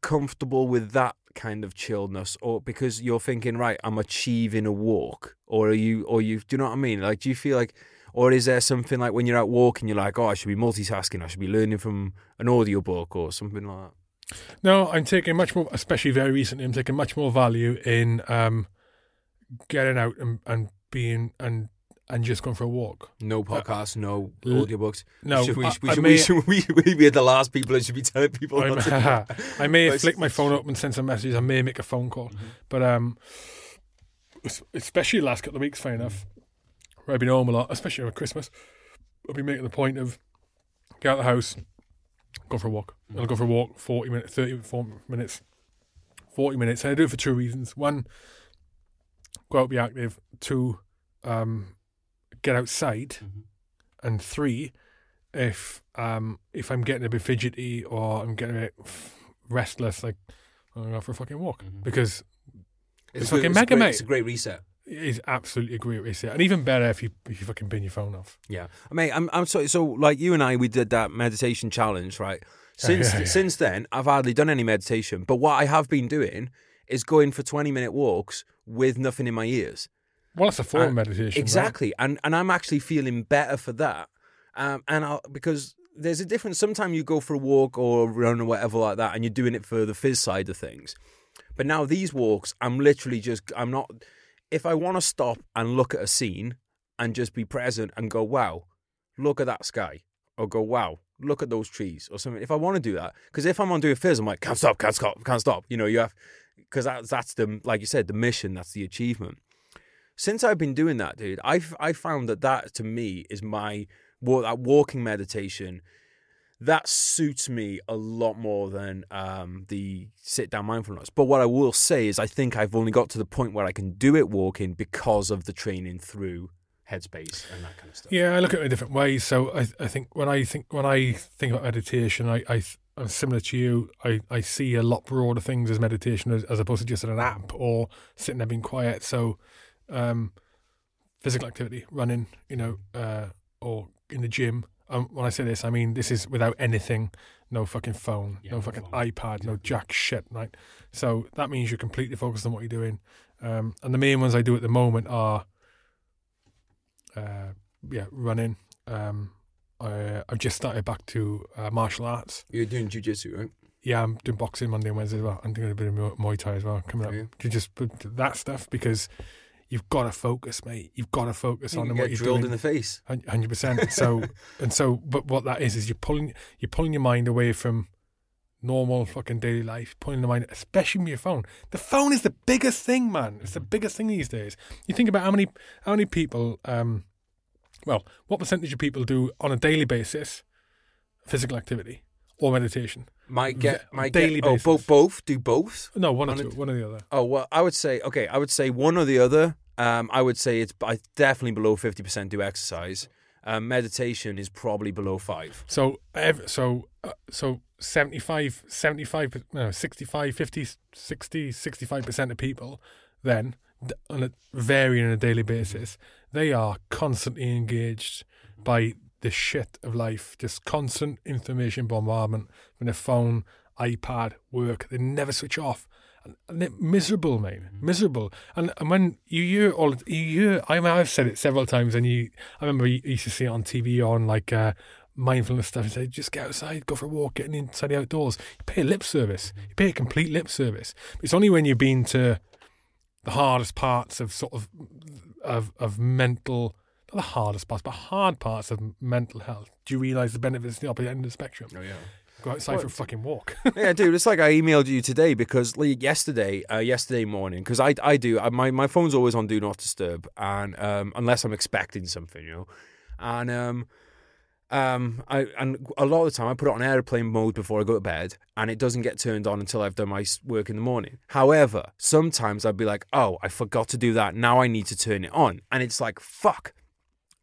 comfortable with that kind of chilledness, or because you're thinking, right, I'm achieving a walk, or are you, or you, do you know what I mean? Like, do you feel like, or is there something like when you're out walking, you're like, oh, I should be multitasking, I should be learning from an audiobook or something like that? No, I'm taking much more, especially very recently. I'm taking much more value in um, getting out and, and being and and just going for a walk. No podcasts, no Uh, l- audiobooks. No, should we, I, we, should, may, <laughs> we, should, we, we be the last people that should be telling people. I, not to- <laughs> I may flick my phone up and send some messages. I may make a phone call, but um, especially the last couple of weeks, fair enough. Where I've been home a lot, especially over Christmas. I've been making the point of get out of the house, go for a walk. I'll go for a walk, forty minutes, thirty four minutes, forty minutes. And I do it for two reasons: one, go out, be active; two, um, get outside; and three, if um if I'm getting a bit fidgety or I'm getting a bit restless, like I'm going for a fucking walk because It's, fucking it's, a mega, great, mate. it's a great reset. it is absolutely a great reset, and even better if you if you fucking bin your phone off. Yeah, I mean, I'm I'm so so like you and I, we did that meditation challenge, right? <laughs> Since yeah, yeah. since then, I've hardly done any meditation. But what I have been doing is going for 20 minute walks with nothing in my ears. Well, it's a form of meditation, right? Exactly, and and I'm actually feeling better for that. Um, and I'll, because there's a difference. Sometimes you go for a walk or run or whatever like that, and you're doing it for the fizz side of things. But now these walks, I'm literally just I'm not. If I want to stop and look at a scene and just be present and go, wow, look at that sky, or go, wow, look at those trees, or something. If I want to do that, because if I'm on doing fizz, I'm like, can't stop, can't stop, can't stop. You know, you have because that's that's the like you said, the mission, that's the achievement since I've been doing that, dude, I've I found that that to me is my that walking meditation. That suits me a lot more than um, the sit down mindfulness. But what I will say is, I think I've only got to the point where I can do it walking because of the training through Headspace and that kind of stuff. Yeah, I look at it in different ways. So I, I think when I think when I think about meditation, I, I I'm similar to you. I, I see a lot broader things as meditation as, as opposed to just an app or sitting there being quiet. So, um, physical activity, running, you know, uh, or in the gym. Um, when I say this, I mean this is without anything, no fucking phone, Yeah, no no fucking phone. iPad, no jack shit, right? So that means you're completely focused on what you're doing. Um, and the main ones I do at the moment are uh, yeah, running. Um, I, I've just started back to uh, martial arts. You're doing jujitsu, right? Yeah, I'm doing boxing Monday and Wednesday as well. I'm doing a bit of Muay Thai as well coming up. Yeah. To just put that stuff because you've got to focus, mate. You've got to focus You on what you're drilled doing. in the face. Hundred percent. So <laughs> and so, but what that is is you're pulling you're pulling your mind away from normal fucking daily life, pulling the mind, especially with your phone. The phone is the biggest thing, man. It's the biggest thing these days. You think about how many how many people, um, well, what percentage of people do on a daily basis physical activity or meditation? Might get my daily get, oh, basis. both both do both. No, one or two, d- one or the other. Oh well, I would say okay. I would say one or the other. Um, I would say it's I definitely below fifty percent do exercise. Um, meditation is probably below five. So, so, uh, so 75, 75, no, 65, 50, 60, 65% of people then, on a varying on a daily basis, they are constantly engaged by the shit of life, just constant information bombardment from their phone, iPad, work. They never switch off. And- And miserable, mate. Miserable. And, and when you hear all, you hear, I mean, I've said it several times, and you, I remember you used to see it on TV on like uh, mindfulness stuff and say, just get outside, go for a walk, get inside the outdoors. You pay a lip service. You pay a complete lip service. It's only when you've been to the hardest parts of sort of of of mental not the hardest parts, but hard parts of mental health. Do you realise the benefits at the opposite end of the spectrum? Oh yeah. Go outside for a fucking walk. <laughs> yeah, dude, it's like I emailed you today because like yesterday, uh, yesterday morning, because I I do I, my my phone's always on do not disturb, and um, unless I'm expecting something, you know, and um. Um, I and a lot of the time I put it on airplane mode before I go to bed, and it doesn't get turned on until I've done my work in the morning. However, sometimes I'd be like, "Oh, I forgot to do that. Now I need to turn it on," and it's like, "Fuck,"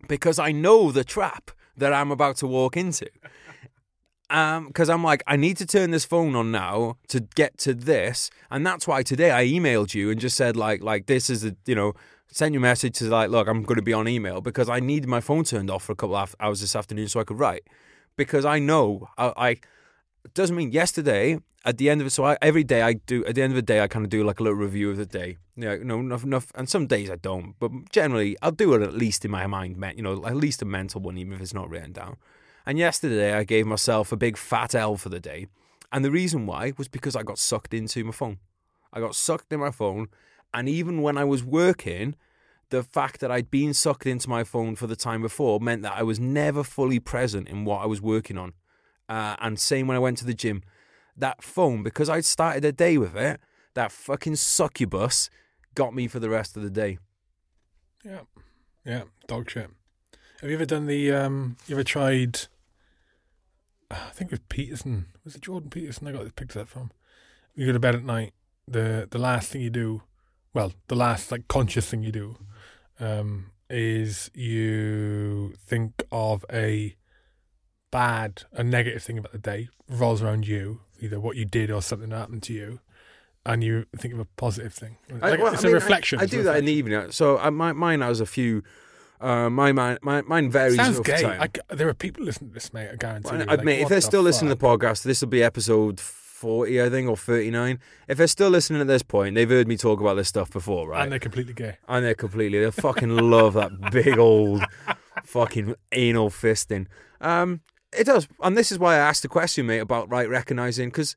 because I know the trap that I'm about to walk into. Um, because I'm like, I need to turn this phone on now to get to this, and that's why today I emailed you and just said like, like this is the, you know, send you a message to like, look, I'm going to be on email because I needed my phone turned off for a couple of hours this afternoon so I could write, because I know I, I doesn't mean yesterday at the end of it. So I, every day I do at the end of the day I kind of do like a little review of the day. Yeah, you know, enough, enough, and some days I don't, but generally I'll do it at least in my mind, you know, at least a mental one, even if it's not written down. And yesterday I gave myself a big fat L for the day. And the reason why was because I got sucked into my phone. I got sucked in my phone. And even when I was working, the fact that I'd been sucked into my phone for the time before meant that I was never fully present in what I was working on. Uh, and same when I went to the gym. That phone, because I'd started the day with it, that fucking succubus got me for the rest of the day. yeah, yeah, dog shit. Have you ever done the? Um, you ever tried? I think it was Peterson. Was it Jordan Peterson? I got this picture from. You go to bed at night. The the last thing you do, well, the last like conscious thing you do, um, is you think of a bad, a negative thing about the day revolves around you, either what you did or something that happened to you, and you think of a positive thing. Like, well, it's I a mean, reflection. I, I do that in the evening. So I, my, mine has a few. Uh, my, mine, my, mine varies. Sounds gay. I there are people listening to this, mate. I guarantee. Well, I- like, if they're the still listening to the podcast, this will be episode 40, I think, or 39. If they're still listening at this point, they've heard me talk about this stuff before, right? and they're completely gay. And they're completely, they fucking love that <laughs> big old fucking anal fisting. Um, it does. And this is why I asked the question, mate, about right recognizing, because,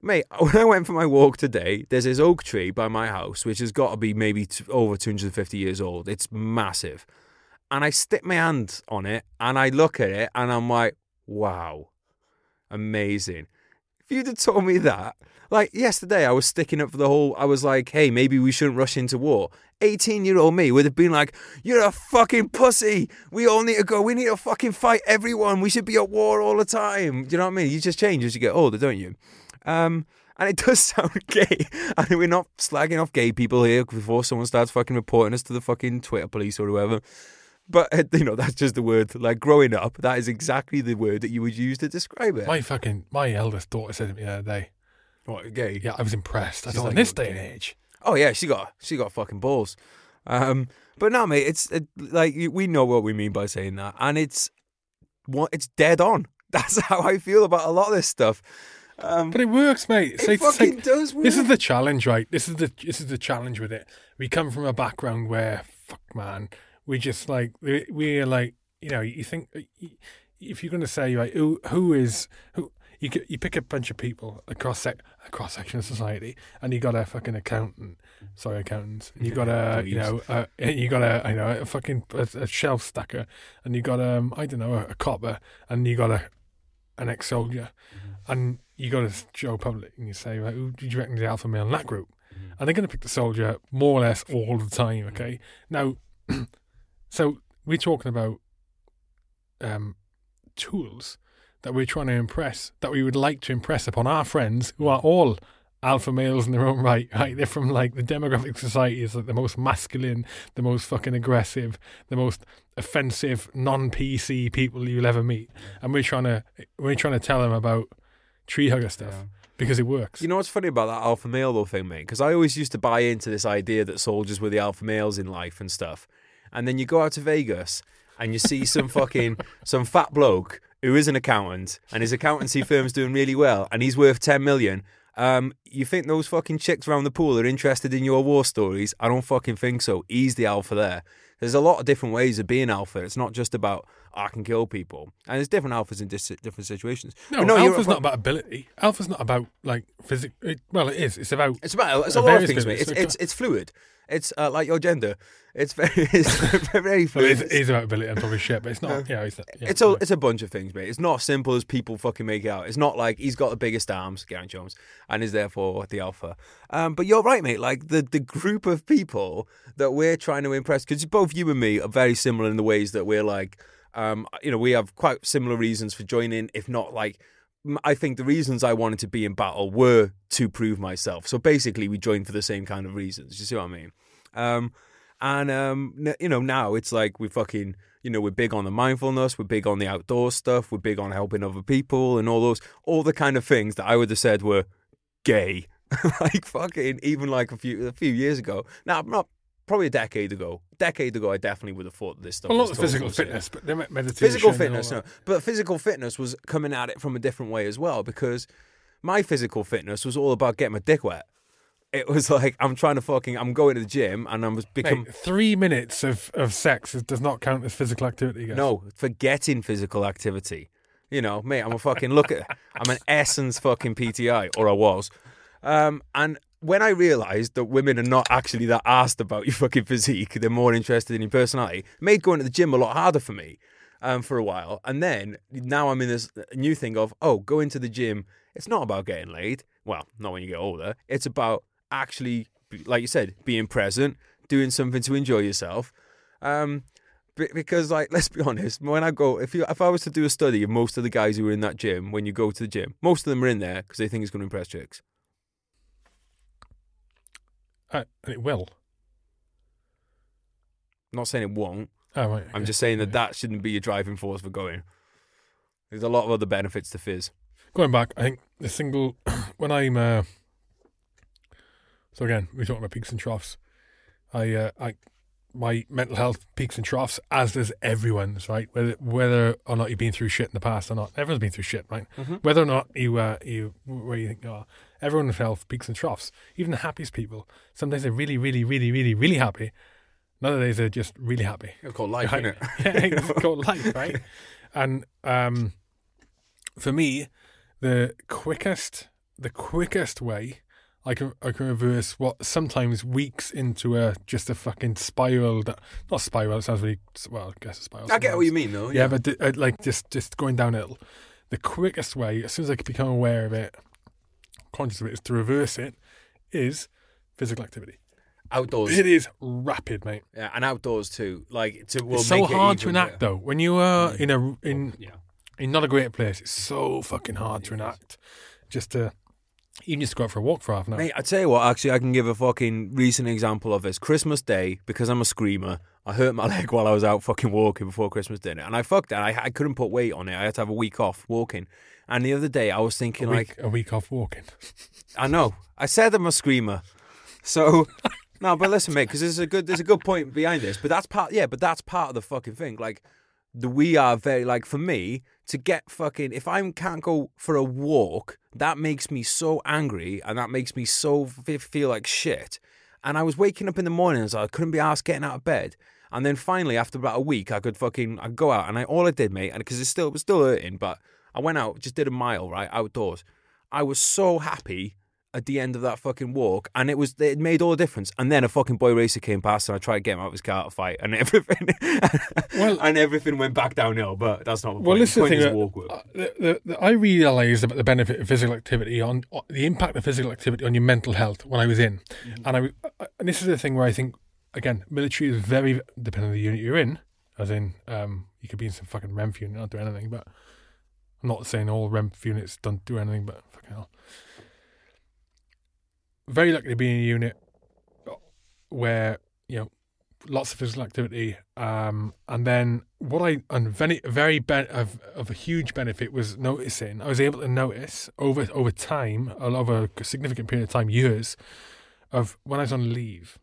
mate, <laughs> when I went for my walk today, there's this oak tree by my house, which has got to be maybe t- over 250 years old. It's massive. And I stick my hand on it and I look at it and I'm like, wow, amazing. If you'd have told me that, like yesterday, I was sticking up for the whole, I was like, hey, maybe we shouldn't rush into war. 18 year old me would have been like, you're a fucking pussy. We all need to go. We need to fucking fight everyone. We should be at war all the time. Do you know what I mean? You just change as you get older, don't you? Um, and it <laughs> does sound gay. And we're not slagging off gay people here before someone starts fucking reporting us to the fucking Twitter police or whoever. But, uh, <laughs> you know, that's just the word. Like growing up, that is exactly the word that you would use to describe it. My fucking my eldest daughter said to me the other day. what, gay? Yeah, I was impressed. I She's thought, like, in this day and age, Oh yeah, she got she got fucking balls. Um, but no, mate, it's it, like we know what we mean by saying that, and it's what it's dead on. <laughs> That's how I feel about a lot of this stuff. Um, but it works, mate. It fucking like- does work. This is the challenge, right? This is the this is the challenge with it. We come from a background where, fuck, man, we just like we we're like you know you think if you're going to say like who who is who you you pick a bunch of people across sec a cross section of society and you got a fucking accountant, sorry accountants, you got a <laughs> you know a, you got a you know a fucking a, a shelf stacker, and you got um I don't know a, a copper, and you got a an ex soldier, and you got to Joe Public and you say, right, who do you reckon is the alpha male in that group? Mm-hmm. And they're going to pick the soldier more or less all the time. Okay, now, <clears throat> so we're talking about um, tools that we're trying to impress, that we would like to impress upon our friends who are all alpha males in their own right. Right, they're from like the demographic society is like the most masculine, the most fucking aggressive, the most offensive, non-PC people you'll ever meet, and we're trying to we're trying to tell them about tree hugger stuff because it works. You know what's funny about that alpha male though thing, mate? Because I always used to buy into this idea that soldiers were the alpha males in life and stuff, and then you go out to Vegas and you see some fucking <laughs> some fat bloke who is an accountant and his accountancy firm's doing really well and he's worth ten million. Um, you think those fucking chicks around the pool are interested in your war stories? I don't fucking think so. He's the alpha there. There's a lot of different ways of being alpha. It's not just about I can kill people, and there's different alphas in dis- different situations. no, But you're- alpha's not about ability. Alpha's not about like physical. It, well, it is. It's about It's about it's a lot of things, mate. It's it's, it's fluid. It's uh, like your gender. It's very <laughs> it's very well, it is, about ability and probably shit, but it's not. Yeah, it's, yeah, It's a it's a bunch of things, mate. It's not as simple as people fucking make it out. It's not like he's got the biggest arms, Garen Jones, and is therefore the alpha. Um, but you're right, mate. Like the the group of people that we're trying to impress, because both you and me are very similar in the ways that we're like, um, you know, we have quite similar reasons for joining, if not like. I think the reasons I wanted to be in battle were to prove myself. So basically, we joined for the same kind of reasons. You see what I mean? Um, and um, n- you know, now it's like we fucking, you know, we're big on the mindfulness, we're big on the outdoor stuff, we're big on helping other people, and all those, all the kind of things that I would have said were gay, <laughs> like fucking, even like a few a few years ago. Now, I'm not probably a decade ago. decade ago, I definitely would have thought this stuff. a lot was of physical fitness, but meditation. physical fitness, no. But physical fitness was coming at it from a different way as well because my physical fitness was all about getting my dick wet. It was like I'm trying to fucking I'm going to the gym and I was become Mate, three minutes of, of sex does not count as physical activity. Guys. no forgetting physical activity. You know, mate, I'm a fucking look at I'm an essence fucking PTI or I was. Um, and when I realised that women are not actually that asked about your fucking physique, they're more interested in your personality, made going to the gym a lot harder for me um, for a while. And then now I'm in this new thing of, oh, going to the gym, it's not about getting laid. Well, not when you get older. It's about actually, like you said, being present, doing something to enjoy yourself. Um, because like <laughs> let's be honest when i go if you if i was to do a study of most of the guys who are in that gym when you go to the gym most of them are in there because they think it's going to impress chicks. Uh, and it will. I'm not saying it won't. Oh, right, i'm just saying that that shouldn't be your driving force for going. There's a lot of other benefits to fizz. Going back, I think the single <coughs> when I'm uh, so again we're talking about peaks and troughs. I uh, I my mental health peaks and troughs, as does everyone's, right? Whether whether or not you've been through shit in the past or not, everyone's been through shit, right? Whether or not you uh, you where you think you are, everyone's health peaks and troughs. Even the happiest people, sometimes they're really, really, really, really, really happy. Other days they're just really happy. it's called life Right. isn't it <laughs> yeah, it's <laughs> called life, right? And um, for me, the quickest, the quickest way I can I can reverse what sometimes weeks into a just a fucking spiral. That not spiral. It sounds really well. I guess a spiral. i get what you mean though Yeah, but d- uh, like just just going downhill. The quickest way, as soon as I can become aware of it, conscious of it, is to reverse it. Is physical activity. outdoors It is rapid, mate. yeah, and outdoors too like to will it's so make it hard to enact better. though. When you are in a in yeah in not a great place, it's so fucking hard to enact. Just to even just to go out for a walk for half an hour. Mate, I tell you what, actually, I can give a fucking recent example of this. Christmas Day, because I'm a screamer, I hurt my <laughs> leg while I was out fucking walking before Christmas dinner, and I fucked it. I, I couldn't put weight on it. I had to have a week off walking. And the other day, I was a thinking, week, like, a week off walking. <laughs> I know, I said I'm a screamer, so <laughs> no, but listen, mate, because there's a good, there's a good point behind this. But that's part, yeah, but that's part of the fucking thing. Like, the we are very like for me to get fucking if I can't go for a walk, that makes me so angry and that makes me so f- feel like shit. And I was waking up in the morning so I couldn't be asked getting out of bed. And then finally, after about a week, I could fucking I go out and I all I did, mate, and because it still it was still hurting, but I went out, just did a mile right outdoors. I was so happy at the end of that fucking walk, and it was it made all the difference. And then a fucking boy racer came past, and I tried to get him out of his car to fight, and <laughs> everything, Well- and everything went back downhill. But that's not. Well, this is the thing. that- uh, the, the, the, I realised about the benefit of physical activity on, on the impact of physical activity on your mental health when I was in, and I uh, and this is the thing where I think again military is very depending on the unit you're in, as in um, you could be in some fucking REMF unit and not do anything, but I'm not saying all REMF units don't do anything, but fucking hell. Very lucky to be in a unit where you know lots of physical activity. Um, and then what I and very very of of a huge benefit was noticing. I was able to notice over over time, over a significant period of time, years, of when I was on leave.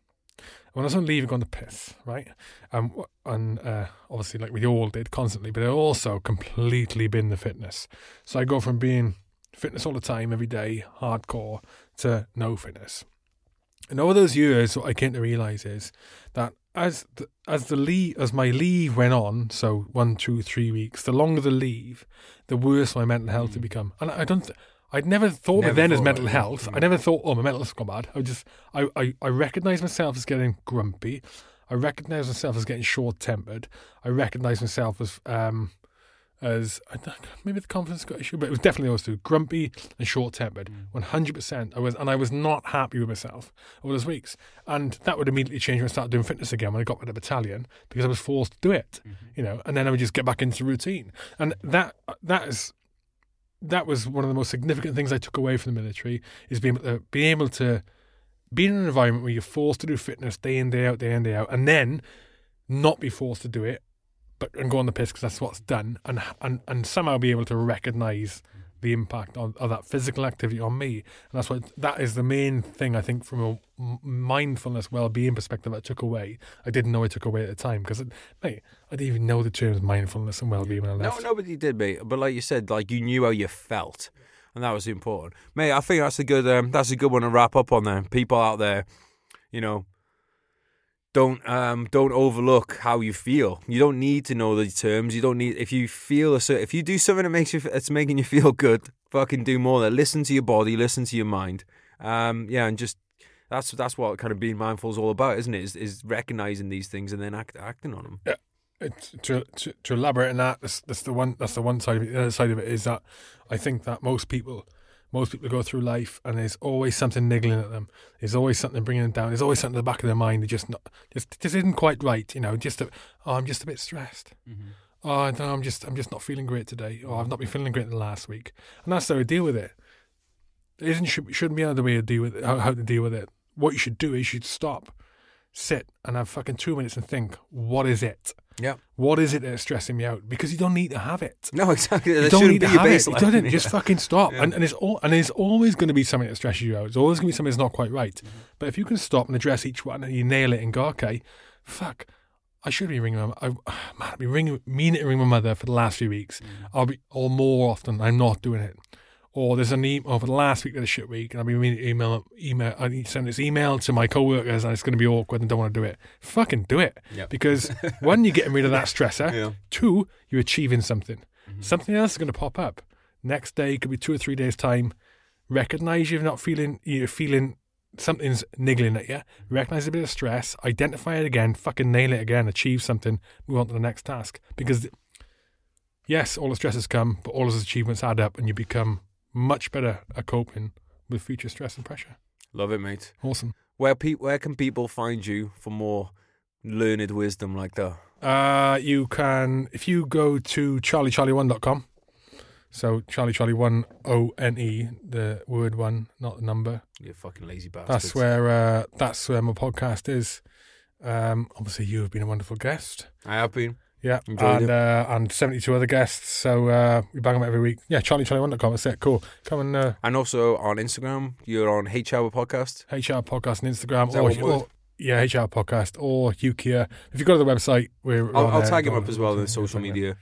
When I was on leave, going to piss, right? Um, and uh, obviously, like we all did constantly, but I also completely bin the fitness. So I go from being fitness all the time, every day, hardcore, to no fitness. And over those years, what I came to realize is that as the, as the leave as my leave went on, so one, two, three weeks, the longer the leave, the worse my mental health had become. And I don't, th- I'd never thought of Never it then as mental health. I never thought, oh, my mental health's gone bad. I just, I, I, I recognise myself as getting grumpy. I recognise myself as getting short tempered. I recognise myself as, um, as I don't, maybe the confidence got issue, but it was definitely those two: grumpy and short tempered. Mm. One hundred percent. I was, and I was not happy with myself over those weeks. And that would immediately change when I started doing fitness again when I got with the battalion because I was forced to do it, Mm-hmm. you know. And then I would just get back into routine. And that that is that was one of the most significant things I took away from the military is being able to being able to be in an environment where you're forced to do fitness day in day out, day in day out, and then not be forced to do it, but and go on the piss because that's what's done, and and and somehow be able to recognise the impact on, of that physical activity on me, and that's what that is the main thing I think from a mindfulness well-being perspective I took away. I didn't know I took away at the time because, mate, I didn't even know the terms mindfulness and well-being when I left. No, nobody did, mate. But like you said, like you knew how you felt, and that was important, mate. I think that's a good, um, that's a good one to wrap up on. There, people out there, you know, don't um, don't overlook how you feel. You don't need to know the terms. You don't need if you feel a certain, if you do something that makes you that's making you <laughs> feel good, fucking do more. There, listen to your body, listen to your mind. Um, yeah, and just. That's that's what kind of being mindful is all about, isn't it? Is, is recognizing these things and then act, acting on them. Yeah. to, to to elaborate on that, that's, that's the one. That's the one side of it. The other side of it is that I think that most people, most people go through life and there's always something niggling at them. There's always something bringing them down. There's always something in the back of their mind. They just not, just this isn't quite right. You know, just a, oh, I'm just a bit stressed. Mm-hmm. Oh, I don't know, I'm just I'm just not feeling great today. Or I've not been feeling great the last week. And that's how we deal with it. There isn't should, shouldn't be another way to deal with it, how, how to deal with it. What you should do is you should stop, sit, and have fucking two minutes and think. What is it? Yeah. What is it that's stressing me out? Because you don't need to have it. No, exactly. You That don't need be to have it. You don't, just <laughs> fucking stop. Yeah. And and it's all and there's always going to be something that stresses you out. It's always going to be something that's not quite right. Mm-hmm. But if you can stop and address each one and you nail it and go, okay, fuck. I should be ringing my I, <sighs> man, I've been ringing, meaning to ring my mother for the last few weeks. Mm-hmm. I'll be, or more often, I'm not doing it. Or there's an email over the last week of the shit week, and I've been email, email, I need to send this email to my coworkers, and it's going to be awkward and don't want to do it. Fucking do it. Yep. Because <laughs> one, you're getting rid of that stressor. Yeah. Two, you're achieving something. Mm-hmm. Something else is going to pop up. Next day could be two or three days time. Recognize you're not feeling you're feeling something's niggling at you. Recognize a bit of stress. Identify it again. Fucking nail it again. Achieve something. Move on to the next task. Because yes, all the stresses come, but all those achievements add up, and you become much better at coping with future stress and pressure. Love it, mate. Awesome. Where pe- where can people find you for more learned wisdom like that? Uh, you can, if you go to charliecharlie1.com, so Charlie Charlie 1 O N E, the word one, not the number. You fucking lazy bastard. That's where uh, that's where my podcast is. Um, obviously, you have been a wonderful guest. I have been. Yeah, and uh, and seventy two other guests. So uh, we bang them every week. Yeah, charliecharlie1.com. That's it. Cool. Come and uh, And also on Instagram, you're on H Hour Podcast. H Hour podcast on Instagram or, or yeah, H Hour podcast or Hugh Keir. If you go to the website, we're I'll, I'll tag him up as well in the social media,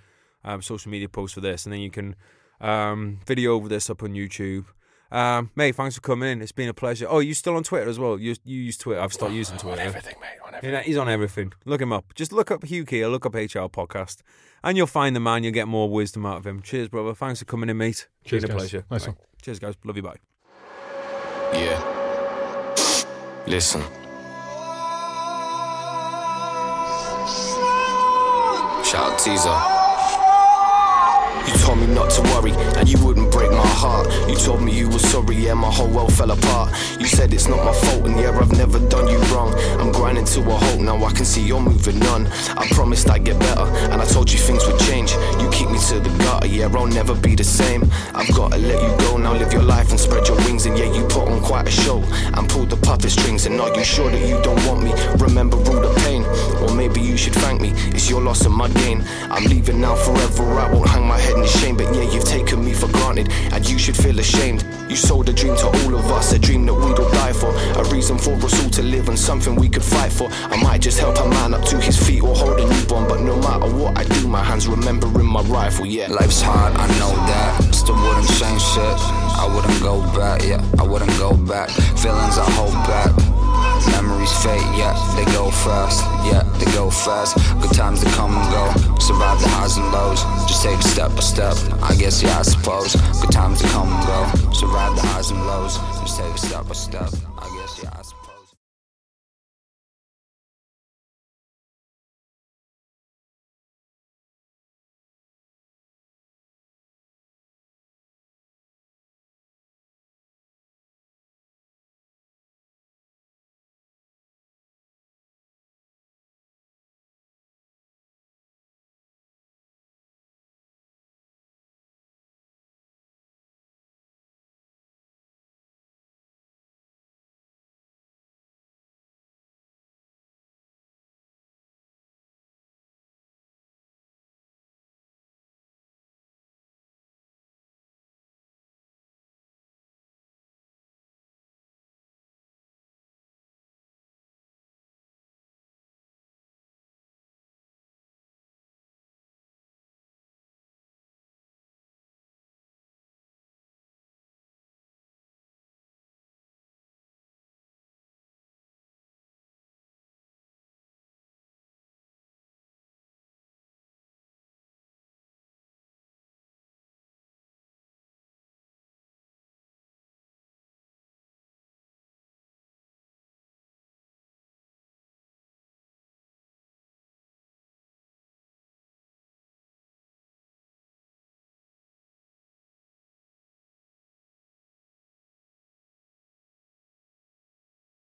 um, social media posts for this, and then you can um, video over this up on YouTube. Um, mate, thanks for coming in. It's been a pleasure. Oh, you still on Twitter as well? You you use Twitter? I've started <sighs> using On Twitter. everything, mate. On everything. Yeah, he's on everything. Look him up. Just look up Hugh Keir, look up H Hour podcast, and you'll find the man. You'll get more wisdom out of him. Cheers, brother. Thanks for coming in, mate. Cheers, Been a guys. pleasure. Nice Right. one. Cheers, guys. Love you. Bye. Yeah. Listen. Shout out Teaser. You told me not to worry, and you wouldn't break my heart. You told me you were sorry, yeah, my whole world fell apart. You said it's not my fault, and yeah, I've never done you wrong. I'm grinding to a halt, now I can see you're moving on. I promised I'd get better, and I told you things would change. You keep me to the gutter, yeah, I'll never be the same. I've gotta let you go, now live your life and spread your wings. And yeah, you put on quite a show, and pulled the puppet strings. And are you sure that you don't want me? Remember all the pain, or maybe you should thank me. It's your loss and my gain. I'm leaving now forever, I won't hang my head in shame. But yeah, you've taken me for granted, and you should feel ashamed. You sold a dream to all of us, a dream that we'd all die for. A reason for us all to live and something we could fight for. I might just help a man up to his feet or hold a newborn, but no matter what I do, my hands remembering my rifle, yeah. Life's hard, I know that. Still wouldn't change shit. I wouldn't go back, yeah, I wouldn't go back. Feelings I hold back. Memories fade, yeah, they go fast, yeah, they go fast. Good times to come and go, survive the highs and lows. Just take it step by step, I guess, yeah, I suppose. Good times to come and go, survive the highs and lows. Just take it step by step, I guess, yeah.